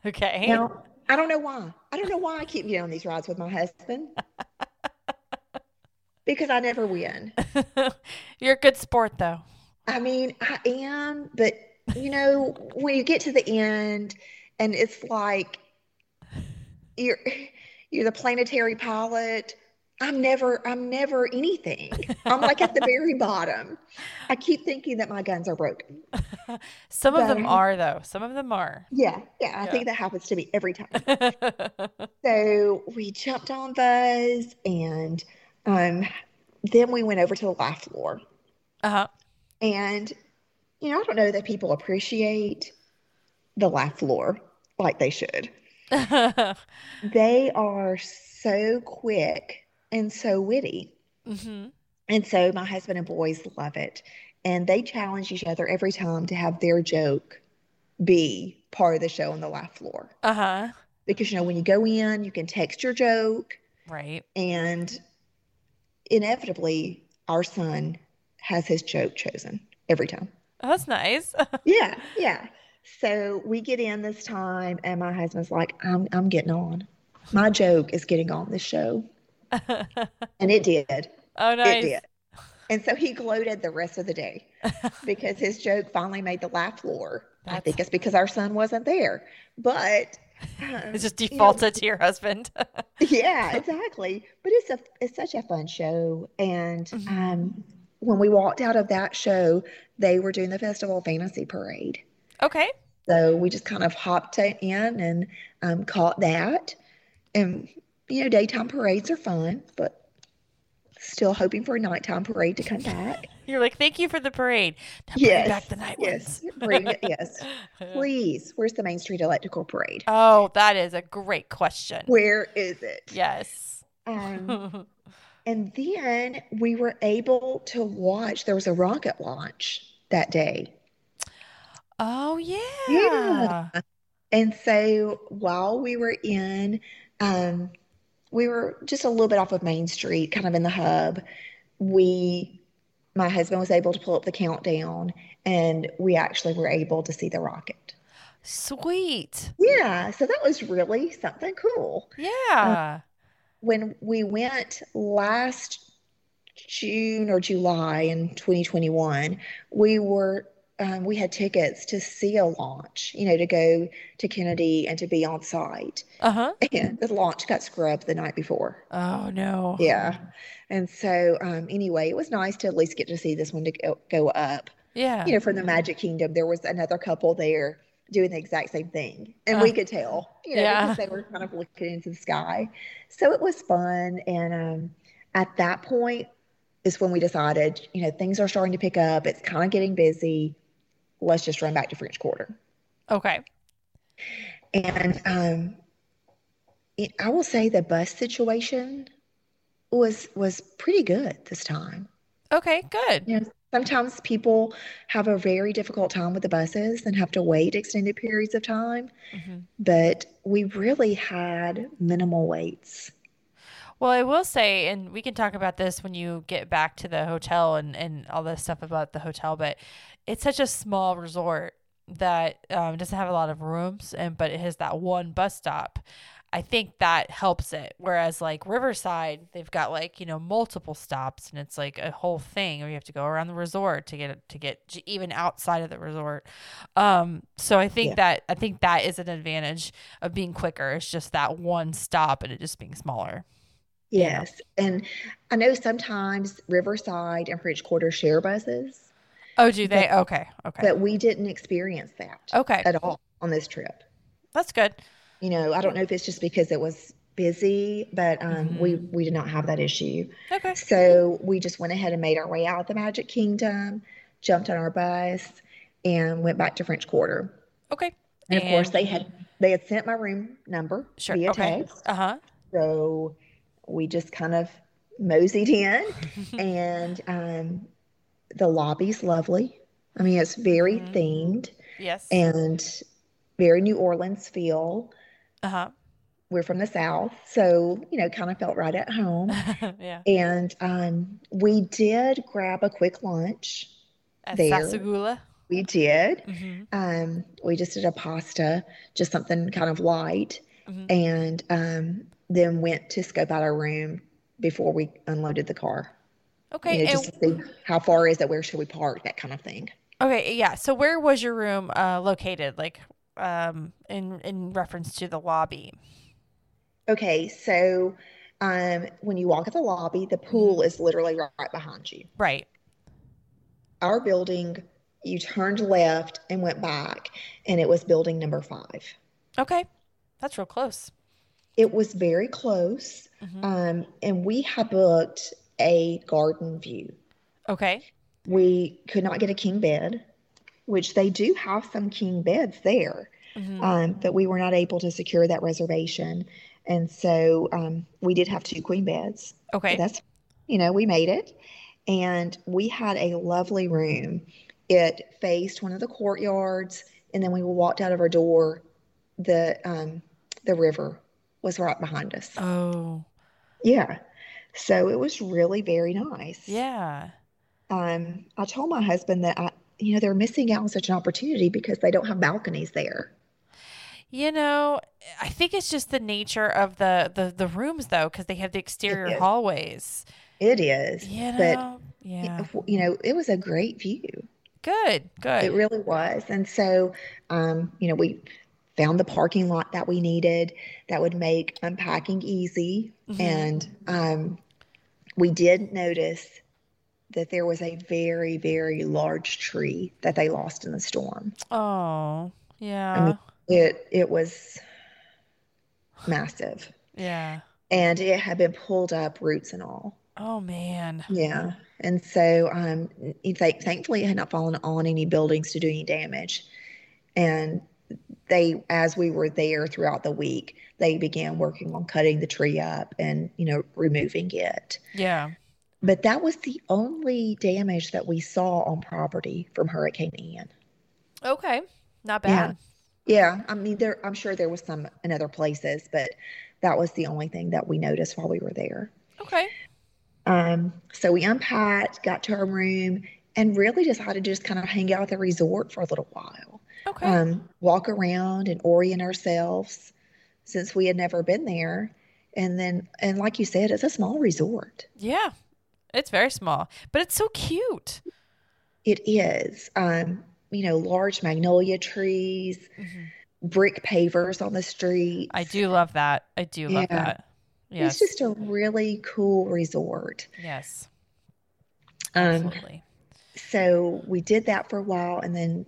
Okay. Now, I don't know why. I don't know why I keep getting on these rides with my husband. because I never win. You're a good sport though. I mean, I am, but you know, when you get to the end and it's like you're you're the planetary pilot, I'm never I'm never anything. I'm like at the very bottom. I keep thinking that my guns are broken. Some of them are though. Some of them are. Yeah, yeah, I Yeah. think that happens to me every time. So we jumped on Buzz and um, then we went over to the laugh floor. uh-huh. And, you know, I don't know that people appreciate the laugh floor like they should. They are so quick and so witty. hmm And so my husband and boys love it. And they challenge each other every time to have their joke be part of the show on the laugh floor. Uh-huh. Because, you know, when you go in, you can text your joke. Right. And inevitably, our son has his joke chosen every time. Oh, that's nice. Yeah, yeah. So we get in this time, and my husband's like, I'm, I'm getting on. My joke is getting on this show. And it did. oh, no. It did. And so he gloated the rest of the day because his joke finally made the laugh floor. I think it's because our son wasn't there. But um, It's just you know, defaulted to your husband. yeah, exactly. But it's a it's such a fun show. And Mhm. um, when we walked out of that show, they were doing the Festival Fantasy Parade. okay. So we just kind of hopped in and um, caught that. And you know, daytime parades are fun, but still hoping for a nighttime parade to come back. You're like, thank you for the parade. Now bring Yes, back the night yes, bring it. Yes, please. Where's the Main Street Electrical Parade? Oh, that is a great question. Where is it? Yes. Um, And then we were able to watch, there was a rocket launch that day. oh, yeah. Yeah. And so while we were in, um, we were just a little bit off of Main Street, kind of in the hub. We, my husband was able to pull up the countdown and we actually were able to see the rocket. Sweet. Yeah, so that was really something cool. Yeah. Um, when we went last June or July in 2021, we were um, we had tickets to see a launch, you know, to go to Kennedy and to be on site. Uh-huh. And the launch got scrubbed the night before. Oh, no. Yeah. And so, um, anyway, it was nice to at least get to see this one to go, go up. Yeah. You know, from the Magic Kingdom, there was another couple there doing the exact same thing. And we could tell, you know, Yeah. because they were kind of looking into the sky. So it was fun. And um, at that point is when we decided, you know, things are starting to pick up. It's kind of getting busy. Let's just run back to French Quarter. Okay. And um, it, I will say the bus situation was was pretty good this time. Okay, good. You know, sometimes people have a very difficult time with the buses and have to wait extended periods of time, Mhm. but we really had minimal waits. Well, I will say, and we can talk about this when you get back to the hotel and, and all this stuff about the hotel, but it's such a small resort that um, doesn't have a lot of rooms, and but it has that one bus stop. I think that helps it. Whereas like Riverside, they've got like you know multiple stops, and it's like a whole thing where you have to go around the resort to get to get even outside of the resort. Um, so I think Yeah. that I think that is an advantage of being quicker. It's just that one stop and it just being smaller. Yes. And I know sometimes Riverside and French Quarter share buses, Oh, do they? But- Okay. Okay. but we didn't experience that Okay. at all on this trip. That's good. You know, I don't know if it's just because it was busy, but um, we Mhm. we did not have that issue. Okay. So we just went ahead and made our way out of the Magic Kingdom, jumped on our bus, and went back to French Quarter. Okay. And of course, they had they had sent my room number Sure. via Okay. text, Uh huh. so we just kind of moseyed in, and um, the lobby's lovely. I mean, it's very Mhm. themed yes. and very New Orleans feel. uh huh. We're from the South, so you know, kind of felt right at home. yeah. And um, we did grab a quick lunch. At there. Sassagoula. We did. Mm-hmm. Um, we just did a pasta, just something kind of light, Mhm. and um, then went to scope out our room before we unloaded the car. Okay. You know, and, just to see how far is it, where should we park, that kind of thing. okay. Yeah. So where was your room uh, located? Like, um, in in reference to the lobby. Okay, so um, when you walk at the lobby, the pool is literally right, behind you. Right. Our building, you turned left and went back, and it was building number five. Okay. That's real close. It was very close, Mhm. um, and we had booked a garden view. Okay. We could not get a king bed, which they do have some king beds there, Mhm. um, but we were not able to secure that reservation. And so um, we did have two queen beds. Okay. That's, you know, we made it. And we had a lovely room. It faced one of the courtyards. And then we walked out of our door, the um, the river was right behind us. Oh. Yeah. So it was really very nice. Yeah. Um, I told my husband that I, you know, they're missing out on such an opportunity because they don't have balconies there. You know, I think it's just the nature of the the, the rooms though, because they have the exterior hallways. It is. You But. Yeah. you know, it was a great view. Good. Good. It really was. And so, um, you know, we found the parking lot that we needed that would make unpacking easy. Mhm. And um, we did notice that there was a very, very large tree that they lost in the storm. Oh. Yeah. It it was massive. yeah. And it had been pulled up, roots and all. Oh man. Yeah. And so, um, thank- thankfully, it had not fallen on any buildings to do any damage. And they, as we were there throughout the week, they began working on cutting the tree up and, you know, removing it. Yeah. But that was the only damage that we saw on property from Hurricane Ian. Okay. Not bad Yeah. Yeah, I mean, there, I'm sure there was some in other places, but that was the only thing that we noticed while we were there. Okay. Um, so we unpacked, got to our room, and really decided to just kind of hang out at the resort for a little while. Okay. Um, walk around and orient ourselves since we had never been there. And then, and like you said, it's a small resort. yeah. It's very small, but it's so cute. It is, um, you know, large magnolia trees, Mhm. brick pavers on the street. I do love that. I do love Yeah. that. Yes. It's just a really cool resort. yes. Um, Absolutely. so we did that for a while and then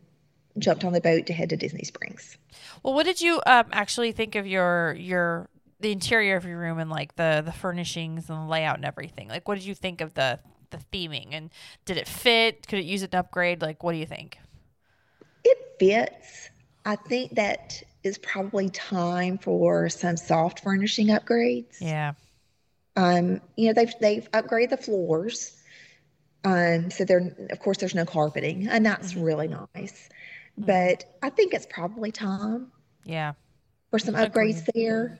jumped on the boat to head to Disney Springs. Well, what did you um, actually think of your your the interior of your room and like the the furnishings and the layout and everything? Like, what did you think of the the theming and did it fit? Could it use an upgrade? Like, what do you think? It fits. I think that is probably time for some soft furnishing upgrades. Yeah. Um, you know, they've they've upgraded the floors. Um, so there, of course, there's no carpeting, and that's Mhm. really nice. But I think it's probably time Yeah. for some Agreed. upgrades there.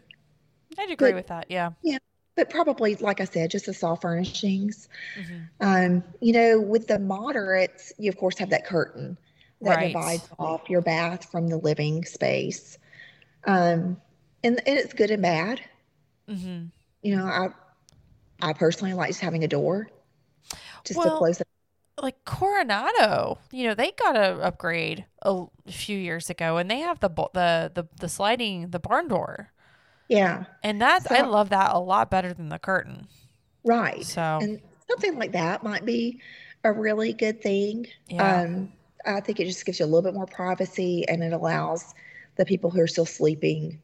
I'd agree But- with that. Yeah. Yeah. But probably, like I said, just the soft furnishings. hmm Um, you know, with the moderates, you of course have that curtain that Right. divides off your bath from the living space. Um, and, and it's good and bad. hmm You know, I I personally like just having a door just to close it. Like Coronado, you know, they got a upgrade a few years ago, and they have the the the the sliding the barn door, Yeah, and that's I love that a lot better than the curtain. right. So And something like that might be a really good thing. yeah, Um, I think it just gives you a little bit more privacy and it allows the people who are still sleeping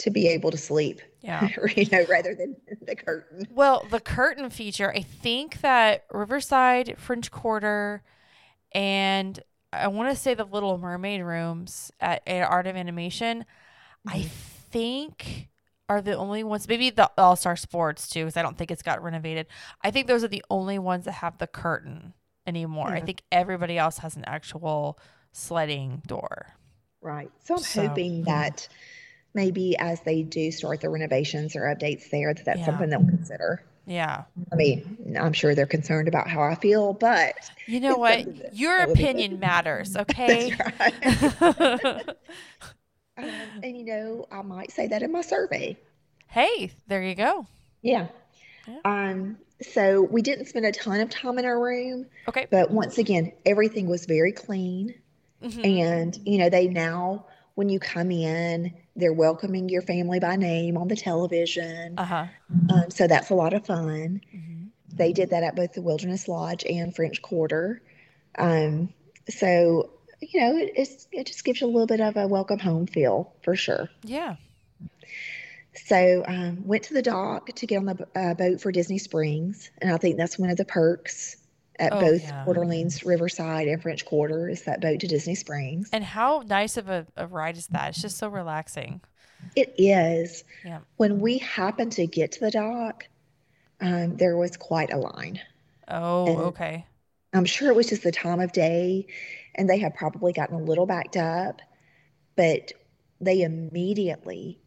to be able to sleep, yeah. you know, rather than the curtain. Well, the curtain feature, I think that Riverside, French Quarter, and I want to say the Little Mermaid rooms at, at Art of Animation, I Mhm. think are the only ones. Maybe the All Star Sports too, because I don't think it's got renovated. I think those are the only ones that have the curtain anymore. I think everybody else has an actual sledding door. Right. So I'm So, hoping that maybe as they do start the renovations or updates there, that that's Yeah. something they'll consider. Yeah. I mean, I'm sure they're concerned about how I feel, but You know what? Your that would be good. opinion matters, okay? Um, and you know, I might say that in my survey. hey, there you go. Yeah. Yeah. Um, so we didn't spend a ton of time in our room, Okay. but once again, everything was very clean. Mhm. And, you know, they now, when you come in, they're welcoming your family by name on the television. Uh-huh. Um, so that's a lot of fun. Mhm. They did that at both the Wilderness Lodge and French Quarter. Um, so, you know, it, it's, it just gives you a little bit of a welcome home feel for sure. Yeah. So, um, went to the dock to get on the uh, boat for Disney Springs, and I think that's one of the perks at Oh, both yeah. Port Orleans, Riverside, and French Quarter is that boat to Disney Springs. And how nice of a, a ride is that? It's just so relaxing. It is. Yeah. When we happened to get to the dock, um, there was quite a line. Oh, And- okay. I'm sure it was just the time of day, and they had probably gotten a little backed up, but they immediately,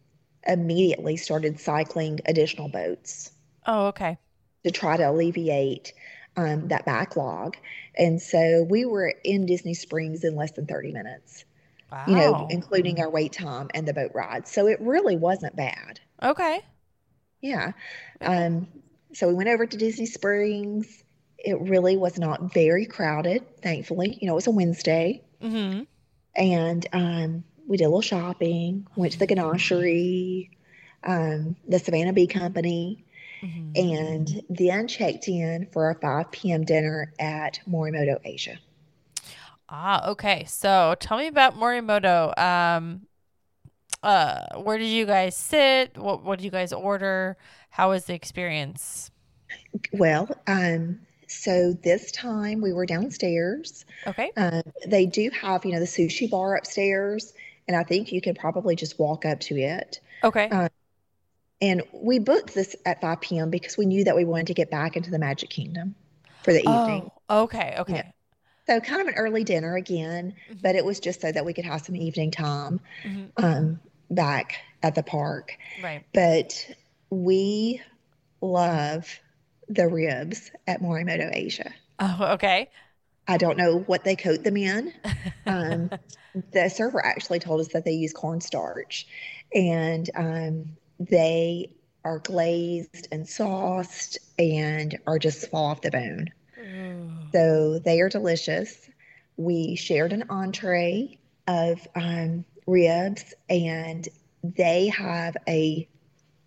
immediately started cycling additional boats. Oh, okay. to try to alleviate um, that backlog. And so we were in Disney Springs in less than 30 minutes, Wow. you know, including our wait time and the boat ride. So it really wasn't bad. okay. Yeah. Um, so we went over to Disney Springs. It really was not very crowded, thankfully. You know, it was a Wednesday. Mm-hmm. And um, we did a little shopping, went to the Ganachery, um, the Savannah Bee Company. Hmm and then checked in for a 5 p.m. dinner at Morimoto Asia. Ah, okay. So tell me about Morimoto. Um, uh, where did you guys sit? What what did you guys order? How was the experience? Well, um, so this time we were downstairs. Okay. Um, they do have, you know, the sushi bar upstairs, and I think you can probably just walk up to it. Okay. Uh, And we booked this at 5 p.m. because we knew that we wanted to get back into the Magic Kingdom for the evening. Oh, okay. Okay. So kind of an early dinner again, Mhm. but it was just so that we could have some evening time Mhm. um, back at the park. Right. but we love the ribs at Morimoto Asia. Oh, okay. I don't know what they coat them in. Um, the server actually told us that they use cornstarch and um, they are glazed and sauced and are just fall off the bone. Ooh. So they are delicious. We shared an entree of um, ribs and they have a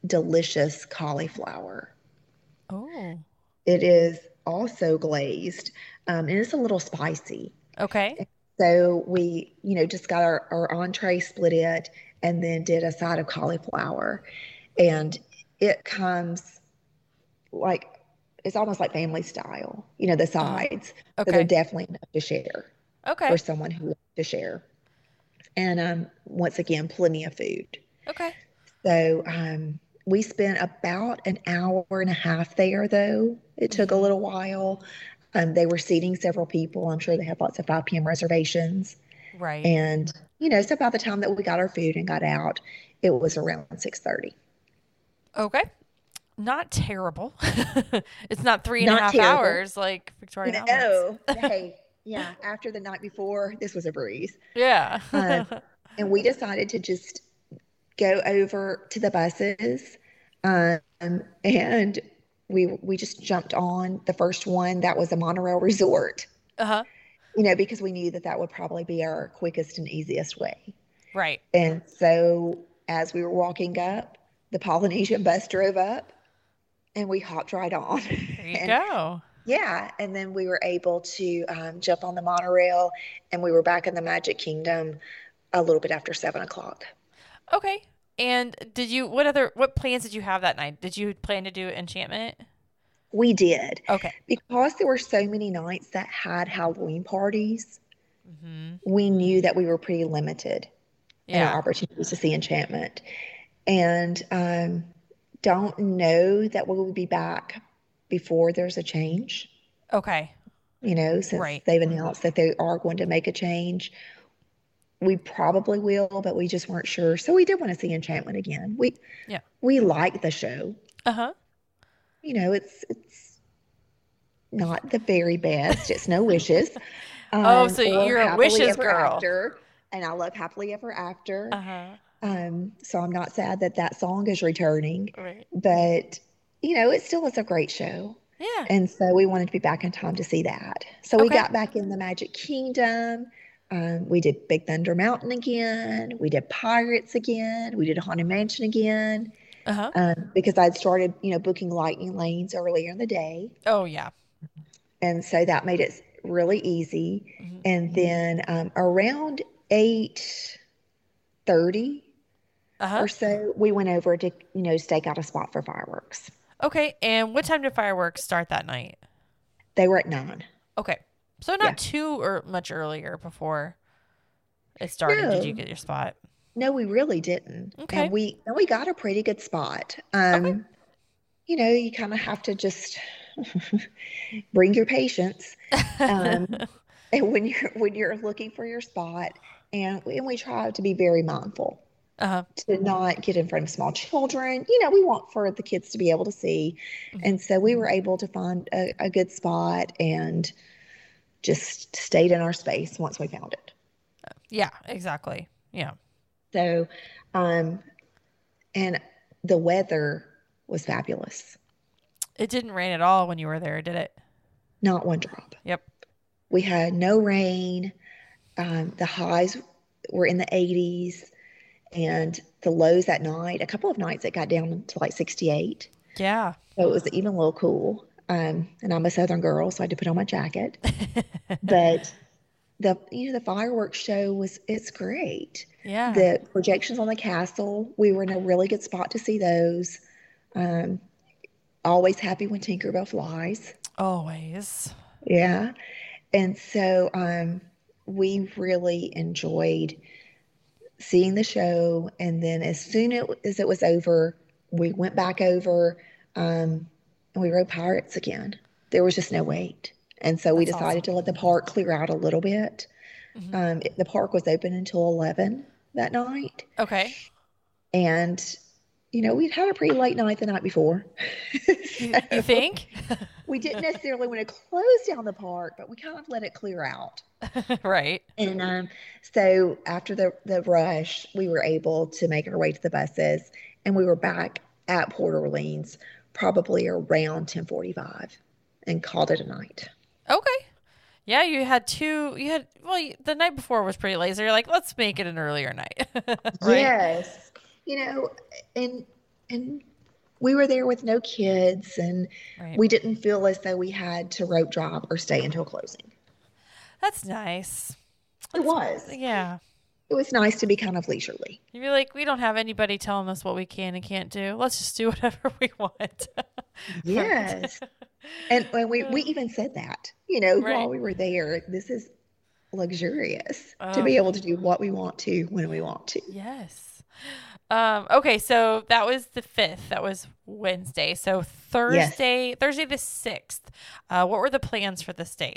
delicious cauliflower. Oh. It is also glazed um, and it's a little spicy. Okay. So we, you know, just got our, our entree, split it, and then did a side of cauliflower. And it comes like it's almost like family style, you know, the sides. So they're definitely enough to share Okay. for someone who wants to share. And um, once again, plenty of food. Okay. So um, we spent about an hour and a half there, though. It took a little while. Um, they were seating several people. I'm sure they had lots of 5 p.m. reservations. Right. And, you know, so by the time that we got our food and got out, it was around 6.30. Okay. Not terrible. it's not three and a half terrible. hours like Victoria. No, hey, yeah, after the night before, this was a breeze. Yeah. Uh, and we decided to just go over to the buses um, and we we just jumped on the first one that was a monorail resort uh huh. You know because we knew that that would probably be our quickest and easiest way Right. and so as we were walking up the polynesian bus drove up and we hopped right on There you And- go. yeah and then we were able to um, jump on the monorail and we were back in the magic kingdom a little bit after seven o'clock Okay. And did you what other what plans did you have that night? Did you plan to do enchantment? We did Okay. because there were so many nights that had halloween parties mm-hmm. we knew that we were pretty limited in our opportunities to see enchantment and um, don't know that we will be back before there's a change Okay. you know since Right. they've announced that they are going to make a change we probably will but we just weren't sure so we did want to see enchantment again we Yeah. we like the show Uh huh. You know it's it's not the very best it's no wishes. Oh, um, so you're a wishes girl. After, and i love happily ever after. Uh huh. um so i'm not sad that that song is returning Right. but you know it still is a great show. Yeah. and so we wanted to be back in time to see that. So we got back in the magic kingdom. Um, we did big thunder mountain again. We did pirates again. We did haunted mansion again Uh huh. um, because i'd started you know booking lightning lanes earlier in the day Oh yeah. and so that made it really easy Mhm. and then um, around 8.30 Uh huh. or so we went over to you know stake out a spot for fireworks Okay. And what time did fireworks start that night? they were at 9 Okay. So not too or much earlier before it started. Did you get your spot? No, we really didn't. Okay. And we and we got a pretty good spot. Um, you know, you kind of have to just bring your patience. Um, and when you're when you're looking for your spot, and we, and we try to be very mindful uh huh. to not get in front of small children. You know, we want for the kids to be able to see, Mhm. and so we were able to find a, a good spot and just stayed in our space once we found it. Yeah. Exactly. Yeah. So, um, and the weather was fabulous. It didn't rain at all when you were there, did it? Not one drop. Yep. We had no rain. Um, the highs were in the 80s, and the lows that night, a couple of nights, it got down to like 68. Yeah. So it was even a little cool. Um, and I'm a Southern girl, so I had to put on my jacket. But the you know the fireworks show was it's great. yeah. the projections on the castle we were in a really good spot to see those um, always happy when tinkerbell flies Always. yeah and so um, we really enjoyed seeing the show and then as soon as it was over we went back over um, and we rode pirates again there was just no wait and so we That's decided to let the park clear out a little bit Mhm. um, it- the park was open until 11 that night Okay. and you know we'd had a pretty late night the night before You, you think? we didn't necessarily want to close down the park but we kind of let it clear out right. and um, so after the, the rush we were able to make our way to the buses and we were back at port orleans probably around 1045 and called it a night Okay. Yeah, you had two. You had well, you, the night before was pretty lazy. You're like, let's make it an earlier night, right? yes you know and and we were there with no kids and Right. we didn't feel as though we had to rope drop or stay until closing That's nice. It was. Yeah. It was nice to be kind of leisurely. You'd be like, we don't have anybody telling us what we can and can't do. Let's just do whatever we want. Yes. And, and we, we even said that, you know, Right. while we were there, this is luxurious to Oh. be able to do what we want to when we want to. Yes. Um, okay, so that was the fifth. That was Wednesday. So Thursday, Thursday the sixth. Uh, what were the plans for this day?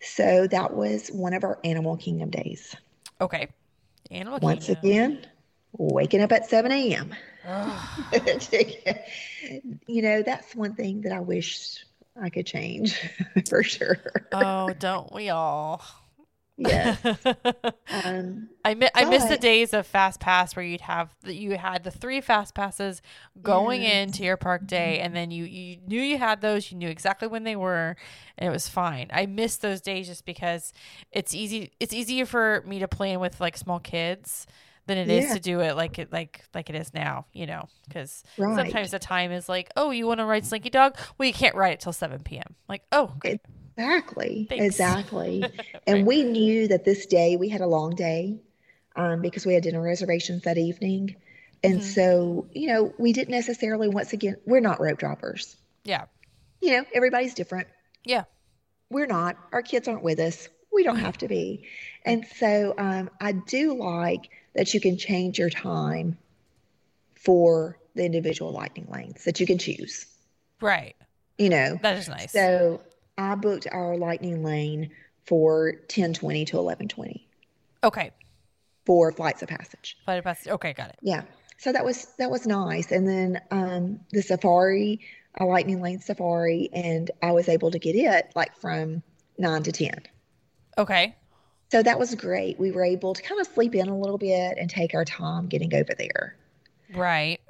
So that was one of our Animal Kingdom days. Okay. Animal Once Kingdom. again, waking up at 7 a.m. You know, that's one thing that I wish I could change for sure. oh, don't we all? Yes. Um, I mi- I miss the days of fast pass where you'd have the, you had the three fast passes going into your park day and then you you knew you had those you knew exactly when they were and it was fine. I miss those days just because it's easy it's easier for me to plan with like small kids than it is Yeah. to do it like it like like it is now, you know, cuz right. sometimes the time is like, "Oh, you want to ride Slinky Dog? Well, you can't ride it till 7 p.m." Like, "Oh, great. Exactly. Thanks. Exactly. And we knew that this day we had a long day um, because we had dinner reservations that evening. And Mhm. so, you know, we didn't necessarily, once again, we're not rope droppers. yeah. You know, everybody's different. Yeah. We're not. Our kids aren't with us. We don't have to be. And so um, I do like that you can change your time for the individual lightning lanes that you can choose, Right. you know. That is nice. So I booked our lightning lane for 1020 to 1120 okay. for flights of passage. Flight of Passage. Okay, got it. Yeah. So that was that was nice. And then um, the safari, a lightning lane safari, and I was able to get it like from nine to ten. Okay. So that was great. We were able to kind of sleep in a little bit and take our time getting over there. Right.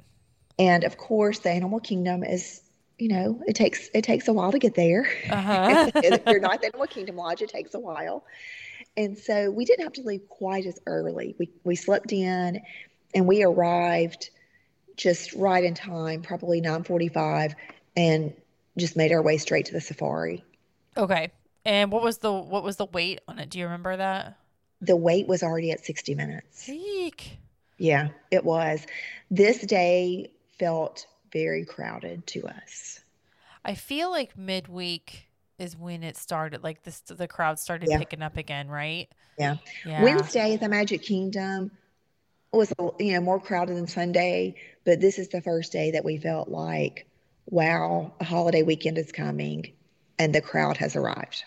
And of course, the animal kingdom is, you know, it takes it takes a while to get there. Uh-huh. if you're not at the Animal Kingdom Lodge, it takes a while. And so we didn't have to leave quite as early. We we slept in and we arrived just right in time, probably 9:45, and just made our way straight to the safari. Okay. And what was the what was the wait on it? Do you remember that? The wait was already at 60 minutes. Eek. Yeah, it was. This day felt very crowded to us. I feel like midweek is when it started. Like this, the crowd started Yeah. picking up again, right? Yeah. Yeah. Wednesday at the Magic Kingdom was you know more crowded than Sunday, but this is the first day that we felt like, wow, a holiday weekend is coming, and the crowd has arrived.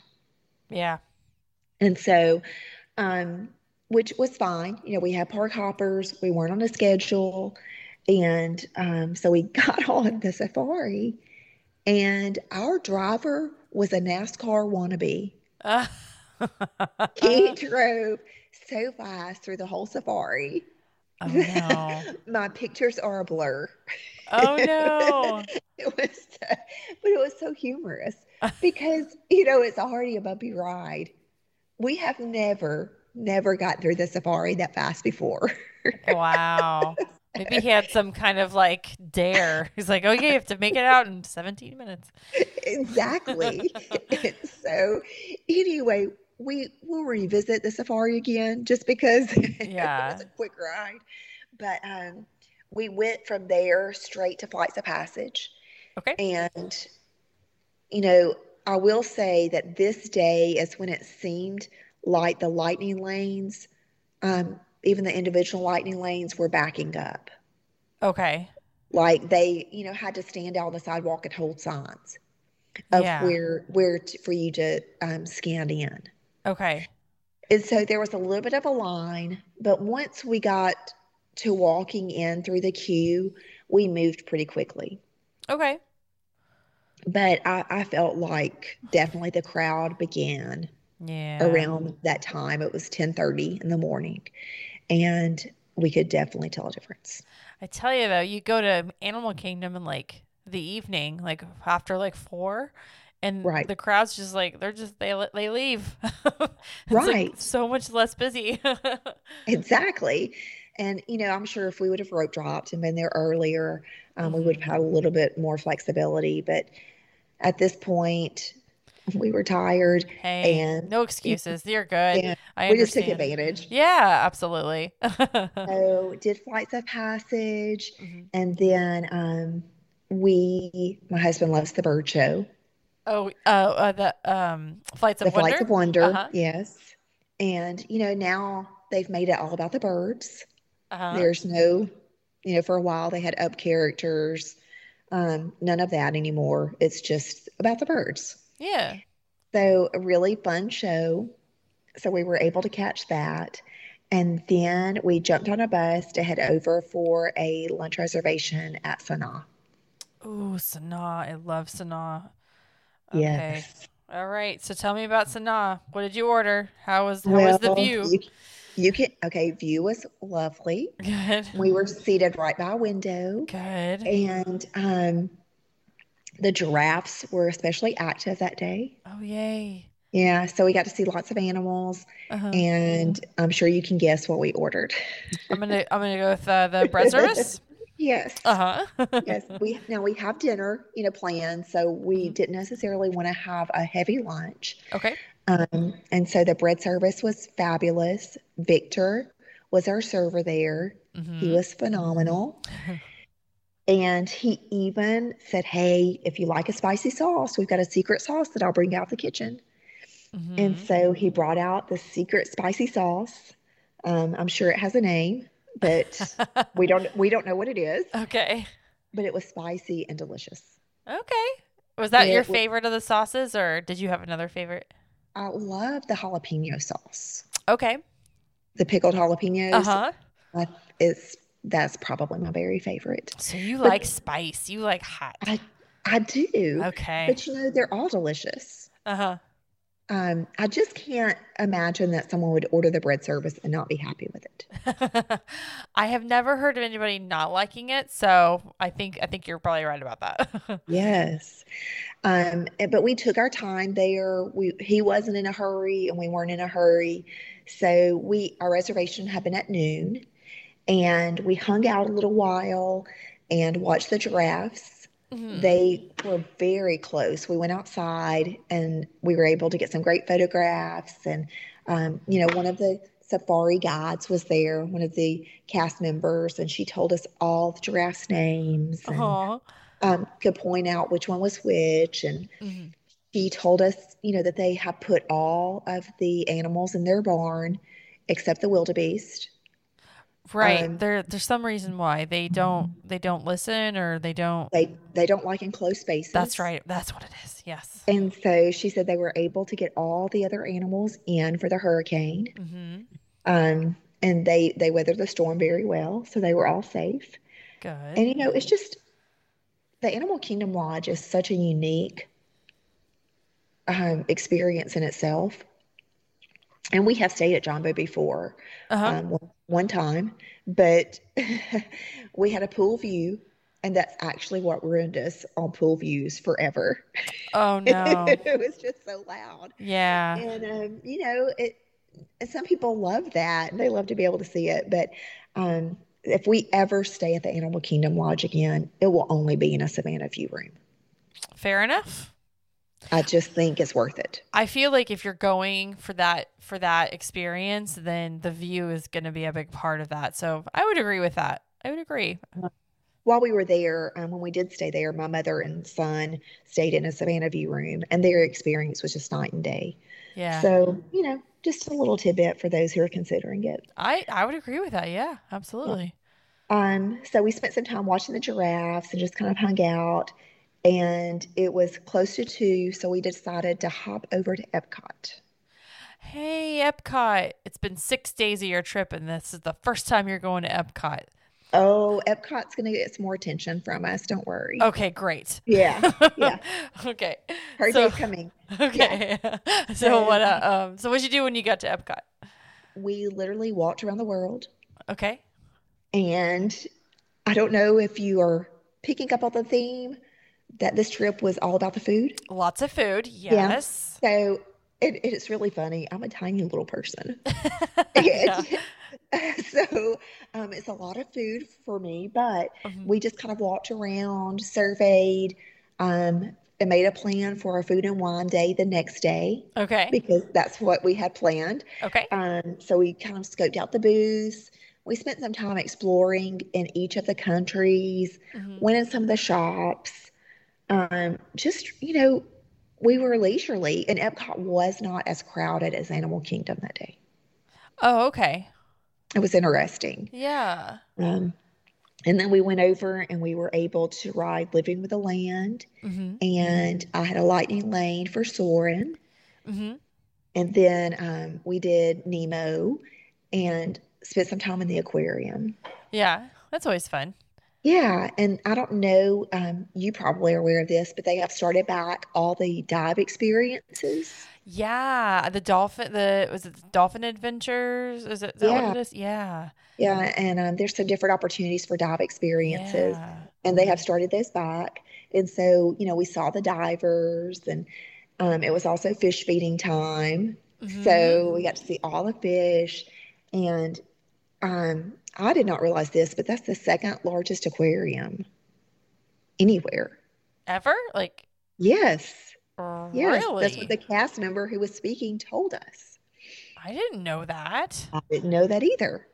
Yeah. And so, um, which was fine. You know, we had park hoppers. We weren't on a schedule, and um, so we got on the safari, and our driver was a NASCAR wannabe. Uh, He drove so fast through the whole safari. Oh no. My pictures are a blur. Oh no. It was, but it was so humorous because you know it's already a bumpy ride. We have never, never got through the safari that fast before. Wow. Maybe he had some kind of like dare. He's like, oh yeah, you have to make it out in 17 minutes. exactly. So, anyway, we will revisit the safari again just because Yeah. it was a quick ride. But um, we went from there straight to Flights of Passage. Okay. And, you know, I will say that this day is when it seemed like the lightning lanes, um, even the individual lightning lanes, were backing up. Okay. Like they, you know, had to stand out on the sidewalk and hold signs of Yeah. where where to, for you to um, scan in. Okay. And so there was a little bit of a line, but once we got to walking in through the queue, we moved pretty quickly. Okay. But I, I felt like definitely the crowd began Yeah. around that time. It was 10:30 in the morning, and we could definitely tell a difference. I tell you though, you go to Animal Kingdom in like the evening, like after like four, and Right. the crowd's just like they're just they they leave. It's, like, Right. so much less busy. Exactly. And, you know, I'm sure if we would have rope dropped and been there earlier, um, we would have had a little bit more flexibility. But at this point, We were tired. Hey, And- no excuses. You're good. I we just took advantage. Yeah, absolutely. So did flights of passage, Mhm. and then um, we, my husband loves the bird show, Oh, uh, uh, the um, flights the of wonder. flights of wonder, Uh-huh. yes. And you know now they've made it all about the birds. Uh-huh. There's no, you know, for a while they had up characters. Um, none of that anymore. It's just about the birds. Yeah. So a really fun show. So we were able to catch that. And then we jumped on a bus to head over for a lunch reservation at Sanaa. Oh, Sanaa. I love Sanaa. Okay. Yes. All right. So tell me about Sanaa. What did you order? How was how was the view? You, you can, okay, view was lovely. Good. We were seated right by a window, Good. and um, the giraffes were especially active that day. Oh, yay. Yeah, so we got to see lots of animals, Uh-huh. and I'm sure you can guess what we ordered. I'm gonna I'm gonna go with uh, the bread service. Yes. Uh huh. Yes, we now we have dinner, you know, planned, so we Mhm. didn't necessarily want to have a heavy lunch. okay. Um, and so the bread service was fabulous. Victor was our server there. He Mhm. was phenomenal. And he even said, Hey, if you like a spicy sauce, we've got a secret sauce that I'll bring out the kitchen. And Mhm. so he brought out the secret spicy sauce. Um, I'm sure it has a name, but we don't we don't know what it is. okay. But it was spicy and delicious. Okay. Was that It your favorite of the sauces, or did you have another favorite? I love the jalapeno sauce. Okay. The pickled jalapenos Uh huh. is that's probably my very favorite. So you But- like spice? You like hot? I I do. Okay. But you know, they're all delicious. Uh huh. Um, I just can't imagine that someone would order the bread service and not be happy with it. I have never heard of anybody not liking it, so I think I think you're probably right about that. Yes. Um, but we took our time there. We he wasn't in a hurry and we weren't in a hurry. So we our reservation happened at noon and we hung out a little while and watched the giraffes. Mhm. They were very close. We went outside and we were able to get some great photographs. And, um, you know, one of the safari guides was there, one of the cast members, and she told us all the giraffes' names and um, could point out which one was which. And Mhm. she told us, you know, that they have put all of the animals in their barn except the wildebeest. Right. Um, there there's some reason why they don't they don't listen or they don't They they don't like enclosed spaces. That's right. That's what it is. Yes. And so she said they were able to get all the other animals in for the hurricane. mm-hmm. Um, and they they weathered the storm very well, so they were all safe. Good. And you know, it's just the Animal Kingdom Lodge is such a unique um, experience in itself. And we have stayed at Jambo before, uh-huh. um, one- time, but we had a pool view, and that's actually what ruined us on pool views forever. oh no. it was just so loud. Yeah. And um, you know, it some people love that they love to be able to see it. But um, if we ever stay at the Animal Kingdom Lodge again, it will only be in a Savannah view room. Fair enough. I just think it's worth it. I feel like if you're going for that for that experience, then the view is going to be a big part of that. So I would agree with that. I would agree. While we were there, um, when we did stay there, my mother and son stayed in a Savannah view room, and their experience was just night and day. Yeah. So, you know, just a little tidbit for those who are considering it. I I would agree with that. Yeah, absolutely. Um, so we spent some time watching the giraffes and just kind of hung out. And it was close to two, so we decided to hop over to Epcot. Hey, Epcot. It's been 6 days of your trip and this is the first time you're going to Epcot. Oh, Epcot's going to get some more attention from us. Don't worry. Okay, great. Yeah, yeah. okay. Her So- day's coming. Okay. so So- what uh, um so what'd you do when you got to Epcot? We literally walked around the world. Okay. And I don't know if you are picking up on the theme that this trip was all about the food. Lots of food. Yes. So it, it's really funny. I'm a tiny little person. Yeah. so um, it's a lot of food for me, but Mhm. we just kind of walked around, surveyed, um, and made a plan for our food and wine day the next day Okay. because that's what we had planned. Okay. Um, so we kind of scoped out the booths. We spent some time exploring in each of the countries, Mhm. went in some of the shops. Um, just, you know, we were leisurely, and Epcot was not as crowded as Animal Kingdom that day. Oh, okay. It was interesting. Yeah. Um, and then we went over and we were able to ride Living with the Land, Mm-hmm. and I had a lightning lane for Soarin'. Mm-hmm. And then um, we did Nemo and spent some time in the aquarium. Yeah. That's always fun. Yeah, and I don't know, um, you probably are aware of this, but they have started back all the dive experiences. Yeah. The dolphin. The was it the Dolphin Adventures? Is it is that Yeah. what it is? Yeah. Yeah, and um, there's some different opportunities for dive experiences, Yeah. and they have started those back. And so, you know, we saw the divers, and um, it was also fish feeding time. Mhm. So we got to see all the fish, and um, I did not realize this, but that's the second largest aquarium anywhere. Ever? Like Yes, yes, really? that's what the cast member who was speaking told us. I didn't know that. I didn't know that either.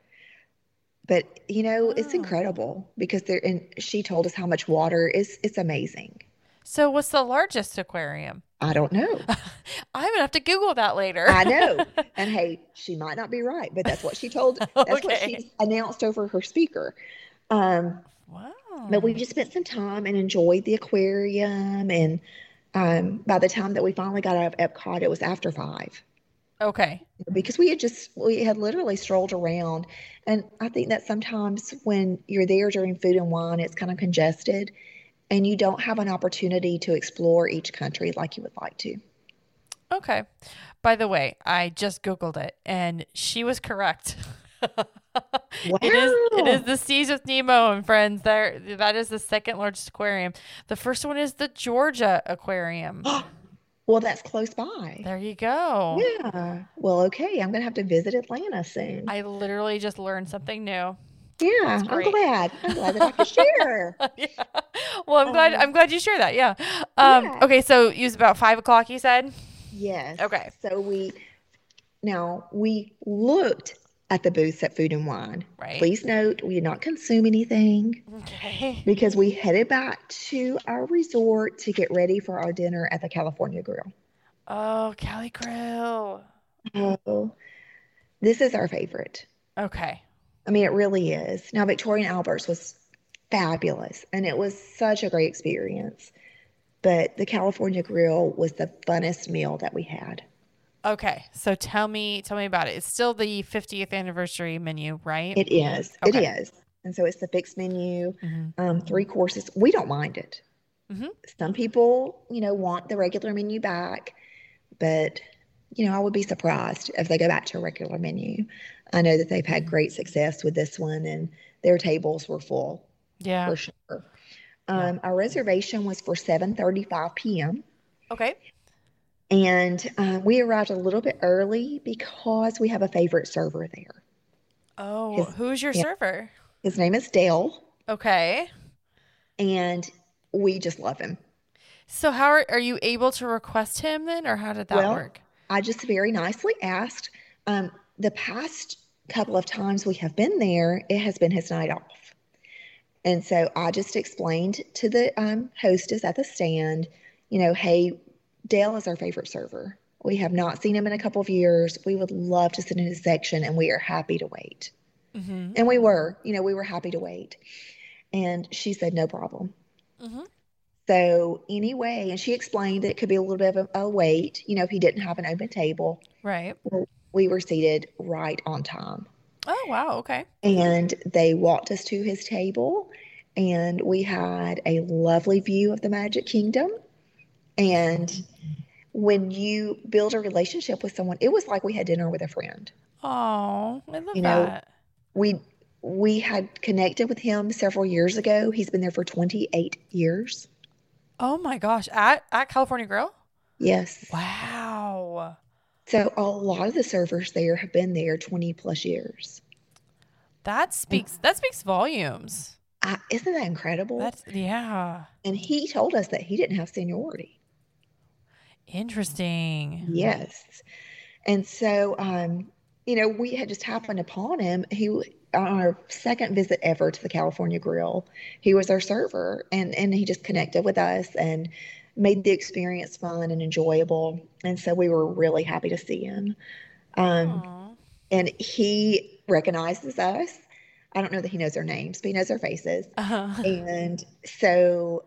But you know, it's Oh. incredible because there and she told us how much water is it's amazing. So what's the largest aquarium? I don't know. I'm gonna have to Google that later. I know. And hey, she might not be right, but that's what she told that's what she announced over her speaker. Um, wow. but we just spent some time and enjoyed the aquarium and um, by the time that we finally got out of Epcot, it was after five. Okay. because we had just we had literally strolled around and i think that sometimes when you're there during food and wine it's kind of congested and you don't have an opportunity to explore each country like you would like to Okay. By the way, I just Googled it and she was correct. It is it is the Seas with Nemo and friends. There that is the second largest aquarium. The first one is the Georgia Aquarium. well that's close by There you go. yeah well okay i'm gonna have to visit atlanta soon I literally just learned something new. Yeah i'm glad i'm glad that i could share yeah. Well, I'm glad Um, I'm glad you share that. Yeah. Um Yeah. okay, so it was about five o'clock you said? yes Okay. so we now we looked at the booths at food and wine Right. please note we did not consume anything Okay. because we headed back to our resort to get ready for our dinner at the California Grill. Oh, Cali Grill. Oh, this is our favorite. Okay. I mean, it really is. Now, Victoria and Albert's was fabulous and it was such a great experience. But the California Grill was the funnest meal that we had. Okay. So tell me tell me about it. It's still the 50th anniversary menu, right? It is. It Okay. is. And so it's the fixed menu, Mhm. um, three courses. We don't mind it. Mm-hmm. Some people, you know, want the regular menu back, but you know, I would be surprised if they go back to a regular menu. I know that they've had great success with this one, and their tables were full Yeah. for sure. Um, our reservation was for 7:35 p.m. Okay. and uh, we arrived a little bit early because we have a favorite server there. Oh, His- who's your yeah. server? His name is Dale, Okay. and we just love him. So how are, are you able to request him then or how did that Well, work? I just very nicely asked. Um, the past couple of times we have been there, it has been his night off. And so I just explained to the um, hostess at the stand, you know, hey, Dale is our favorite server. We have not seen him in a couple of years. We would love to sit in his section and we are happy to wait. Mhm. And we were, you know, we were happy to wait. And she said, no problem. Mhm. So, anyway, and she explained that it could be a little bit of a, a wait, you know, if he didn't have an open table. Right. We were seated right on time. Oh, wow. Okay. And they walked us to his table, and we had a lovely view of the Magic Kingdom. And when you build a relationship with someone, it was like we had dinner with a friend. Oh, I love You know, that. We we had connected with him several years ago. He's been there for 28 years. Oh my gosh. At at California Grill? Yes. Wow. So a lot of the servers there have been there 20 plus years. That speaks that speaks volumes. I, isn't that incredible? That's yeah. and he told us that he didn't have seniority. Interesting. Yes. And so, um, you know, we had just happened upon him. He on our second visit ever to the California Grill, he was our server, and and he just connected with us and made the experience fun and enjoyable. And so we were really happy to see him. Um, and he recognizes us. I don't know that he knows our names, but he knows our faces. Uh-huh. And so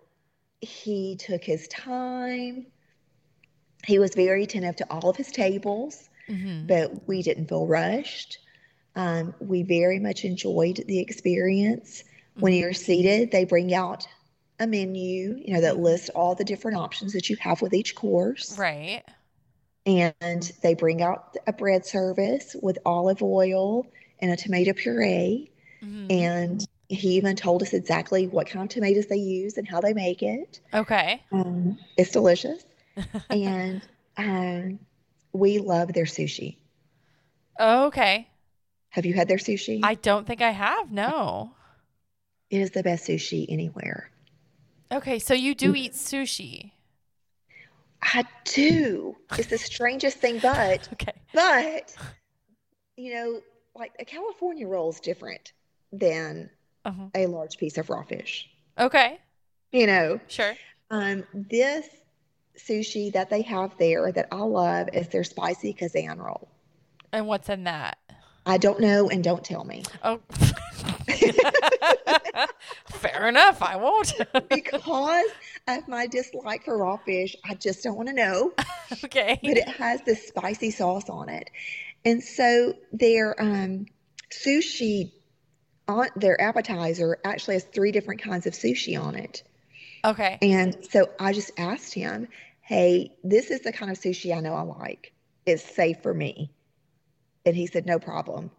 he took his time. He was very attentive to all of his tables, Mhm. but we didn't feel rushed. Um, we very much enjoyed the experience. When Mhm. you're seated, they bring out a menu, you know, that Mhm. lists all the different options that you have with each course. Right. And they bring out a bread service with olive oil and a tomato puree. Mm-hmm. And he even told us exactly what kind of tomatoes they use and how they make it. Okay. Um, it's delicious. And um, we love their sushi. okay. Have you had their sushi? I don't think I have. No. it is the best sushi anywhere. Okay, so you do eat sushi. I do. It's the strangest thing, but Okay. but you know, like a California roll is different than Uh-huh. a large piece of raw fish. Okay. You know, Sure. um, this sushi that they have there that I love is their spicy Kazan roll. And what's in that? I don't know, and don't tell me Oh. Fair enough. I won't. because of my dislike for raw fish. I just don't want to know. okay. But it has this spicy sauce on it, and so their um, sushi on their appetizer actually has three different kinds of sushi on it. Okay. And so I just asked him, "Hey, this is the kind of sushi I know I like. It's safe for me." And he said, "No problem.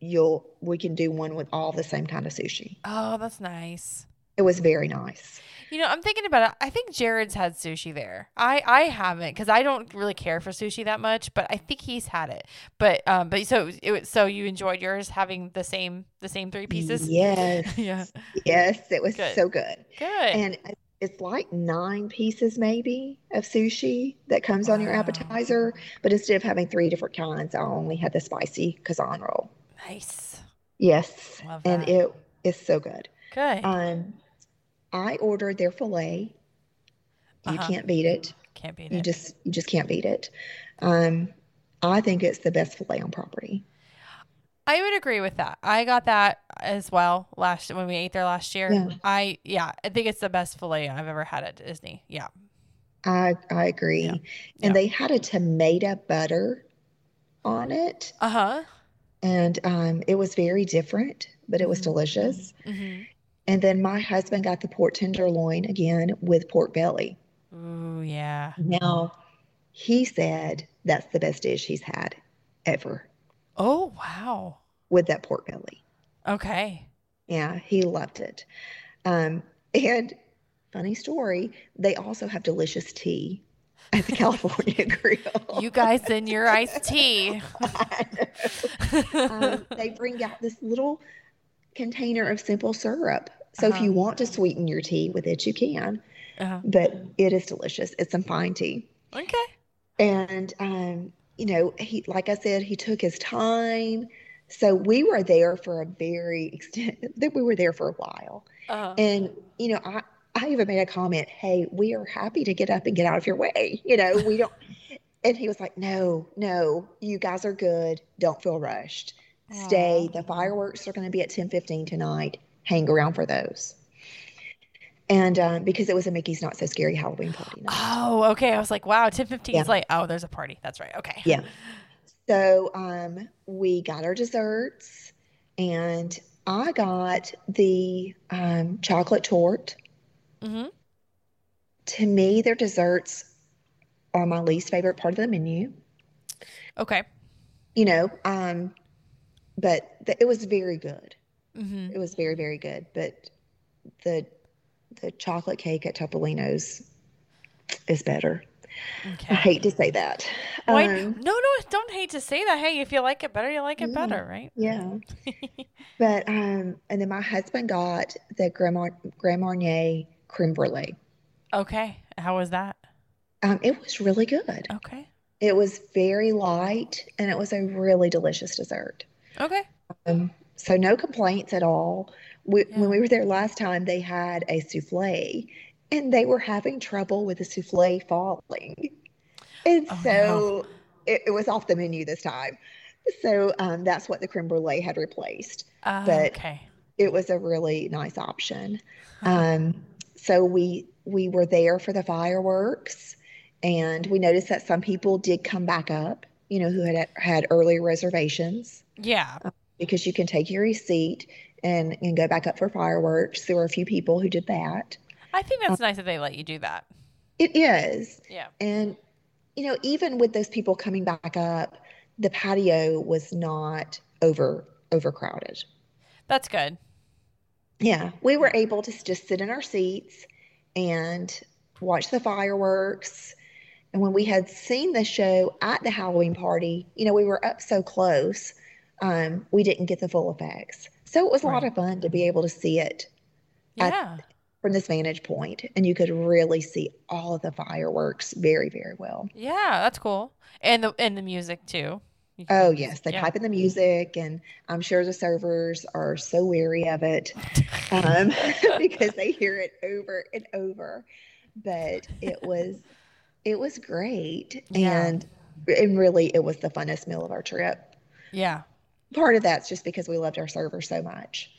You'll we can do one with all the same kind of sushi." Oh, that's nice. It was very nice. You know, I'm thinking about it. I think Jared's had sushi there. I I haven't because I don't really care for sushi that much, but I think he's had it. But um, but so it was, so you enjoyed yours having the same the same three pieces. Yes. Yeah. Yes, it was Good. so good. Good. And it's like nine pieces maybe of sushi that comes on your appetizer, but instead of having three different kinds, I only had the spicy Kazan roll. Nice. Yes, and it is so good. Good. Um, I ordered their filet. You Uh-huh. can't beat it. Can't beat You it. just you just can't beat it. Um, I think it's the best filet on property. I would agree with that. I got that as well last when we ate there last year. Yeah. I yeah, I think it's the best filet I've ever had at Disney. Yeah. I I agree. Yeah. And Yeah. they had a tomato butter on it. Uh huh. And um, it was very different, but it was Mhm. delicious. hmm And then my husband got the pork tenderloin again with pork belly. Ooh yeah. Now, he said that's the best dish he's had ever Oh wow. with that pork belly. Okay. Yeah, he loved it. Um, and funny story, they also have delicious tea at the California Grill. You guys in your iced tea. um, they bring out this little container of simple syrup. So if Uh-huh. you want to sweeten your tea with it, you can. Uh-huh. But it is delicious. It's some fine tea. Okay. And um, you know, he like I said, he took his time. So we were there for a very extent that we were there for a while. Uh, And you know, I I even made a comment, "Hey, we are happy to get up and get out of your way." You know, we don't And he was like, "No, no, you guys are good. Don't feel rushed. Stay. Aw. The fireworks are going to be at 10:15 tonight. Hang around for those." And um, because it was a Mickey's Not So Scary Halloween party night. oh, okay. I was like, wow, 10 15 Yeah. is like, oh, there's a party. That's right. Okay. Yeah. So um, we got our desserts, and I got the um, chocolate torte. Hmm To me, their desserts are my least favorite part of the menu. Okay. You know, um, but th- it was very good. hmm It was very, very good. But the the chocolate cake at Topolino's is better. Okay. I hate to say that. Wait, Um, no, no, don't hate to say that. Hey, if you like it better, you like it Yeah. better, right? yeah. But um, and then my husband got the Grand Marnier creme brulee. Okay. How was that? Um, it was really good. Okay. It was very light and it was a really delicious dessert. Okay. Um, so no complaints at all. We, Yeah. When we were there last time, they had a souffle and they were having trouble with the souffle falling. And Oh, so it, it was off the menu this time. So um, that's what the creme brulee had replaced. Uh, But- okay. It was a really nice option. Um, so we we were there for the fireworks, and we noticed that some people did come back up. You know, who had had earlier reservations Yeah. Um, because you can take your receipt and and go back up for fireworks. There were a few people who did that. I think that's um, nice that they let you do that. It is, Yeah. and you know, even with those people coming back up, the patio was not over overcrowded. That's good. Yeah, we were able to just sit in our seats and watch the fireworks. And when we had seen the show at the Halloween party, you know, we were up so close, um, we didn't get the full effects. So it was a lot of fun to be able to see it At- Yeah. from this vantage point, and you could really see all of the fireworks very, very well. Yeah, that's cool. And the and the music too. Oh, yes, they yeah. pipe in the music, and I'm sure the servers are so weary of it um, because they hear it over and over. But it was it was great, Yeah. and and really it was the funnest meal of our trip. Yeah. Part of that's just because we loved our server so much.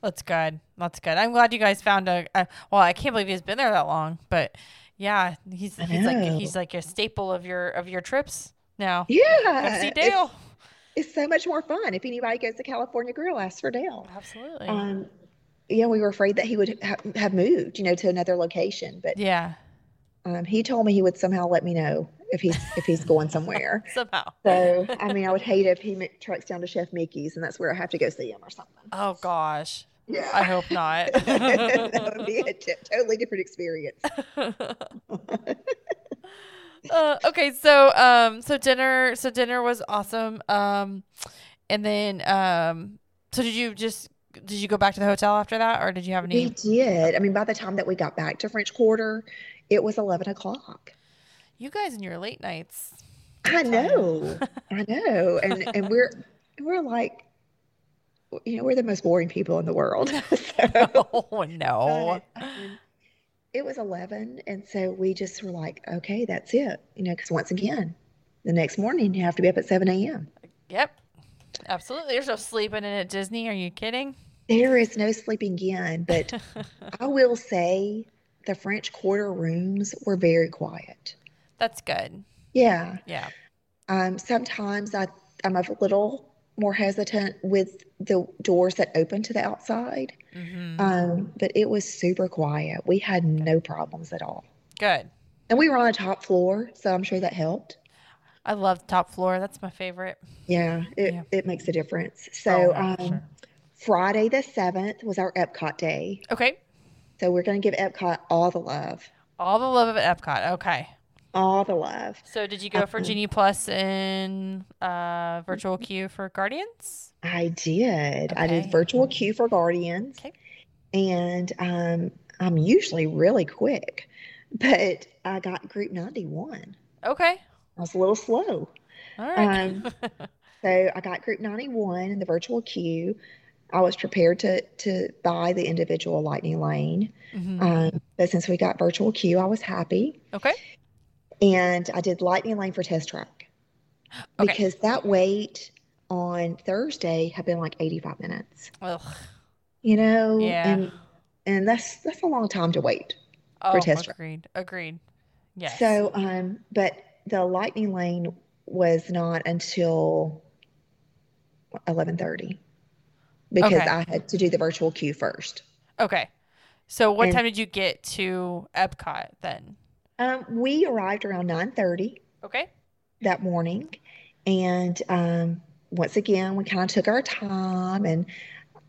That's good. That's good. I'm glad you guys found a, a well, I can't believe he's been there that long, but yeah, he's he's like he's like a staple of your of your trips now. Yeah, see it's, Dale. it's so much more fun. If anybody goes to California Grill, ask for Dale. Absolutely. Um, yeah, we were afraid that he would ha- have moved, you know, to another location, but yeah. um, he told me he would somehow let me know if he's if he's going somewhere. Somehow. So, I mean, I would hate if he trucks down to Chef Mickey's and that's where I have to go see him or something. Oh gosh. Yeah. I hope not. that would be a t- totally different experience. uh, okay, so um, so dinner, so dinner was awesome. Um, and then um, so did you just did you go back to the hotel after that, or did you have any? We did. I mean, by the time that we got back to French Quarter, it was 11 o'clock. You guys and your late nights. I know. I know. And and we're we're like you know, we're the most boring people in the world. So, Oh no. but, um, it was 11 and so we just were like, okay, that's it. You know, because once again, the next morning you have to be up at 7 a.m. Yep. Absolutely. There's no sleeping in at Disney. Are you kidding? There is no sleeping in, but I will say the French Quarter rooms were very quiet. That's good. Yeah. Yeah. Um, sometimes I, I'm a little more hesitant with the doors that open to the outside, hmm um, but it was super quiet. We had no problems at all. Good. And we were on the top floor, so I'm sure that helped. I love the top floor. That's my favorite. Yeah, it, Yeah. it makes a difference. Oh, So, for um, sure. Friday the 7th was our Epcot day. Okay. So, we're going to give Epcot all the love. All the love of Epcot. Okay. All the love. So did you go for Um, Genie Plus and uh, virtual queue for Guardians? I did. I did virtual queue for Guardians. Okay. And um, I'm usually really quick, but I got group 91. Okay. I was a little slow. All right. Um, So I got group 91 in the virtual queue. I was prepared to to buy the individual lightning lane. Mhm. Um, but since we got virtual queue, I was happy. Okay. And I did lightning lane for test track Okay. because that wait on Thursday had been like 85 minutes. Ugh. You know, Yeah. and and that's that's a long time to wait. Oh, test drive. agreed. Agreed. Yes. So, um, but the lightning lane was not until 11:30 because Okay. I had to do the virtual queue first. okay. So what and- time did you get to Epcot then? Um, we arrived around 9:30 Okay. that morning, and um, once again, we kind of took our time and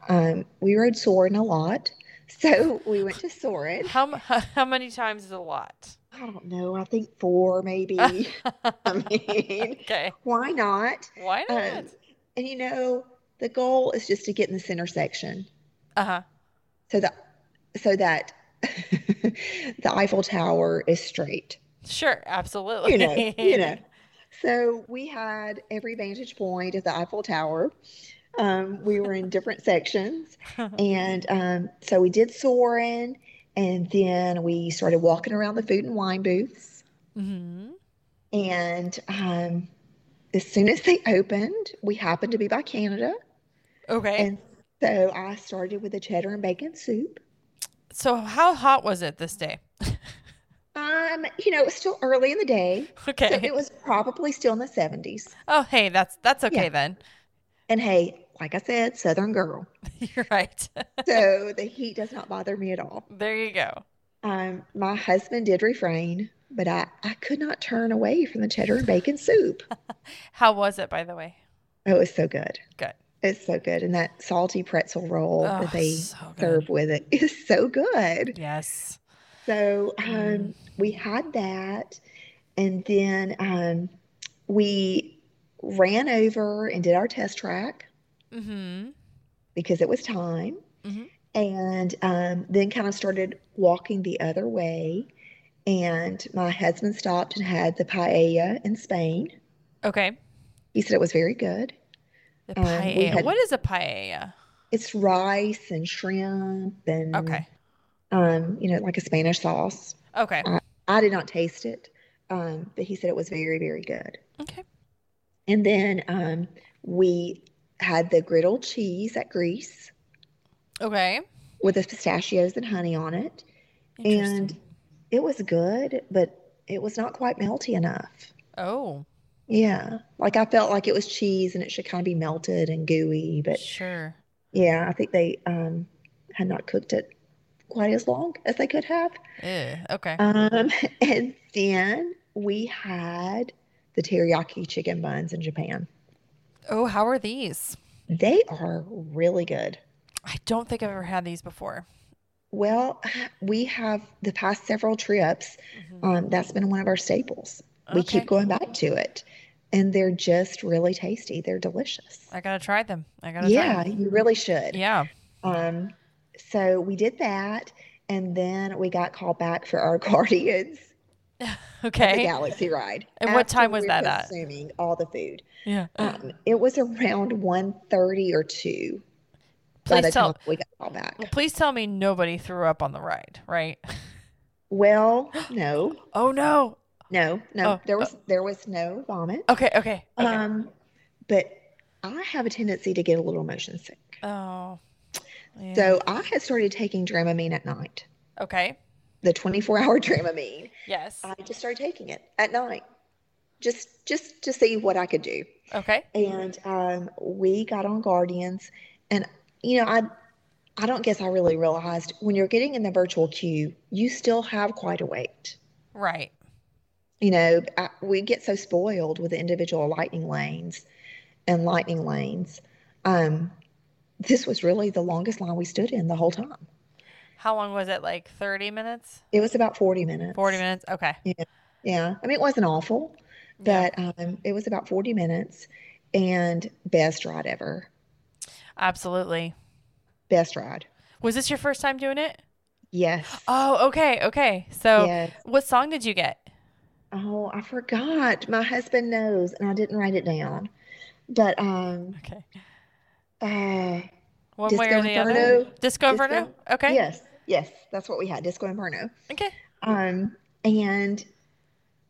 um, we rode Soarin' a lot. So we went to Soarin'. How how many times is a lot? I don't know. I think four, maybe. I mean, Okay. why not? Why not? Um, and you know, the goal is just to get in the center section Uh huh. so that so that the Eiffel Tower is straight. Sure. Absolutely. You know, you know. So we had every vantage point of the Eiffel Tower. Um, we were in different sections, and um, so we did Soarin', and then we started walking around the food and wine booths. hmm And um, as soon as they opened, we happened to be by Canada, Okay. and so I started with a cheddar and bacon soup. So how hot was it this day? Um, you know, it was still early in the day, Okay. so it was probably still in the 70s. oh, hey, that's that's okay Yeah. then. And hey, like I said, Southern girl. You're right. So the heat does not bother me at all. there you go. Um, my husband did refrain, but I, I could not turn away from the cheddar and bacon soup. How was it, by the way? Oh, it was so good. Good. It's so good. And that salty pretzel roll Oh, that they so serve with it is so good. Yes. So um, Mm. we had that. And then um, we ran over and did our test track Mm-hmm. because it was time. Mhm. And um, then kind of started walking the other way. And my husband stopped and had the paella in Spain. Okay. He said it was very good. The Um, paella. had- What is a paella? It's rice and shrimp and, Okay. um, you know, like a Spanish sauce. Okay. I did not taste it, um, but he said it was very, very good. Okay. And then um, we had the griddled cheese at Greece Okay. with the pistachios and honey on it. And it was good, but it was not quite melty enough. Oh, Yeah. Like I felt like it was cheese and it should kind of be melted and gooey. But sure. yeah, I think they um, had not cooked it quite as long as they could have. Ew. Okay. Um, and then we had the teriyaki chicken buns in Japan. oh, how are these? They are really good. I don't think I've ever had these before. Well, we have the past several trips. Um, that's been one of our staples. We Okay. keep going back to it, and they're just really tasty. They're delicious. I gotta try them. I gotta Yeah, try them. you really should. Yeah. Um, so we did that, and then we got called back for our Guardians of the Okay. Galaxy ride. And what time was that at? Consuming all the food. Yeah. Um, it was around 1.30 or 2 Please tell. we got called back. Please tell me nobody threw up on the ride, right? Well, no, Oh no. No, no. Oh, there was there was no vomit. Okay. Okay. Okay. Um, but I have a tendency to get a little motion sick. oh. Yeah. So I had started taking Dramamine at night, okay. the 24 hour Dramamine. Yes. I just started taking it at night, just just to see what I could do. Okay. And um, we got on Guardians, and you know I. I don't guess I really realized when you're getting in the virtual queue, you still have quite a wait. Right. You know, I, we get so spoiled with the individual lightning lanes and lightning lanes. Um, this was really the longest line we stood in the whole time. How long was it? Like 30 minutes? It was about 40 minutes. 40 minutes? Okay. Yeah. Yeah. I mean, it wasn't awful, Yeah. but um, it was about 40 minutes and best ride ever. Absolutely. Best ride. Was this your first time doing it? Yes. Oh, okay. Okay. So, yes. what song did you get? Oh, I forgot. My husband knows, and I didn't write it down. But um, Okay. uh, One Disco way or the other? Inferno. Disco Disco- Inferno? Okay. yes, yes, that's what we had. Disco Inferno. Okay. Um, and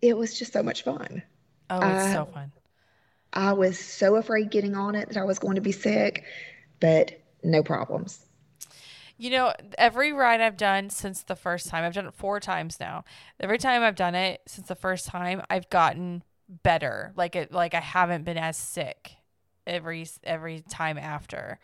it was just so much fun. Oh, it's so fun. I was so afraid getting on it that I was going to be sick, but no problems. You know, every ride I've done since the first time, I've done it four times now. Every time I've done it since the first time, I've gotten better. Like it, like I haven't been as sick every every time after.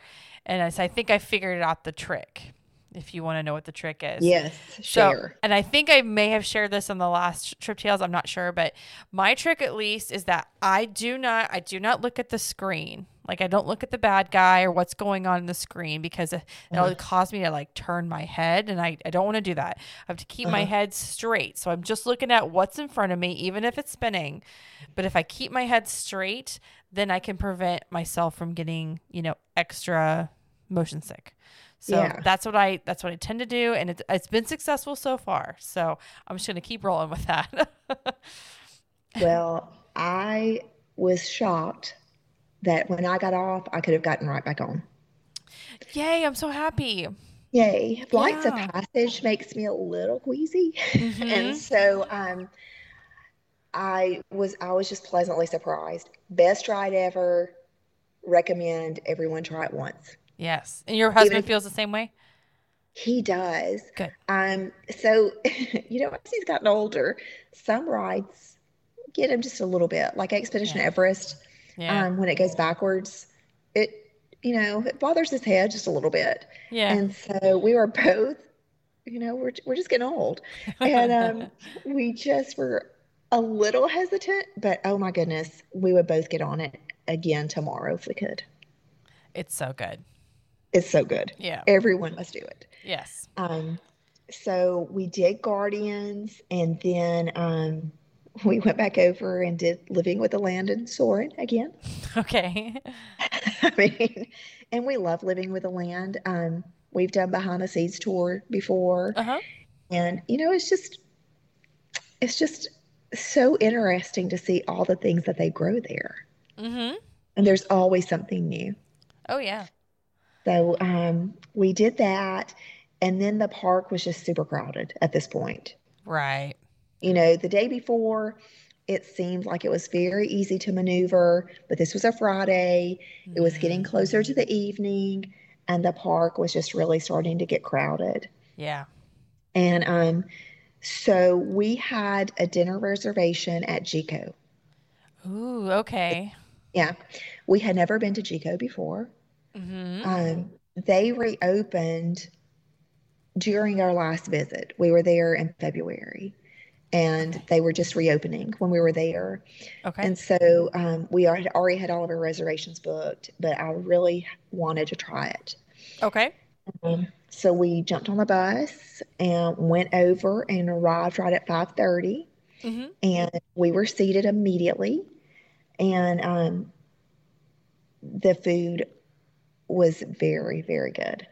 And I, so I think I figured out the trick. If you want to know what the trick is, Yes, So, share. and I think I may have shared this on the last Trip Tales. I'm not sure, but my trick at least is that I do not, I do not look at the screen. Like I don't look at the bad guy or what's going on in the screen because it, it'll Uh-huh. cause me to like turn my head and I, I don't want to do that. I have to keep my Uh-huh. head straight. So I'm just looking at what's in front of me, even if it's spinning. But if I keep my head straight, then I can prevent myself from getting, you know, extra motion sick. So Yeah. that's what I that's what I tend to do, and it's it's been successful so far. So I'm just gonna keep rolling with that. Well, I was shocked that when I got off, I could have gotten right back on. Yay! I'm so happy. Yay. Flights Yeah. of Passage makes me a little queasy. Mhm. And so um I was I was just pleasantly surprised. Best ride ever. Recommend everyone try it once. Yes, and your husband Even- feels the same way. He does. Good. Um, so you know, as he's gotten older, some rides get him just a little bit, like Expedition Yeah. Everest. Yeah, Um, when it goes backwards, it you know, it bothers his head just a little bit. yeah. And so we were both, you know, we're we're just getting old. And um we just were a little hesitant, but oh my goodness, we would both get on it again tomorrow if we could. it's so good. It's so good. Yeah. Everyone must do it. Yes. Um, so we did Guardians, and then um, we went back over and did Living with the Land and Soarin' again. Okay. I mean, and we love Living with the Land. Um, we've done behind the scenes tour before, Uh huh. and you know, it's just, it's just so interesting to see all the things that they grow there, Mm-hmm. and there's always something new. Oh yeah. So um, we did that, and then the park was just super crowded at this point. Right. You know, the day before, it seemed like it was very easy to maneuver, but this was a Friday. It was getting Mm, closer to the evening, and the park was just really starting to get crowded. Yeah. And um, so we had a dinner reservation at Jiko. Ooh. Okay. Yeah, we had never been to Jiko before. Mm-hmm. Um, they reopened during our last visit. We were there in February, and Okay. they were just reopening when we were there. Okay. And so um, we had already had all of our reservations booked, but I really wanted to try it. Okay. Um, so we jumped on the bus and went over and arrived right at 5:30, Mm-hmm. and we were seated immediately. And um, the food was very, very good.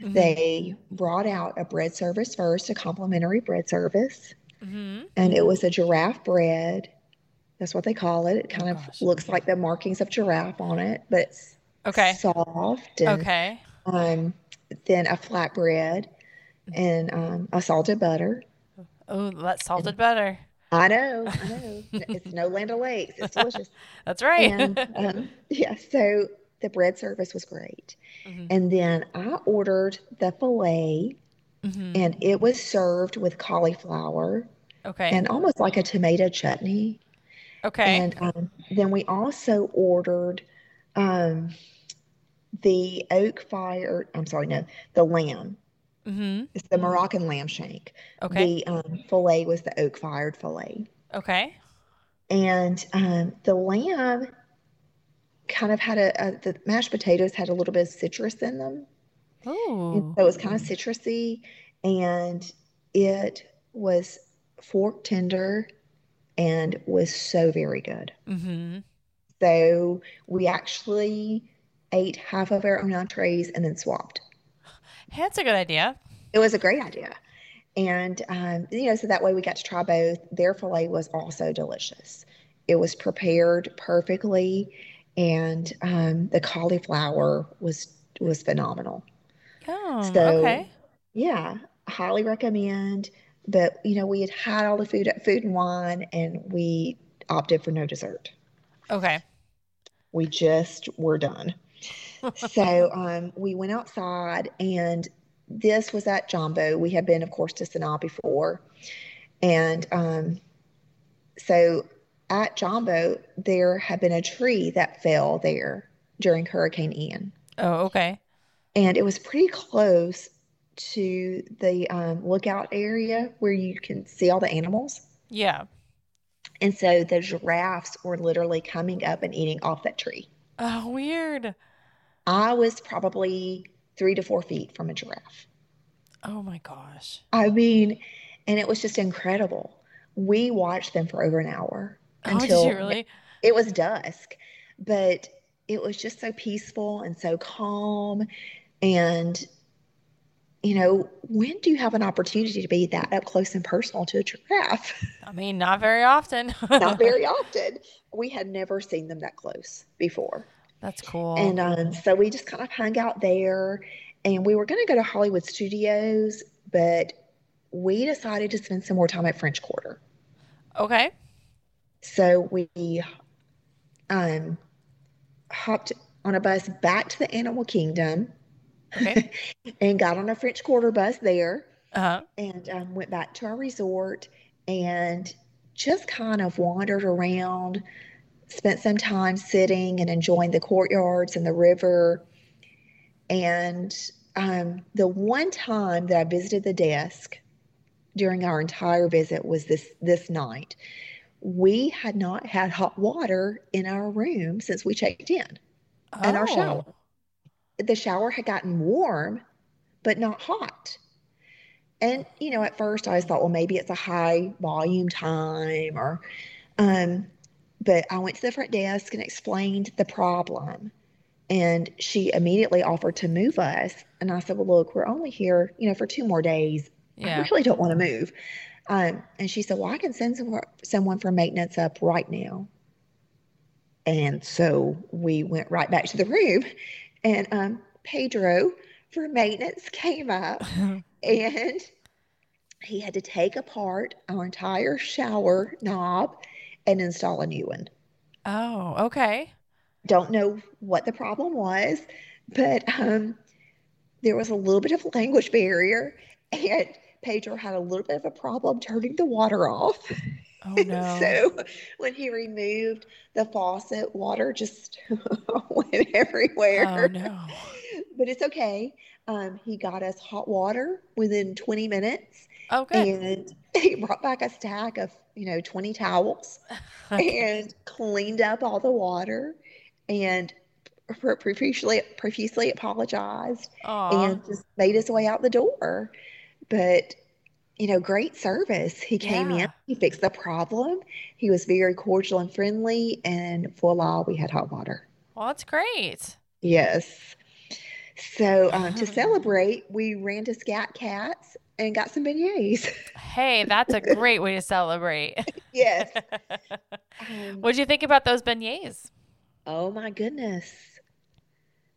Mhm. They brought out a bread service first, a complimentary bread service, Mm-hmm. and it was a giraffe bread. That's what they call it. It kind Oh, of gosh. looks like the markings of giraffe on it, but it's Okay. soft and Okay. um, then a flatbread and um, a salted butter. Oh, that's salted butter. I know, I know. It's no Land O'Lakes. It's delicious. That's right. And um, yeah, so the bread service was great. Mhm. And then I ordered the filet, Mhm. and it was served with cauliflower Okay. and almost like a tomato chutney. Okay. And um, then we also ordered um, the oak fire. I'm sorry, no, the lamb. Mm-hmm. It's the Moroccan lamb shank. Okay. The um, fillet was the oak fired fillet. Okay. And um, the lamb kind of had a, a, the mashed potatoes had a little bit of citrus in them. And so it was kind of citrusy and it was fork tender and was so very good. Mm-hmm. So we actually ate half of our own entrees and then swapped. That's a good idea. It was a great idea. And, um, you know, so that way we got to try both. Their filet was also delicious. It was prepared perfectly, and um, the cauliflower was was phenomenal. Oh, So, okay. yeah, highly recommend. But you know, we had had all the food at Food and Wine, and we opted for no dessert. Okay. We just were done. So um, we went outside, and this was at Jambo. We had been, of course, to Sanaa before, and um, so at Jambo there had been a tree that fell there during Hurricane Ian, Oh, okay. And it was pretty close to the um, lookout area where you can see all the animals. Yeah. And so the giraffes were literally coming up and eating off that tree. Oh, weird. I was probably three to four feet from a giraffe. Oh my gosh. I mean, and it was just incredible. We watched them for over an hour Oh, until did you really? it was dusk, but it was just so peaceful and so calm. And, you know, when do you have an opportunity to be that up close and personal to a giraffe? I mean, not very often. Not very often. We had never seen them that close before. That's cool. And um, so we just kind of hung out there. And we were going to go to Hollywood Studios, but we decided to spend some more time at French Quarter. okay. So we um, hopped on a bus back to the Animal Kingdom Okay. and got on a French Quarter bus there Uh-huh. and um, went back to our resort and just kind of wandered around, spent some time sitting and enjoying the courtyards and the river. And um, the one time that I visited the desk during our entire visit was this this night. We had not had hot water in our room since we checked in. And our shower. The shower had gotten warm, but not hot. And you know, at first I thought, well, maybe it's a high volume time, or, um, but I went to the front desk and explained the problem, and she immediately offered to move us. And I said, well, look, we're only here, you know, for two more days. Yeah. I really don't want to move. Um, and she said, well, I can send some, someone for maintenance up right now. And so we went right back to the room, and um, Pedro for maintenance came up and he had to take apart our entire shower knob and install a new one. oh, okay. Don't know what the problem was, but um, there was a little bit of a language barrier, and Pedro had a little bit of a problem turning the water off. Oh no. So when he removed the faucet, water just went everywhere. oh no. But it's okay. Um, he got us hot water within 20 minutes Oh good. and he brought back a stack of, you know, 20 towels and cleaned up all the water and profusely, profusely apologized Aw. and just made his way out the door. But, you know, great service. He came Yeah. in, he fixed the problem. He was very cordial and friendly, and voila, we had hot water. Well, that's great. Yes. So um, to celebrate, we ran to Scat Cats and got some beignets. Hey, that's a great way to celebrate. yes. Um, What'd you think about those beignets? oh my goodness.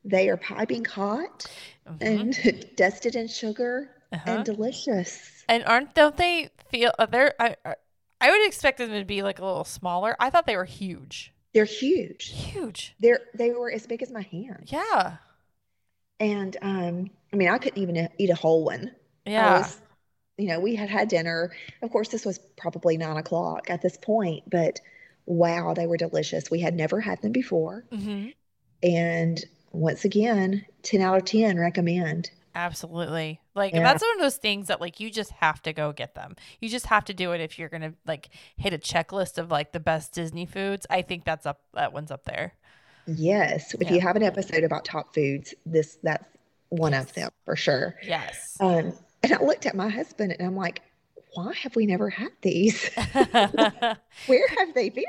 They are piping hot Mhm. and dusted in sugar Uh-huh. and delicious. And aren't don't they feel uh, they're I I- would expect them to be like a little smaller. I thought they were huge. They're huge. Huge. They're they were as big as my hand. Yeah. And um, I mean, I couldn't even eat a whole one. I Yeah. was, you know, we had had dinner. Of course, this was probably nine o'clock at this point, but wow, they were delicious. We had never had them before. hmm And once again, 10 out of 10 recommend. Absolutely. Like Yeah. that's one of those things that like you just have to go get them. You just have to do it if you're gonna like hit a checklist of like the best Disney foods. I think that's up that one's up there. Yes, if Yeah. you have an episode about top foods, this that's one Yes. of them for sure. Yes. Um, and I looked at my husband and I'm like, why have we never had these? Where have they been?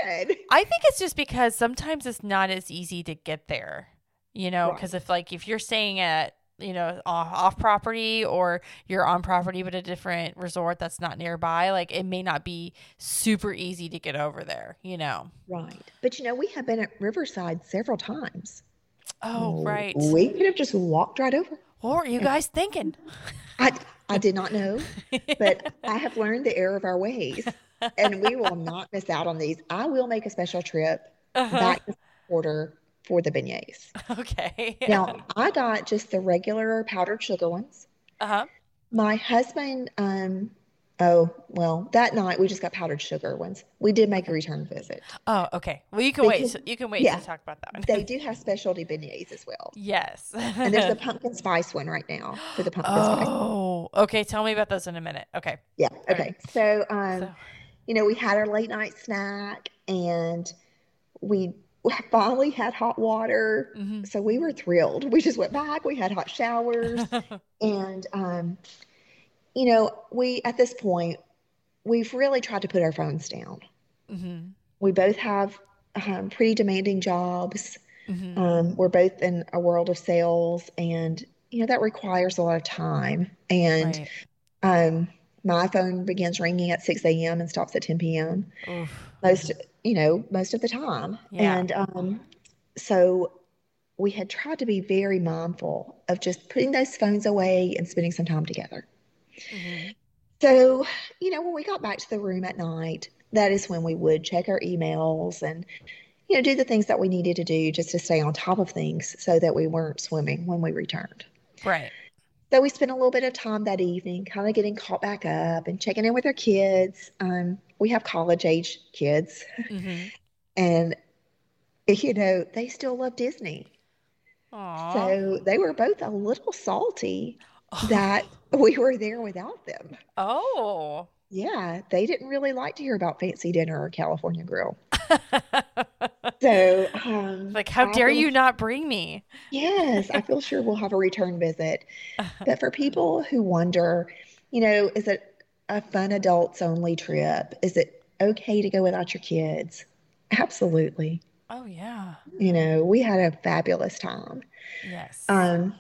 I think it's just because sometimes it's not as easy to get there. You know, Right. because if like if you're staying at you know off, off property or you're on property but a different resort that's not nearby, like it may not be super easy to get over there. You know. Right. But you know, we have been at Riverside several times. Oh right. We could have just walked right over. What were you guys thinking? I, I did not know, but I have learned the error of our ways, and we will not miss out on these. I will make a special trip Uh-huh. back to order for the beignets. Okay. Now, I got just the regular powdered sugar ones. Uh huh. My husband, um, oh, well, that night we just got powdered sugar ones. We did make a return visit. Oh, okay. Well, you can wait. Because- so- You can wait yeah. to talk about that one. They do have specialty beignets as well. yes. And there's the pumpkin spice one right now for the pumpkin spice. oh, okay. Tell me about those in a minute. Okay. Yeah. Okay. So, um, So, you know, we had our late night snack and we finally had hot water. Mhm. So we were thrilled. We just went back, we had hot showers. And, um, you know, we, at this point, we've really tried to put our phones down. Mm-hmm. We both have um, pretty demanding jobs. Mm-hmm. Um, we're both in a world of sales, and, you know, that requires a lot of time. And Right. um, my phone begins ringing at 6 a.m. and stops at 10 p.m. Oof. most you know most of the time Yeah. and um so we had tried to be very mindful of just putting those phones away and spending some time together Mhm. so you know when we got back to the room at night that is when we would check our emails and you know do the things that we needed to do just to stay on top of things so that we weren't swimming when we returned Right. So we spent a little bit of time that evening, kind of getting caught back up and checking in with our kids. Um, we have college age kids, hmm and you know they still love Disney. Aw. So they were both a little salty that we were there without them. oh. Yeah, they didn't really like to hear about fancy dinner or California grill. So, um, like, how I dare feel- you not bring me? Yes, I feel sure we'll have a return visit. But for people who wonder, you know, is it a fun adults only trip? Is it okay to go without your kids? Absolutely. Oh yeah. You know, we had a fabulous time. Yes. Um,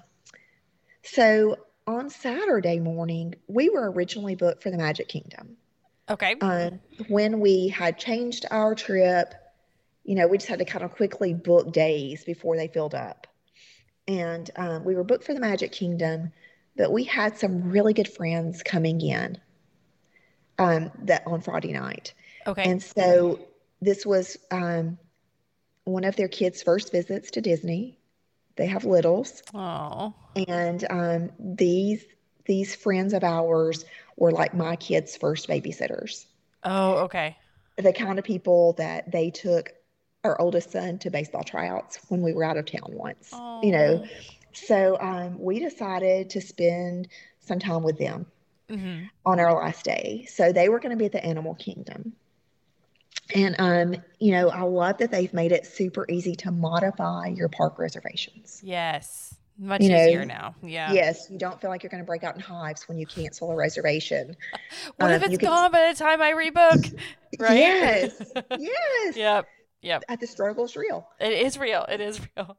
so on Saturday morning, we were originally booked for the Magic Kingdom. okay. Um, when we had changed our trip, you know, we just had to kind of quickly book days before they filled up. And um, we were booked for the Magic Kingdom, but we had some really good friends coming in um, that on Friday night. okay. And so this was um, one of their kids' first visits to Disney. They have littles, oh. and um, these these friends of ours were like my kids' first babysitters Oh. Okay. the kind of people that they took our oldest son to baseball tryouts when we were out of town once, you know. So um, we decided to spend some time with them hmm on our last day. So they were going to be at the Animal Kingdom. And, um, you know, I love that they've made it super easy to modify your park reservations. Yes. Much You know, easier now. Yeah. Yes, you don't feel like you're going to break out in hives when you cancel a reservation. What if it's you can- gone by the time I rebook? Right? Yes, yes. yep. Yep. Uh, The struggle's real. It is real. It is real.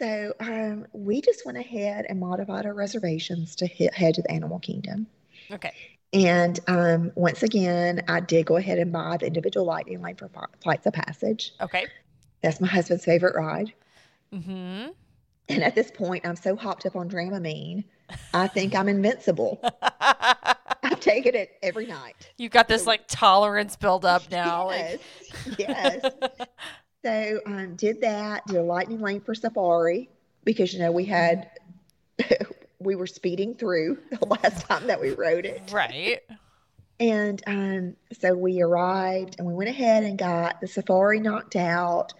So um, we just went ahead and modified our reservations to hit, head to the Animal Kingdom. Okay. And um, once again, I did go ahead and buy the individual lightning lane for flights of passage. Okay. That's my husband's favorite ride. Mm-hmm. And at this point, I'm so hopped up on Dramamine, I think I'm invincible. I've taken it every night. You've got this like tolerance build up now. Like yes, yes. So um, did that. Did a lightning lane for Safari because you know we had we were speeding through the last time that we rode it. right. And um, so we arrived and we went ahead and got the safari knocked out.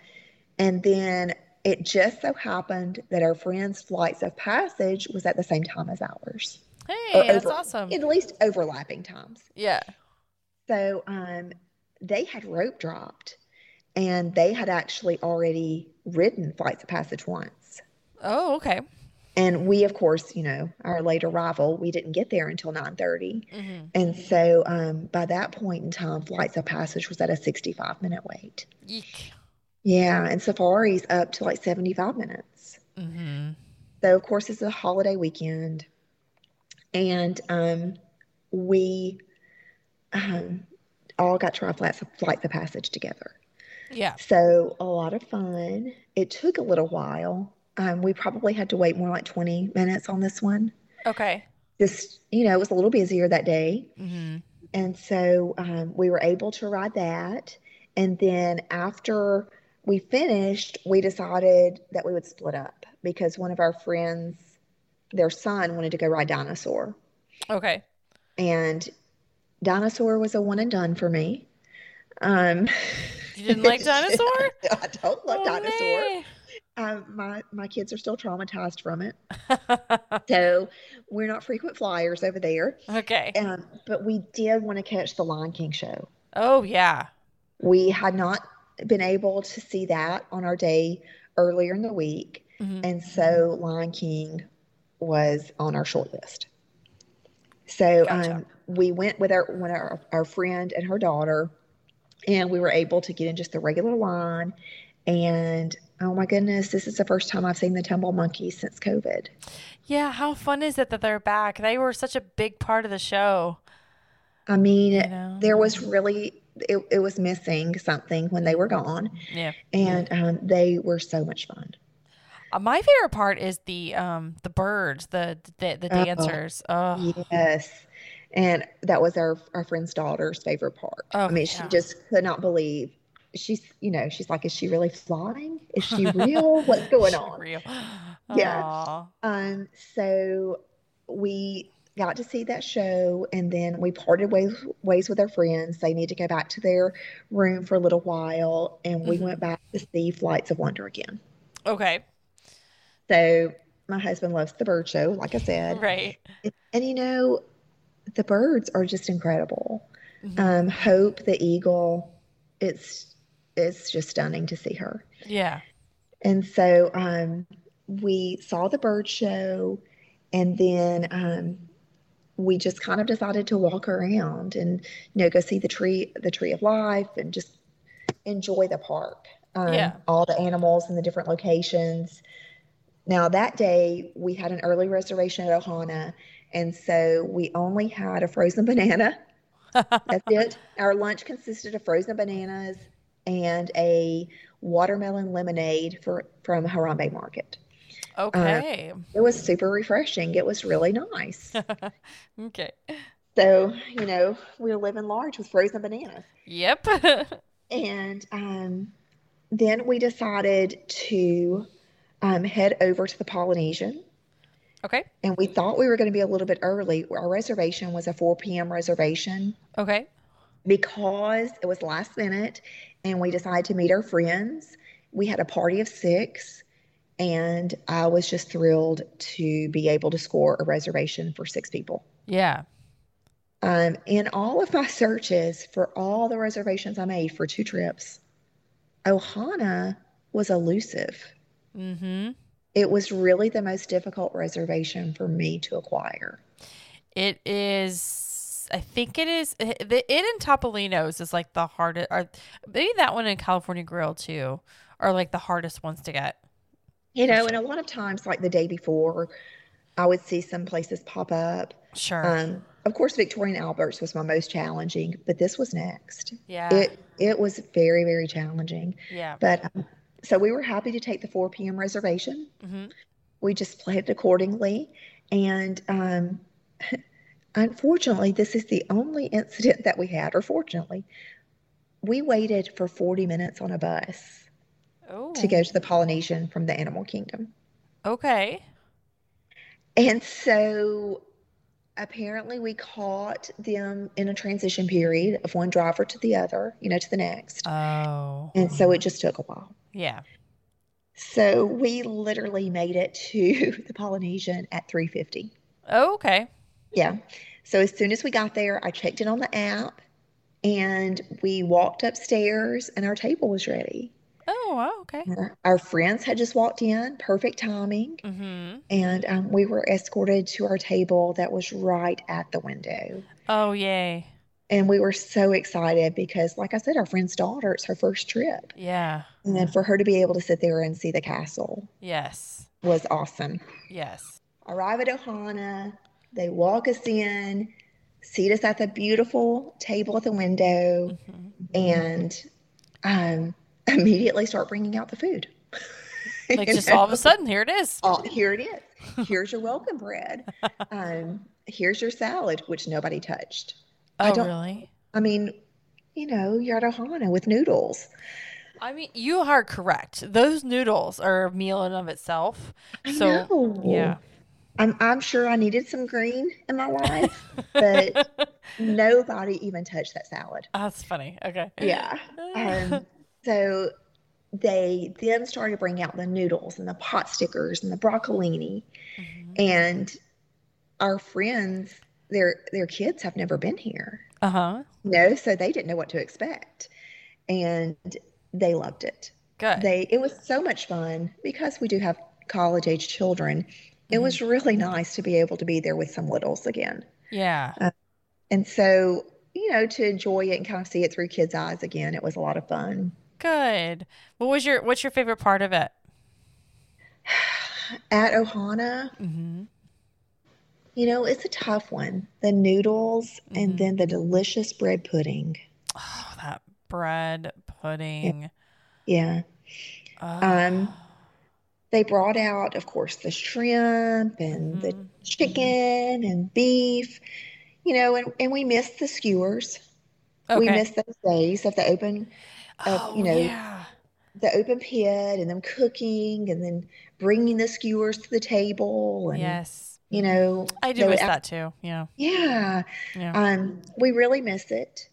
And then it just so happened that our friend's flights of passage was at the same time as ours, Hey, Or that's awesome. at least overlapping times. Yeah. So um, they had rope dropped and they had actually already ridden flights of passage once. Oh, okay. And we, of course, you know, our late arrival, we didn't get there until 9:30. Mm-hmm. And so um, by that point in time, flights of passage was at a 65 minute wait. Eek. Yeah, and Safari's up to like 75 minutes. Mm-hmm. So of course it's a holiday weekend, and um, we um, all got to ride flights of, flights of passage together. Yeah. So a lot of fun. It took a little while. Um, we probably had to wait more like 20 minutes on this one. Okay. Just you know, it was a little busier that day. Mm-hmm. And so um, we were able to ride that. And then after we finished, we decided that we would split up because one of our friends, their son, wanted to go ride Dinosaur. Okay. And Dinosaur was a one and done for me. Um, You didn't like dinosaur? I don't love Oh, Dinosaur. Um, my, my kids are still traumatized from it. So we're not frequent flyers over there. okay. Um, but we did want to catch the Lion King show. Oh yeah. We had not been able to see that on our day earlier in the week. Mhm. And so Lion King was on our short list. So Gotcha. um, we went with our, with our our friend and her daughter, and we were able to get in just the regular line. And oh my goodness, this is the first time I've seen the tumble monkeys since COVID. Yeah, how fun is it that they're back? They were such a big part of the show. I mean, You know? there was really it, it was missing something when they were gone, Yeah. and um, they were so much fun. Uh, my favorite part is the um the birds, the the, the Oh, dancers. Oh, Yes. And that was our our friend's daughter's favorite part. Oh, I mean, she just could not believe. She's, you know, she's like, is she really flying? Is she real? What's going on? Real. Yeah. Um, so we got to see that show and then we parted ways ways with our friends. They need to go back to their room for a little while and we Mhm. went back to see Flights of Wonder again. Okay. So my husband loves the bird show, like I said. Right. And you know, the birds are just incredible. Mhm. Um, Hope the eagle, it's it's just stunning to see her. Yeah. And so um, we saw the bird show, and then um, we just kind of decided to walk around and you know go see the tree the tree of life and just enjoy the park. Um, Yeah. all the animals and the different locations. Now that day we had an early reservation at Ohana, and so we only had a frozen banana. That's it. Our lunch consisted of frozen bananas and a watermelon lemonade for from Harambe Market. Okay. It was super refreshing. It was really nice. okay. So, you know, we were living large with frozen bananas. Yep. And um, then we decided to um, head over to the Polynesian. okay. And we thought we were going to be a little bit early. Our reservation was a 4 p.m. reservation. Okay. Because it was last minute and we decided to meet our friends. We had a party of six, and I was just thrilled to be able to score a reservation for six people. Yeah. Um, in all of my searches for all the reservations I made for two trips, Ohana was elusive. Mm-hmm. It was really the most difficult reservation for me to acquire. It is. I think it is. eh, The it and Topolino's is like the hardest. Or maybe that one in California Grill too, are like the hardest ones to get. You know, and a lot of times, like the day before, I would see some places pop up. Sure. Um, of course, Victoria and Albert's was my most challenging, but this was next. yeah. It it was very very challenging, yeah. but um, so we were happy to take the 4 p.m. reservation. hmm We just planned accordingly, and um, unfortunately, this is the only incident that we had. Or fortunately, we waited for 40 minutes on a bus Oh. to go oh. to the Polynesian from the Animal Kingdom. Okay. And so apparently we caught them in a transition period of one driver to the other, you know, to the next. Oh. And so it just took a while. Yeah. So we literally made it to the Polynesian at 3:50. Oh, okay. Yeah. So as soon as we got there, I checked in on the app and we walked upstairs and our table was ready. Oh, wow, okay. Our, our friends had just walked in, perfect timing. Mm-hmm. And um, we were escorted to our table that was right at the window. Oh, yay. And we were so excited because, like I said, our friend's daughter, it's her first trip. Yeah. And then for her to be able to sit there and see the castle Yes. was awesome. Yes. Arrive at Ohana, they walk us in, seat us at the beautiful table at the window, hmm and um, immediately start bringing out the food. Like just know? all of a sudden, here it is. Oh, here it is. Here's your welcome bread. Um, here's your salad, which nobody touched. I Oh, don't- really? I mean, you know, you're at Ohana with noodles. I mean, you are correct. Those noodles are a meal in of itself. I So, know. Yeah. I'm I'm sure I needed some green in my life, but nobody even touched that salad. That's funny. Okay. Yeah. Um, so they then started bringing out the noodles and the pot stickers and the broccolini, Mhm. and our friends, their their kids have never been here. Uh-huh. you know, so they didn't know what to expect. And they loved it. Good. They it was so much fun because we do have college age children. It was really nice to be able to be there with some littles again. yeah. And so, you know, to enjoy it and kind of see it through kids' eyes again, it was a lot of fun. Good. What was your what's your favorite part of it? At Ohana, Mm-hmm. you know, it's a tough one. The noodles Mhm. and then the delicious bread pudding. Oh, that bread pudding. Yeah. Oh. Um, They brought out, of course, the shrimp and the Mhm. chicken and beef, you know, and, and we missed the skewers. We okay. missed those days of the open of, oh, you know, yeah. the open pit and them cooking and then bringing the skewers to the table and Yes. you know I do miss that too. Yeah. yeah Yeah. um we really miss it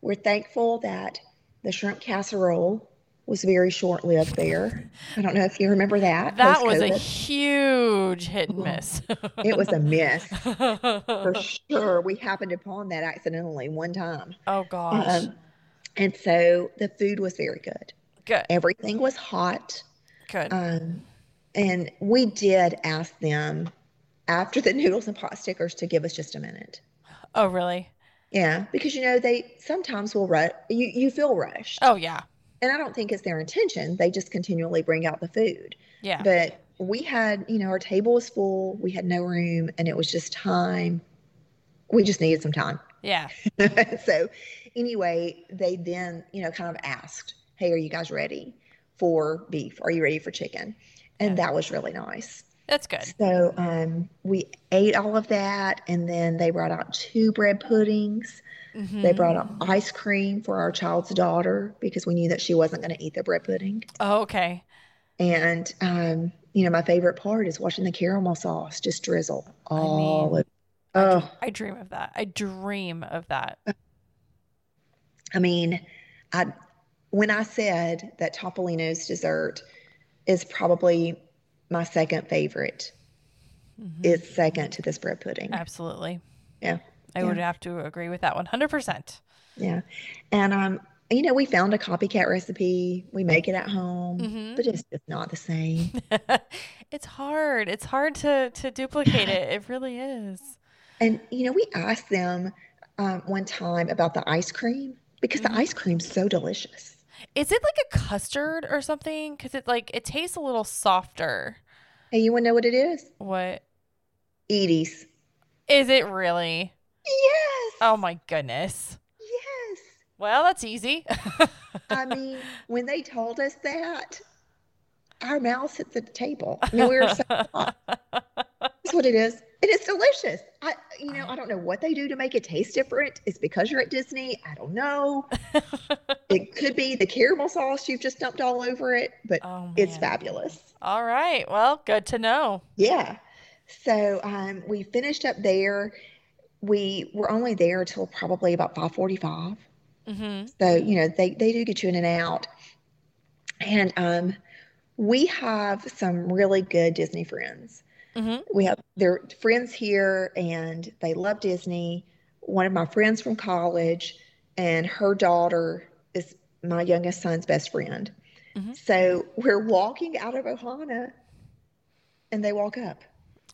we're thankful that the shrimp casserole was very short-lived there i don't know if you remember that that was a huge hit and miss. it was a miss for sure we happened upon that accidentally one time oh gosh. um, and so the food was very good Good. everything was hot Good. Um, and we did ask them after the noodles and pot stickers to give us just a minute. oh really? Yeah, because you know they sometimes will rush. You you feel rushed, Oh yeah. And I don't think it's their intention. They just continually bring out the food. Yeah. But we had, you know, our table was full. We had no room, and it was just time. We just needed some time. Yeah. so, anyway, they then, you know, kind of asked, "Hey, are you guys ready for beef? Are you ready for chicken?" And that was really nice. That's good. So um, we ate all of that, and then they brought out two bread puddings. They Mhm. brought out ice cream for our child's daughter because we knew that she wasn't going to eat the bread pudding. Oh, okay. And um, you know, my favorite part is watching the caramel sauce just drizzle all I mean, of. Oh, I dream of that. I dream of that. I mean, I when I said that Topolino's dessert is probably my second favorite, Mhm. it's second to this bread pudding. Absolutely. Yeah. I Yeah. would have to agree with that 100%. Yeah. And um, you know, we found a copycat recipe. We make it at home, Mhm. but it's just not the same. it's hard. It's hard to to duplicate it. It really is. And you know, we asked them um, one time about the ice cream because Mhm. the ice cream's so delicious. Is it like a custard or something? Because it like it tastes a little softer. Hey, you want to know what it is? What Edy's. is it really? Yes. Oh my goodness. Yes. Well, that's easy. I mean, when they told us that, our mouths hit the table. I mean, we were so. That's what it is. It is delicious. I, you know, I don't know what they do to make it taste different. It's because you're at Disney. I don't know. It could be the caramel sauce you've just dumped all over it, but oh it's fabulous. All right. Well, good to know. Yeah. So um, we finished up there. We were only there till probably about 5:45. hmm So, you know, they, they do get you in and out. And um, we have some really good Disney friends. hmm We have their friends here and they love Disney. One of my friends from college and her daughter is my youngest son's best friend. Mhm. So we're walking out of Ohana and they walk up.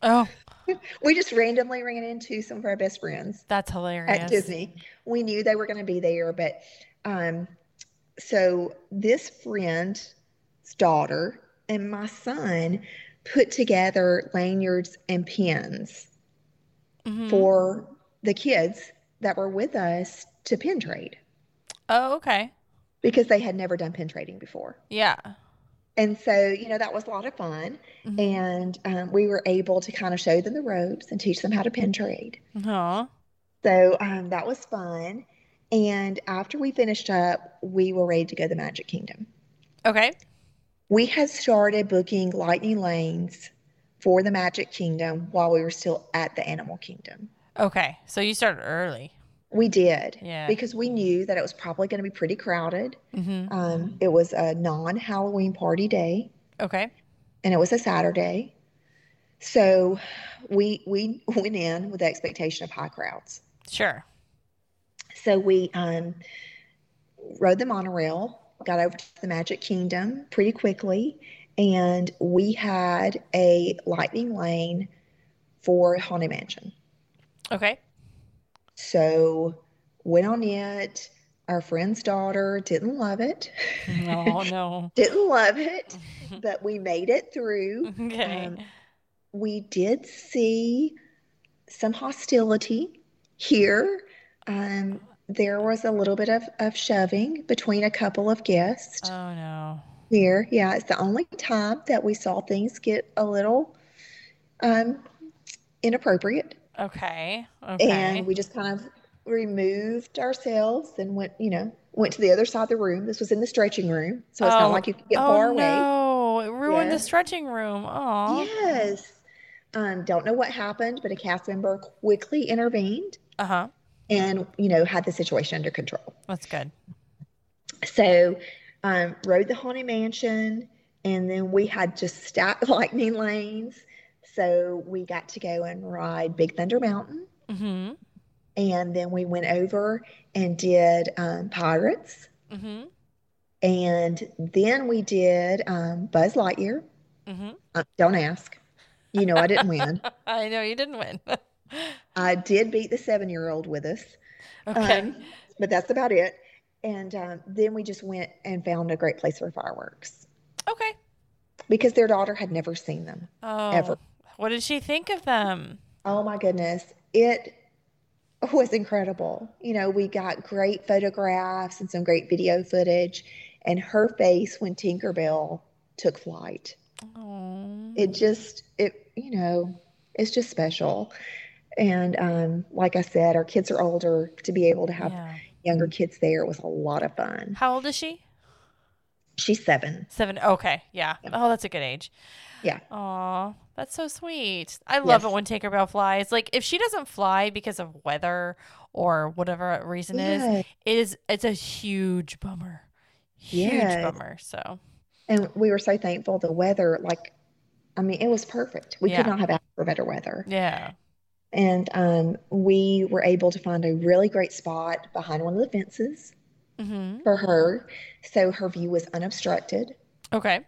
Oh, We just randomly ran into some of our best friends that's hilarious. at. Disney. We knew they were going to be there, but um, so this friend's daughter and my son put together lanyards and pins Mhm. for the kids that were with us to pin trade Oh, okay. because they had never done pin trading before. Yeah. And so, you know, that was a lot of fun. Mhm. And um, we were able to kind of show them the ropes and teach them how to pin trade. Aw. So um, that was fun. And after we finished up, we were ready to go to the Magic Kingdom. Okay. We had started booking lightning lanes for the Magic Kingdom while we were still at the Animal Kingdom. Okay. So you started early. We did Yeah. because we knew that it was probably going to be pretty crowded. hmm Um, it was a non Halloween party day Okay. and it was a Saturday. So we we went in with the expectation of high crowds. Sure. So we um, rode the monorail got over to the Magic Kingdom pretty quickly, and we had a lightning lane for Haunted Mansion. Okay. So went on it. Our friend's daughter didn't love it. No, no. didn't love it, but we made it through. Okay. Um, we did see some hostility here. Um, there was a little bit of, of shoving between a couple of guests oh no. here. Yeah, it's the only time that we saw things get a little um, inappropriate. Okay. Okay. And we just kind of removed ourselves and went, you know, went to the other side of the room. This was in the stretching room. So it's Oh, not like you could get oh far away. no! It ruined the stretching room. Oh. Yes. Um, don't know what happened, but a cast member quickly intervened Uh huh. and, you know, had the situation under control. That's good. So, um, rode the Haunted Mansion, and then we had just stacked lightning lanes. So we got to go and ride Big Thunder Mountain, Mm-hmm. and then we went over and did um, Pirates, Mm-hmm. and then we did um, Buzz Lightyear. Mm-hmm. Uh, don't ask. You know I didn't win. I know you didn't win. I did beat the seven-year-old with us. okay. Um, but that's about it. And um, then we just went and found a great place for fireworks okay. because their daughter had never seen them. Oh. Ever. What did she think of them? Oh my goodness. It was incredible. You know, we got great photographs and some great video footage, and her face when Tinkerbell took flight. Oh. It just, it, you know, it's just special. And um, like I said, our kids are older. To be able to have Yeah. younger kids there was a lot of fun. How old is she? She's seven. Seven. Okay. Yeah. Oh, that's a good age. Yeah. Aw, that's so sweet. I love Yes. it when Tinkerbell flies. Like if she doesn't fly because of weather or whatever reason is, Yeah. it is it's a huge bummer. Huge Yes. bummer. So And we were so thankful the weather, like, I mean, it was perfect. We Yeah. could not have asked for better weather. yeah. And um, we were able to find a really great spot behind one of the fences Mm-hmm. for her. So her view was unobstructed. Okay.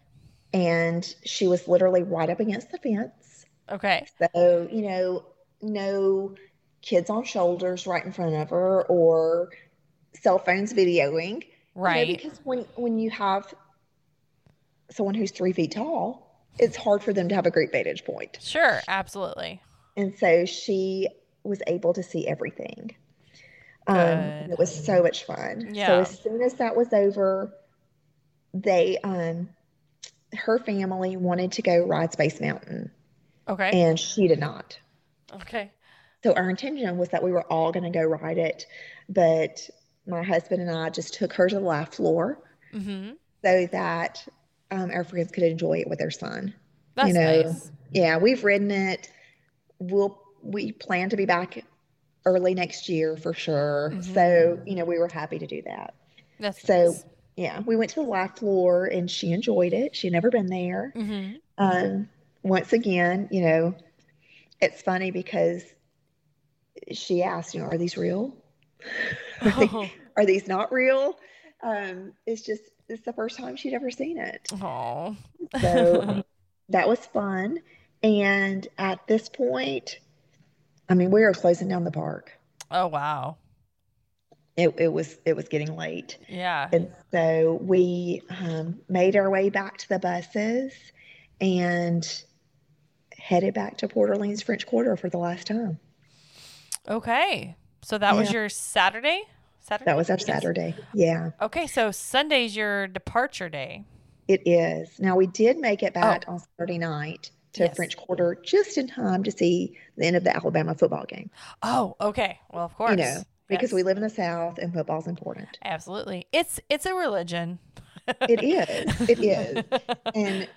And she was literally right up against the fence. Okay. So, you know, no kids on shoulders right in front of her or cell phones videoing. You know, Right. because when, when you have someone who's three feet tall, it's hard for them to have a great vantage point. Sure. Absolutely. And so she was able to see everything. Um, it was so much fun. So as soon as that was over, they um her family wanted to go ride Space Mountain Okay. and she did not. okay. So our intention was that we were all going to go ride it, but my husband and I just took her to the laugh floor Mm-hmm. so that um, our friends could enjoy it with their son. That's know, nice. Yeah, we've ridden it. We'll we plan to be back early next year for sure. Mhm. So, you know, we were happy to do that. That's So, nice. yeah, we went to the laugh floor and she enjoyed it. She'd never been there. Mm-hmm. Um, once again, you know, it's funny because she asked, you know, are these real? Are, they- Oh. are these not real? Um, it's just it's the first time she'd ever seen it. Oh. So that was fun. And at this point, I mean, we were closing down the park. oh wow. It, it was it was getting late, Yeah. and so we um, made our way back to the buses and headed back to Port Orleans French Quarter for the last time. Okay. So that was your Saturday? Saturday? That was our. Saturday. Yeah, Okay, so Sunday's your departure day. it is. Now we did make it back on Saturday night to. Yes. French Quarter just in time to see the end of the Alabama football game. Oh, okay. Well, of course. You know, because Yes. we live in the South and football's important. Absolutely. It's it's a religion. It is. It is. And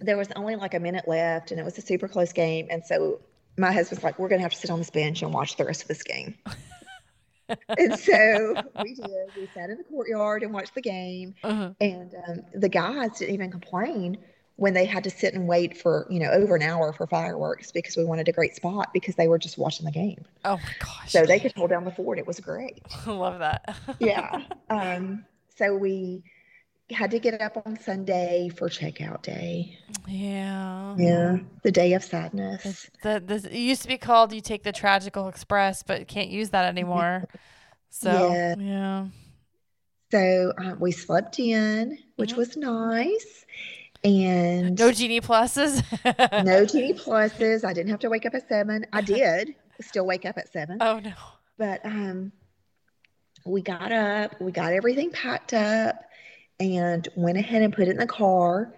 there was only like a minute left, and it was a super close game. And so my husband's like, "We're gonna have to sit on this bench and watch the rest of this game." and so we did. We sat in the courtyard and watched the game. Uh-huh. And um, the guys didn't even complain when they had to sit and wait for you know over an hour for fireworks because we wanted a great spot because they were just watching the game. Oh my gosh. So they could hold down the fort. It was great. I love that. yeah. Um, so we had to get up on Sunday for checkout day. Yeah. Yeah, the day of sadness. It's the this it used to be called you take the tragical express, but can't use that anymore. So Yeah. yeah. So uh, we slept in, which Mhm. was nice, and No genie pluses. no Genie pluses. I didn't have to wake up at seven. I did still wake up at seven, oh no. but um, we got up, we got everything packed up, and went ahead and put it in the car,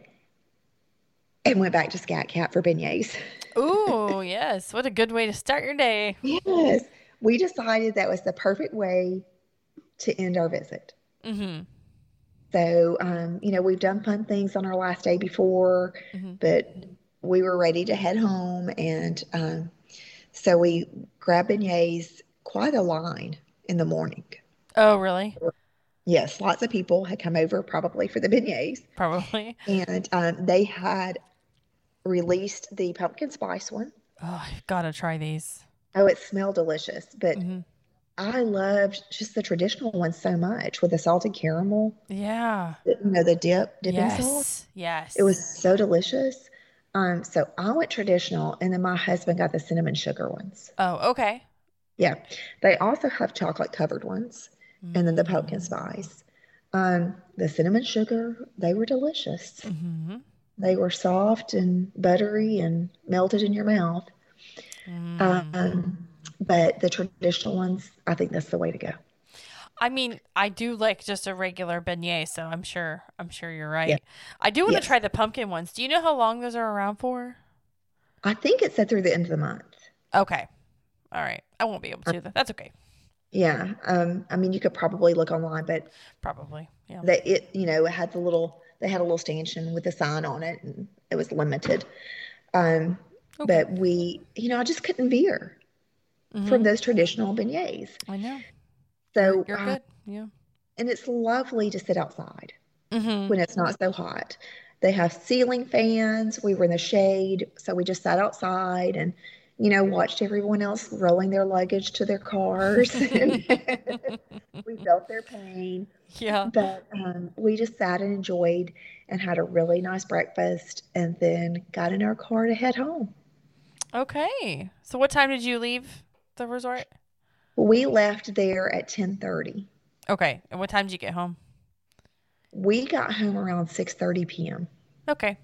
and went back to Scat Cat for beignets. Ooh, yes. What a good way to start your day. Yes, we decided that was the perfect way to end our visit. Mm-hmm. So, um, you know, we've done fun things on our last day before, Mhm. but we were ready to head home. And um, so we grabbed beignets, quite a line in the morning. Oh, really? Yes, lots of people had come over probably for the beignets. Probably. And um, they had released the pumpkin spice one. Oh, I've got to try these. Oh, it smelled delicious. But Mhm. I loved just the traditional one so much with the salted caramel, Yeah. you know, the dip, dipping sauce. Yes. Yes. It was so delicious. Um, so I went traditional, and then my husband got the cinnamon sugar ones. Oh, okay. Yeah, they also have chocolate covered ones, and then the Mm. pumpkin spice. Um, the cinnamon sugar, they were delicious. Mm-hmm. They were soft and buttery and melted in your mouth. Mm. Um, but the traditional ones, I think that's the way to go. I mean, I do like just a regular beignet, so I'm sure I'm sure you're right. Yeah. I do want to Yes. try the pumpkin ones. Do you know how long those are around for? I think it said through the end of the month. Okay. All right. I won't be able to do that. That's okay. Yeah. Um, I mean, you could probably look online, but Probably. Yeah. that it you know it had the little they had a little stanchion with a sign on it and it was limited um Okay. but we you know i just couldn't veer Mhm. from those traditional beignets I know. so You're uh, good. Yeah. and it's lovely to sit outside Mm-hmm. when it's not so hot they have ceiling fans we were in the shade so we just sat outside and you know watched everyone else rolling their luggage to their cars we felt their pain yeah. But um, we just sat and enjoyed and had a really nice breakfast and then got in our car to head home. Okay. So what time did you leave the resort? We left there at 10:30. Okay. And what time did you get home? We got home around 6:30 p.m. Okay.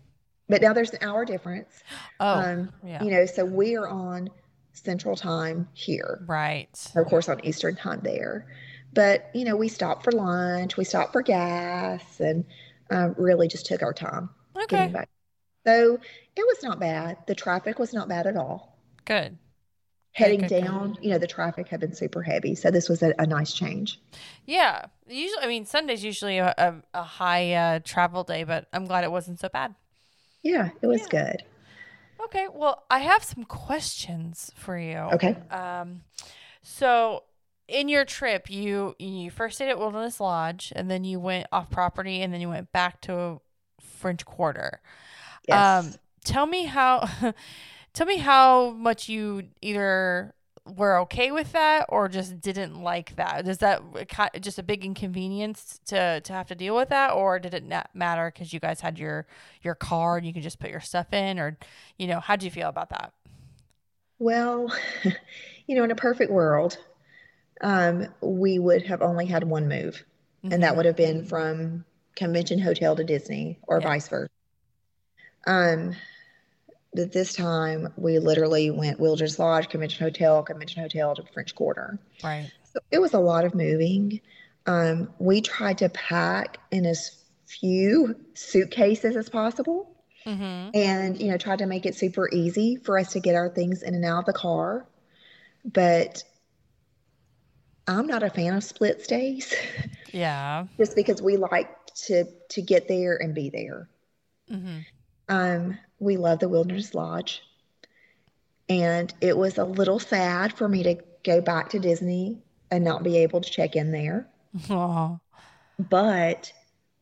But now there's an hour difference. Oh, um, yeah. You know, so we are on Central Time here. right. Of course, on Eastern Time there. But, you know, we stopped for lunch, we stopped for gas, and uh, really just took our time getting Okay. So it was not bad. The traffic was not bad at all. Good. Heading down, you know, the traffic had been super heavy. So this was a, a nice change. Yeah. Usually, I mean, Sunday's usually a, a, a high uh, travel day, but I'm glad it wasn't so bad. Yeah, it was Yeah. good. Okay. Well, I have some questions for you. Okay. Um, so in your trip, you you first stayed at Wilderness Lodge, and then you went off property, and then you went back to French Quarter. Yes. Um, tell me how, tell me how much you either were okay with that or just didn't like that. Does that just a big inconvenience to to have to deal with that, or did it not matter because you guys had your your car and you could just put your stuff in, or you know, how do you feel about that? well, you know, in a perfect world, um, we would have only had one move, and that Mhm. would have been from convention hotel to Disney or Yeah. vice versa. Um, but this time we literally went Wilderness Lodge, convention hotel, convention hotel to French Quarter. right. So it was a lot of moving. Um, we tried to pack in as few suitcases as possible Mm-hmm. and, you know, tried to make it super easy for us to get our things in and out of the car. But I'm not a fan of split stays Yeah. just because we like to to get there and be there. Mm-hmm. Um, we love the Wilderness Lodge. And it was a little sad for me to go back to Disney and not be able to check in there. Oh. but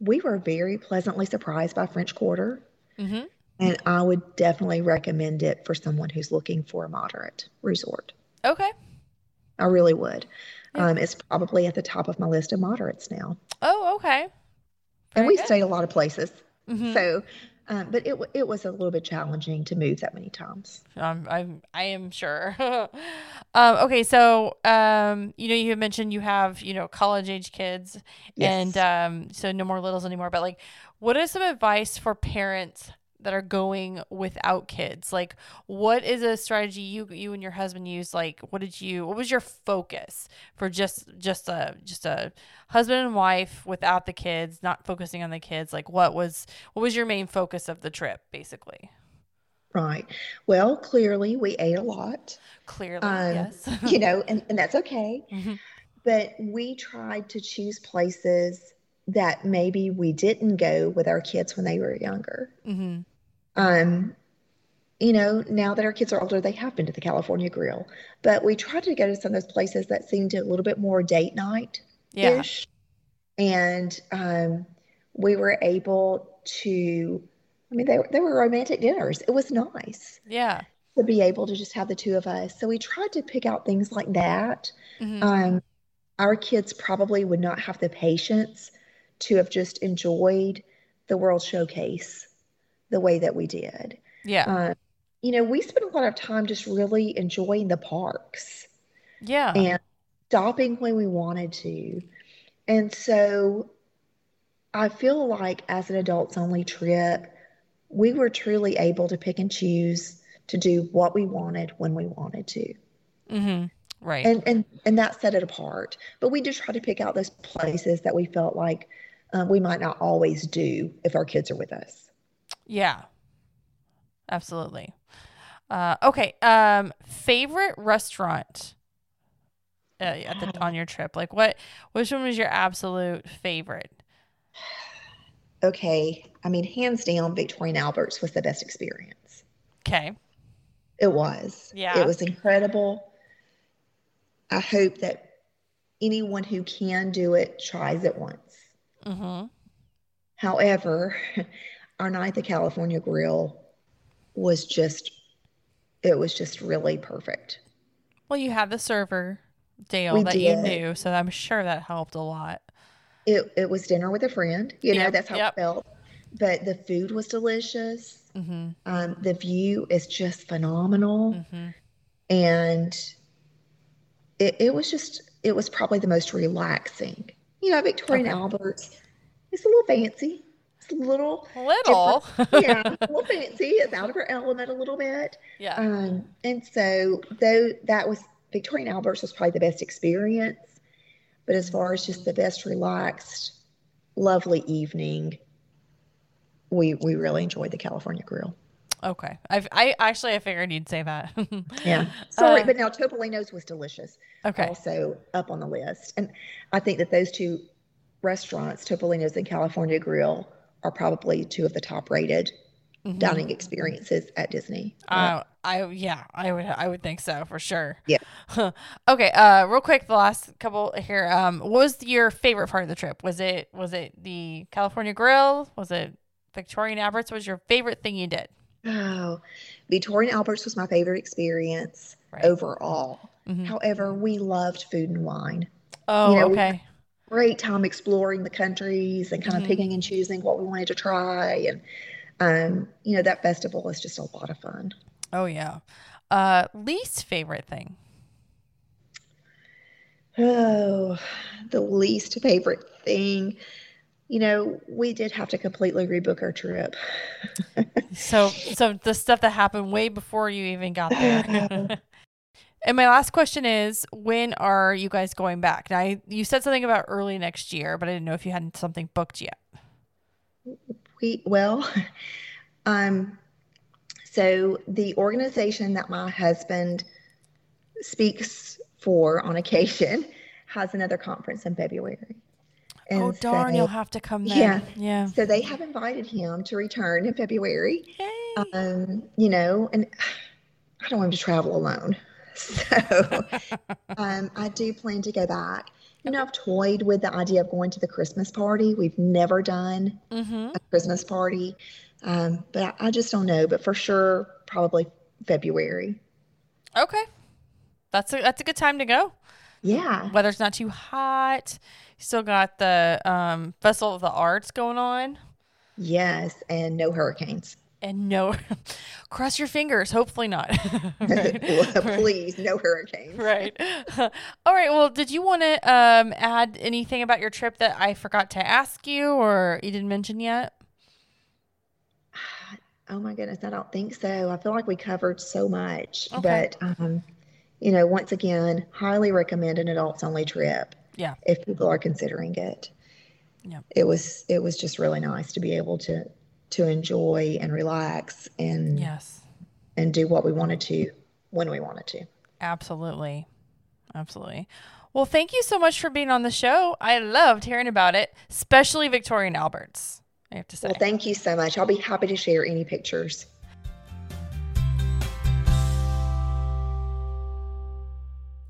we were very pleasantly surprised by French Quarter, Mm-hmm. and I would definitely recommend it for someone who's looking for a moderate resort. Okay. I really would. Yeah. Um, it's probably at the top of my list of moderates now. Oh, okay. and we good. stayed a lot of places. Mhm. So, um, but it it was a little bit challenging to move that many times. Um, I'm I am sure. um, okay, so um, you know, you had mentioned you have you know college age kids, and um, so no more littles anymore. But like, what is some advice for parents that are going without kids? Like, what is a strategy you you and your husband use? Like, what did you? What was your focus for just just a just a husband and wife without the kids, not focusing on the kids? Like, what was what was your main focus of the trip, basically? Right. Well, clearly we ate a lot, Clearly, um, yes. you know, and, and that's okay. Mhm. But we tried to choose places that maybe we didn't go with our kids when they were younger. hmm Um, you know, now that our kids are older, they have been to the California Grill, but we tried to go to some of those places that seemed a little bit more date night Yeah. And um, we were able to, I mean, they, were- they were romantic dinners. It was nice Yeah. to be able to just have the two of us. So we tried to pick out things like that. Mhm. Um, our kids probably would not have the patience to have just enjoyed the World Showcase the way that we did. yeah. Um, you know, we spent a lot of time just really enjoying the parks yeah. and stopping when we wanted to. And so I feel like as an adults only trip, we were truly able to pick and choose to do what we wanted when we wanted to. Mm-hmm. Right. And and and that set it apart. But we did try to pick out those places that we felt like uh, we might not always do if our kids are with us. Yeah. Absolutely. Uh, okay. Um, favorite restaurant uh, at the, on your trip? Like what? Which one was your absolute favorite? Okay, I mean, hands down, Victoria and Albert's was the best experience. Okay. It was. Yeah. It was incredible. I hope that anyone who can do it tries it once. Mm-hmm. However, our night at the California Grill was just, it was just really perfect. Well, you had the server Dale We that you knew, so I'm sure that helped a lot. It it was dinner with a friend, you know, Yep, that's how yep. it felt. But the food was delicious. Mm-hmm. Um, the view is just phenomenal. Mm-hmm. And it, it was just, it was probably the most relaxing. You know, Victoria and Okay. Albert's, it's a little fancy. Little, Little. yeah, little fancy. It's out of her element a little bit. yeah. Um, and so though that was Victoria and Albert's was probably the best experience, but as far as just the best relaxed, lovely evening, we we really enjoyed the California Grill. Okay. I've, I actually I figured you'd say that. Yeah. Sorry, Uh, but now Topolino's was delicious. Okay. Also up on the list. And I think that those two restaurants, Topolino's and California Grill, are probably two of the top rated Mhm. dining experiences at Disney. Uh, Uh, I yeah, I would I would think so for sure. Yeah. okay. Uh, real quick, the last couple here. Um, what was your favorite part of the trip? Was it was it the California Grill? Was it Victoria and Albert's? What was your favorite thing you did? Oh, Victoria and Albert's was my favorite experience Right. overall. Mhm. However, we loved food and wine. Oh, you know, okay. Great time exploring the countries and kind Mhm. of picking and choosing what we wanted to try. And, um, you know, that festival was just a lot of fun. Oh yeah. Uh, least favorite thing. Oh, the least favorite thing. You know, we did have to completely rebook our trip. So so the stuff that happened way before you even got there. and my last question is, when are you guys going back? Now I- you said something about early next year, but I didn't know if you had something booked yet. We, well, um, so the organization that my husband speaks for on occasion has another conference in February. oh darn, so- you'll have to come then. Yeah. Yeah. So they have invited him to return in February. Yay. Um, you know, and I don't want him to travel alone. So um, I do plan to go back. You know, I've toyed with the idea of going to the Christmas party. We've never done mm-hmm. a Christmas party, um, but I, I just don't know. But for sure, probably February. Okay. That's a that's a good time to go. Yeah. Weather's not too hot. Still got the um, Festival of the Arts going on. Yes, and no hurricanes. And no, cross your fingers. Hopefully not. please, no hurricanes. Right. All right. Well, did you want to um, add anything about your trip that I forgot to ask you or you didn't mention yet? Oh my goodness, I don't think so. I feel like we covered so much, okay. but um, you know, once again, highly recommend an adults only trip. Yeah. If people are considering it. Yeah. It was it was just really nice to be able to to enjoy and relax and yes and do what we wanted to when we wanted to. Absolutely. Absolutely. Well, thank you so much for being on the show. I loved hearing about it, especially Victoria and Albert's. I have to say. Well, thank you so much. I'll be happy to share any pictures.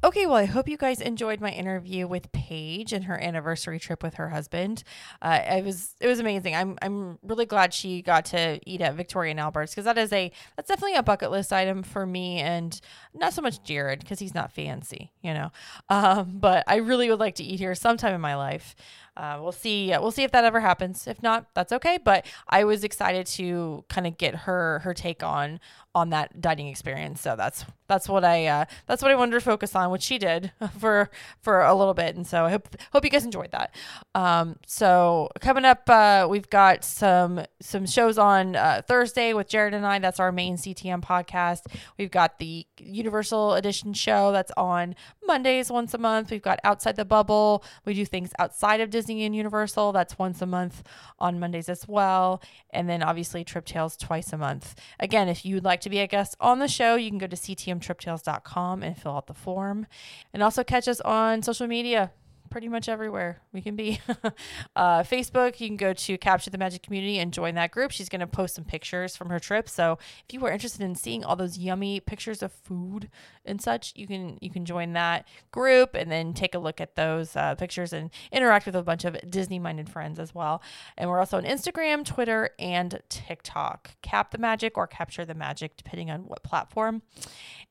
Okay, well, I hope you guys enjoyed my interview with Paige and her anniversary trip with her husband. Uh, it was it was amazing. I'm I'm really glad she got to eat at Victoria and Albert's because that is a that's definitely a bucket list item for me and not so much Jared because he's not fancy, you know. Um, but I really would like to eat here sometime in my life. Uh, we'll see. We'll see if that ever happens. If not, that's okay. But I was excited to kind of get her her take on on that dining experience. So that's that's what I uh, that's what I wanted to focus on, which she did for for a little bit. And so I hope hope you guys enjoyed that. Um, so coming up, uh, we've got some some shows on uh, Thursday with Jared and I. That's our main CTM podcast. We've got the Universal Edition show that's on Mondays once a month. We've got Outside the Bubble. We do things outside of Disney and Universal. That's once a month on Mondays as well. And then obviously Trip Tales twice a month. Again, if you'd like to be a guest on the show, you can go to ctmtriptales.com and fill out the form. And also catch us on social media pretty much everywhere we can be. uh, Facebook, you can go to Capture the Magic Community and join that group. She's going to post some pictures from her trip. So if you are interested in seeing all those yummy pictures of food and such, you can you can join that group and then take a look at those uh, pictures and interact with a bunch of Disney minded friends as well. And we're also on Instagram, Twitter, and TikTok. Cap the Magic or Capture the Magic, depending on what platform.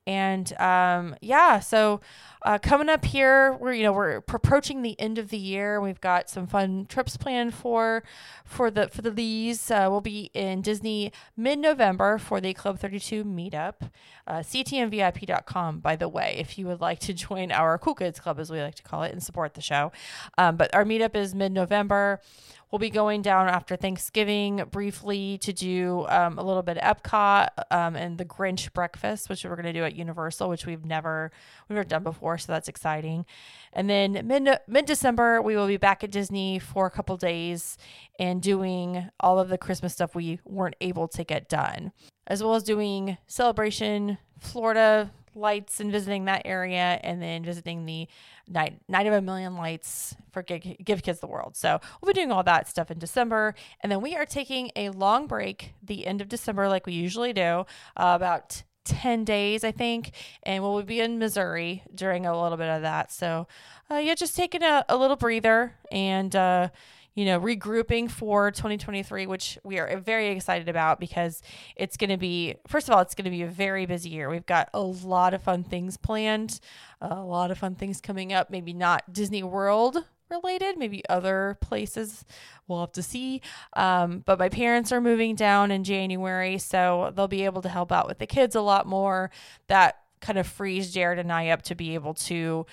And um, yeah, so uh, coming up here, we're you know we're approaching the end of the year. We've got some fun trips planned for for the for the Lees. Uh, we'll be in Disney mid November for the Club 32 meetup. Uh, CTMVIP.com, by the way, if you would like to join our Cool Kids Club, as we like to call it, and support the show. Um, but our meetup is mid November. We'll be going down after Thanksgiving briefly to do um, a little bit of Epcot um, and the Grinch breakfast, which we're going to do at Universal, which we've never we've never done before, so that's exciting. And then mid mid December, we will be back at Disney for a couple days and doing all of the Christmas stuff we weren't able to get done, as well as doing Celebration Florida lights and visiting that area and then visiting the night night of a million lights for give, give kids the world. So we'll be doing all that stuff in december. And then we are taking a long break the end of december like we usually do uh, about 10 days i think. And we'll be in missouri during a little bit of that. So uh, yeah just taking a, a little breather and uh, you know, regrouping for 2023, which we are very excited about because it's going to be, first of all, it's going to be a very busy year. We've got a lot of fun things planned, a lot of fun things coming up, maybe not Disney World related, maybe other places we'll have to see. Um, but my parents are moving down in January, so they'll be able to help out with the kids a lot more. That kind of frees Jared and I up to be able to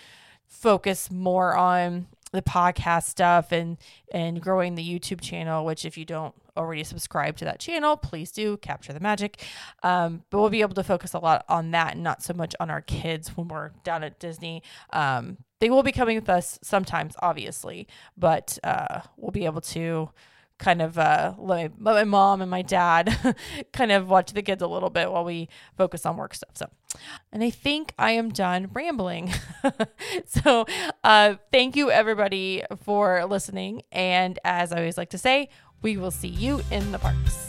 focus more on the podcast stuff and and growing the YouTube channel. Which, if you don't already subscribe to that channel, please do capture the magic. Um, but we'll be able to focus a lot on that and not so much on our kids when we're down at Disney. Um, they will be coming with us sometimes, obviously, but uh, we'll be able to kind of uh, let, my, let my mom and my dad kind of watch the kids a little bit while we focus on work stuff. So, and I think I am done rambling. so, uh, thank you everybody for listening. And as I always like to say, we will see you in the parks.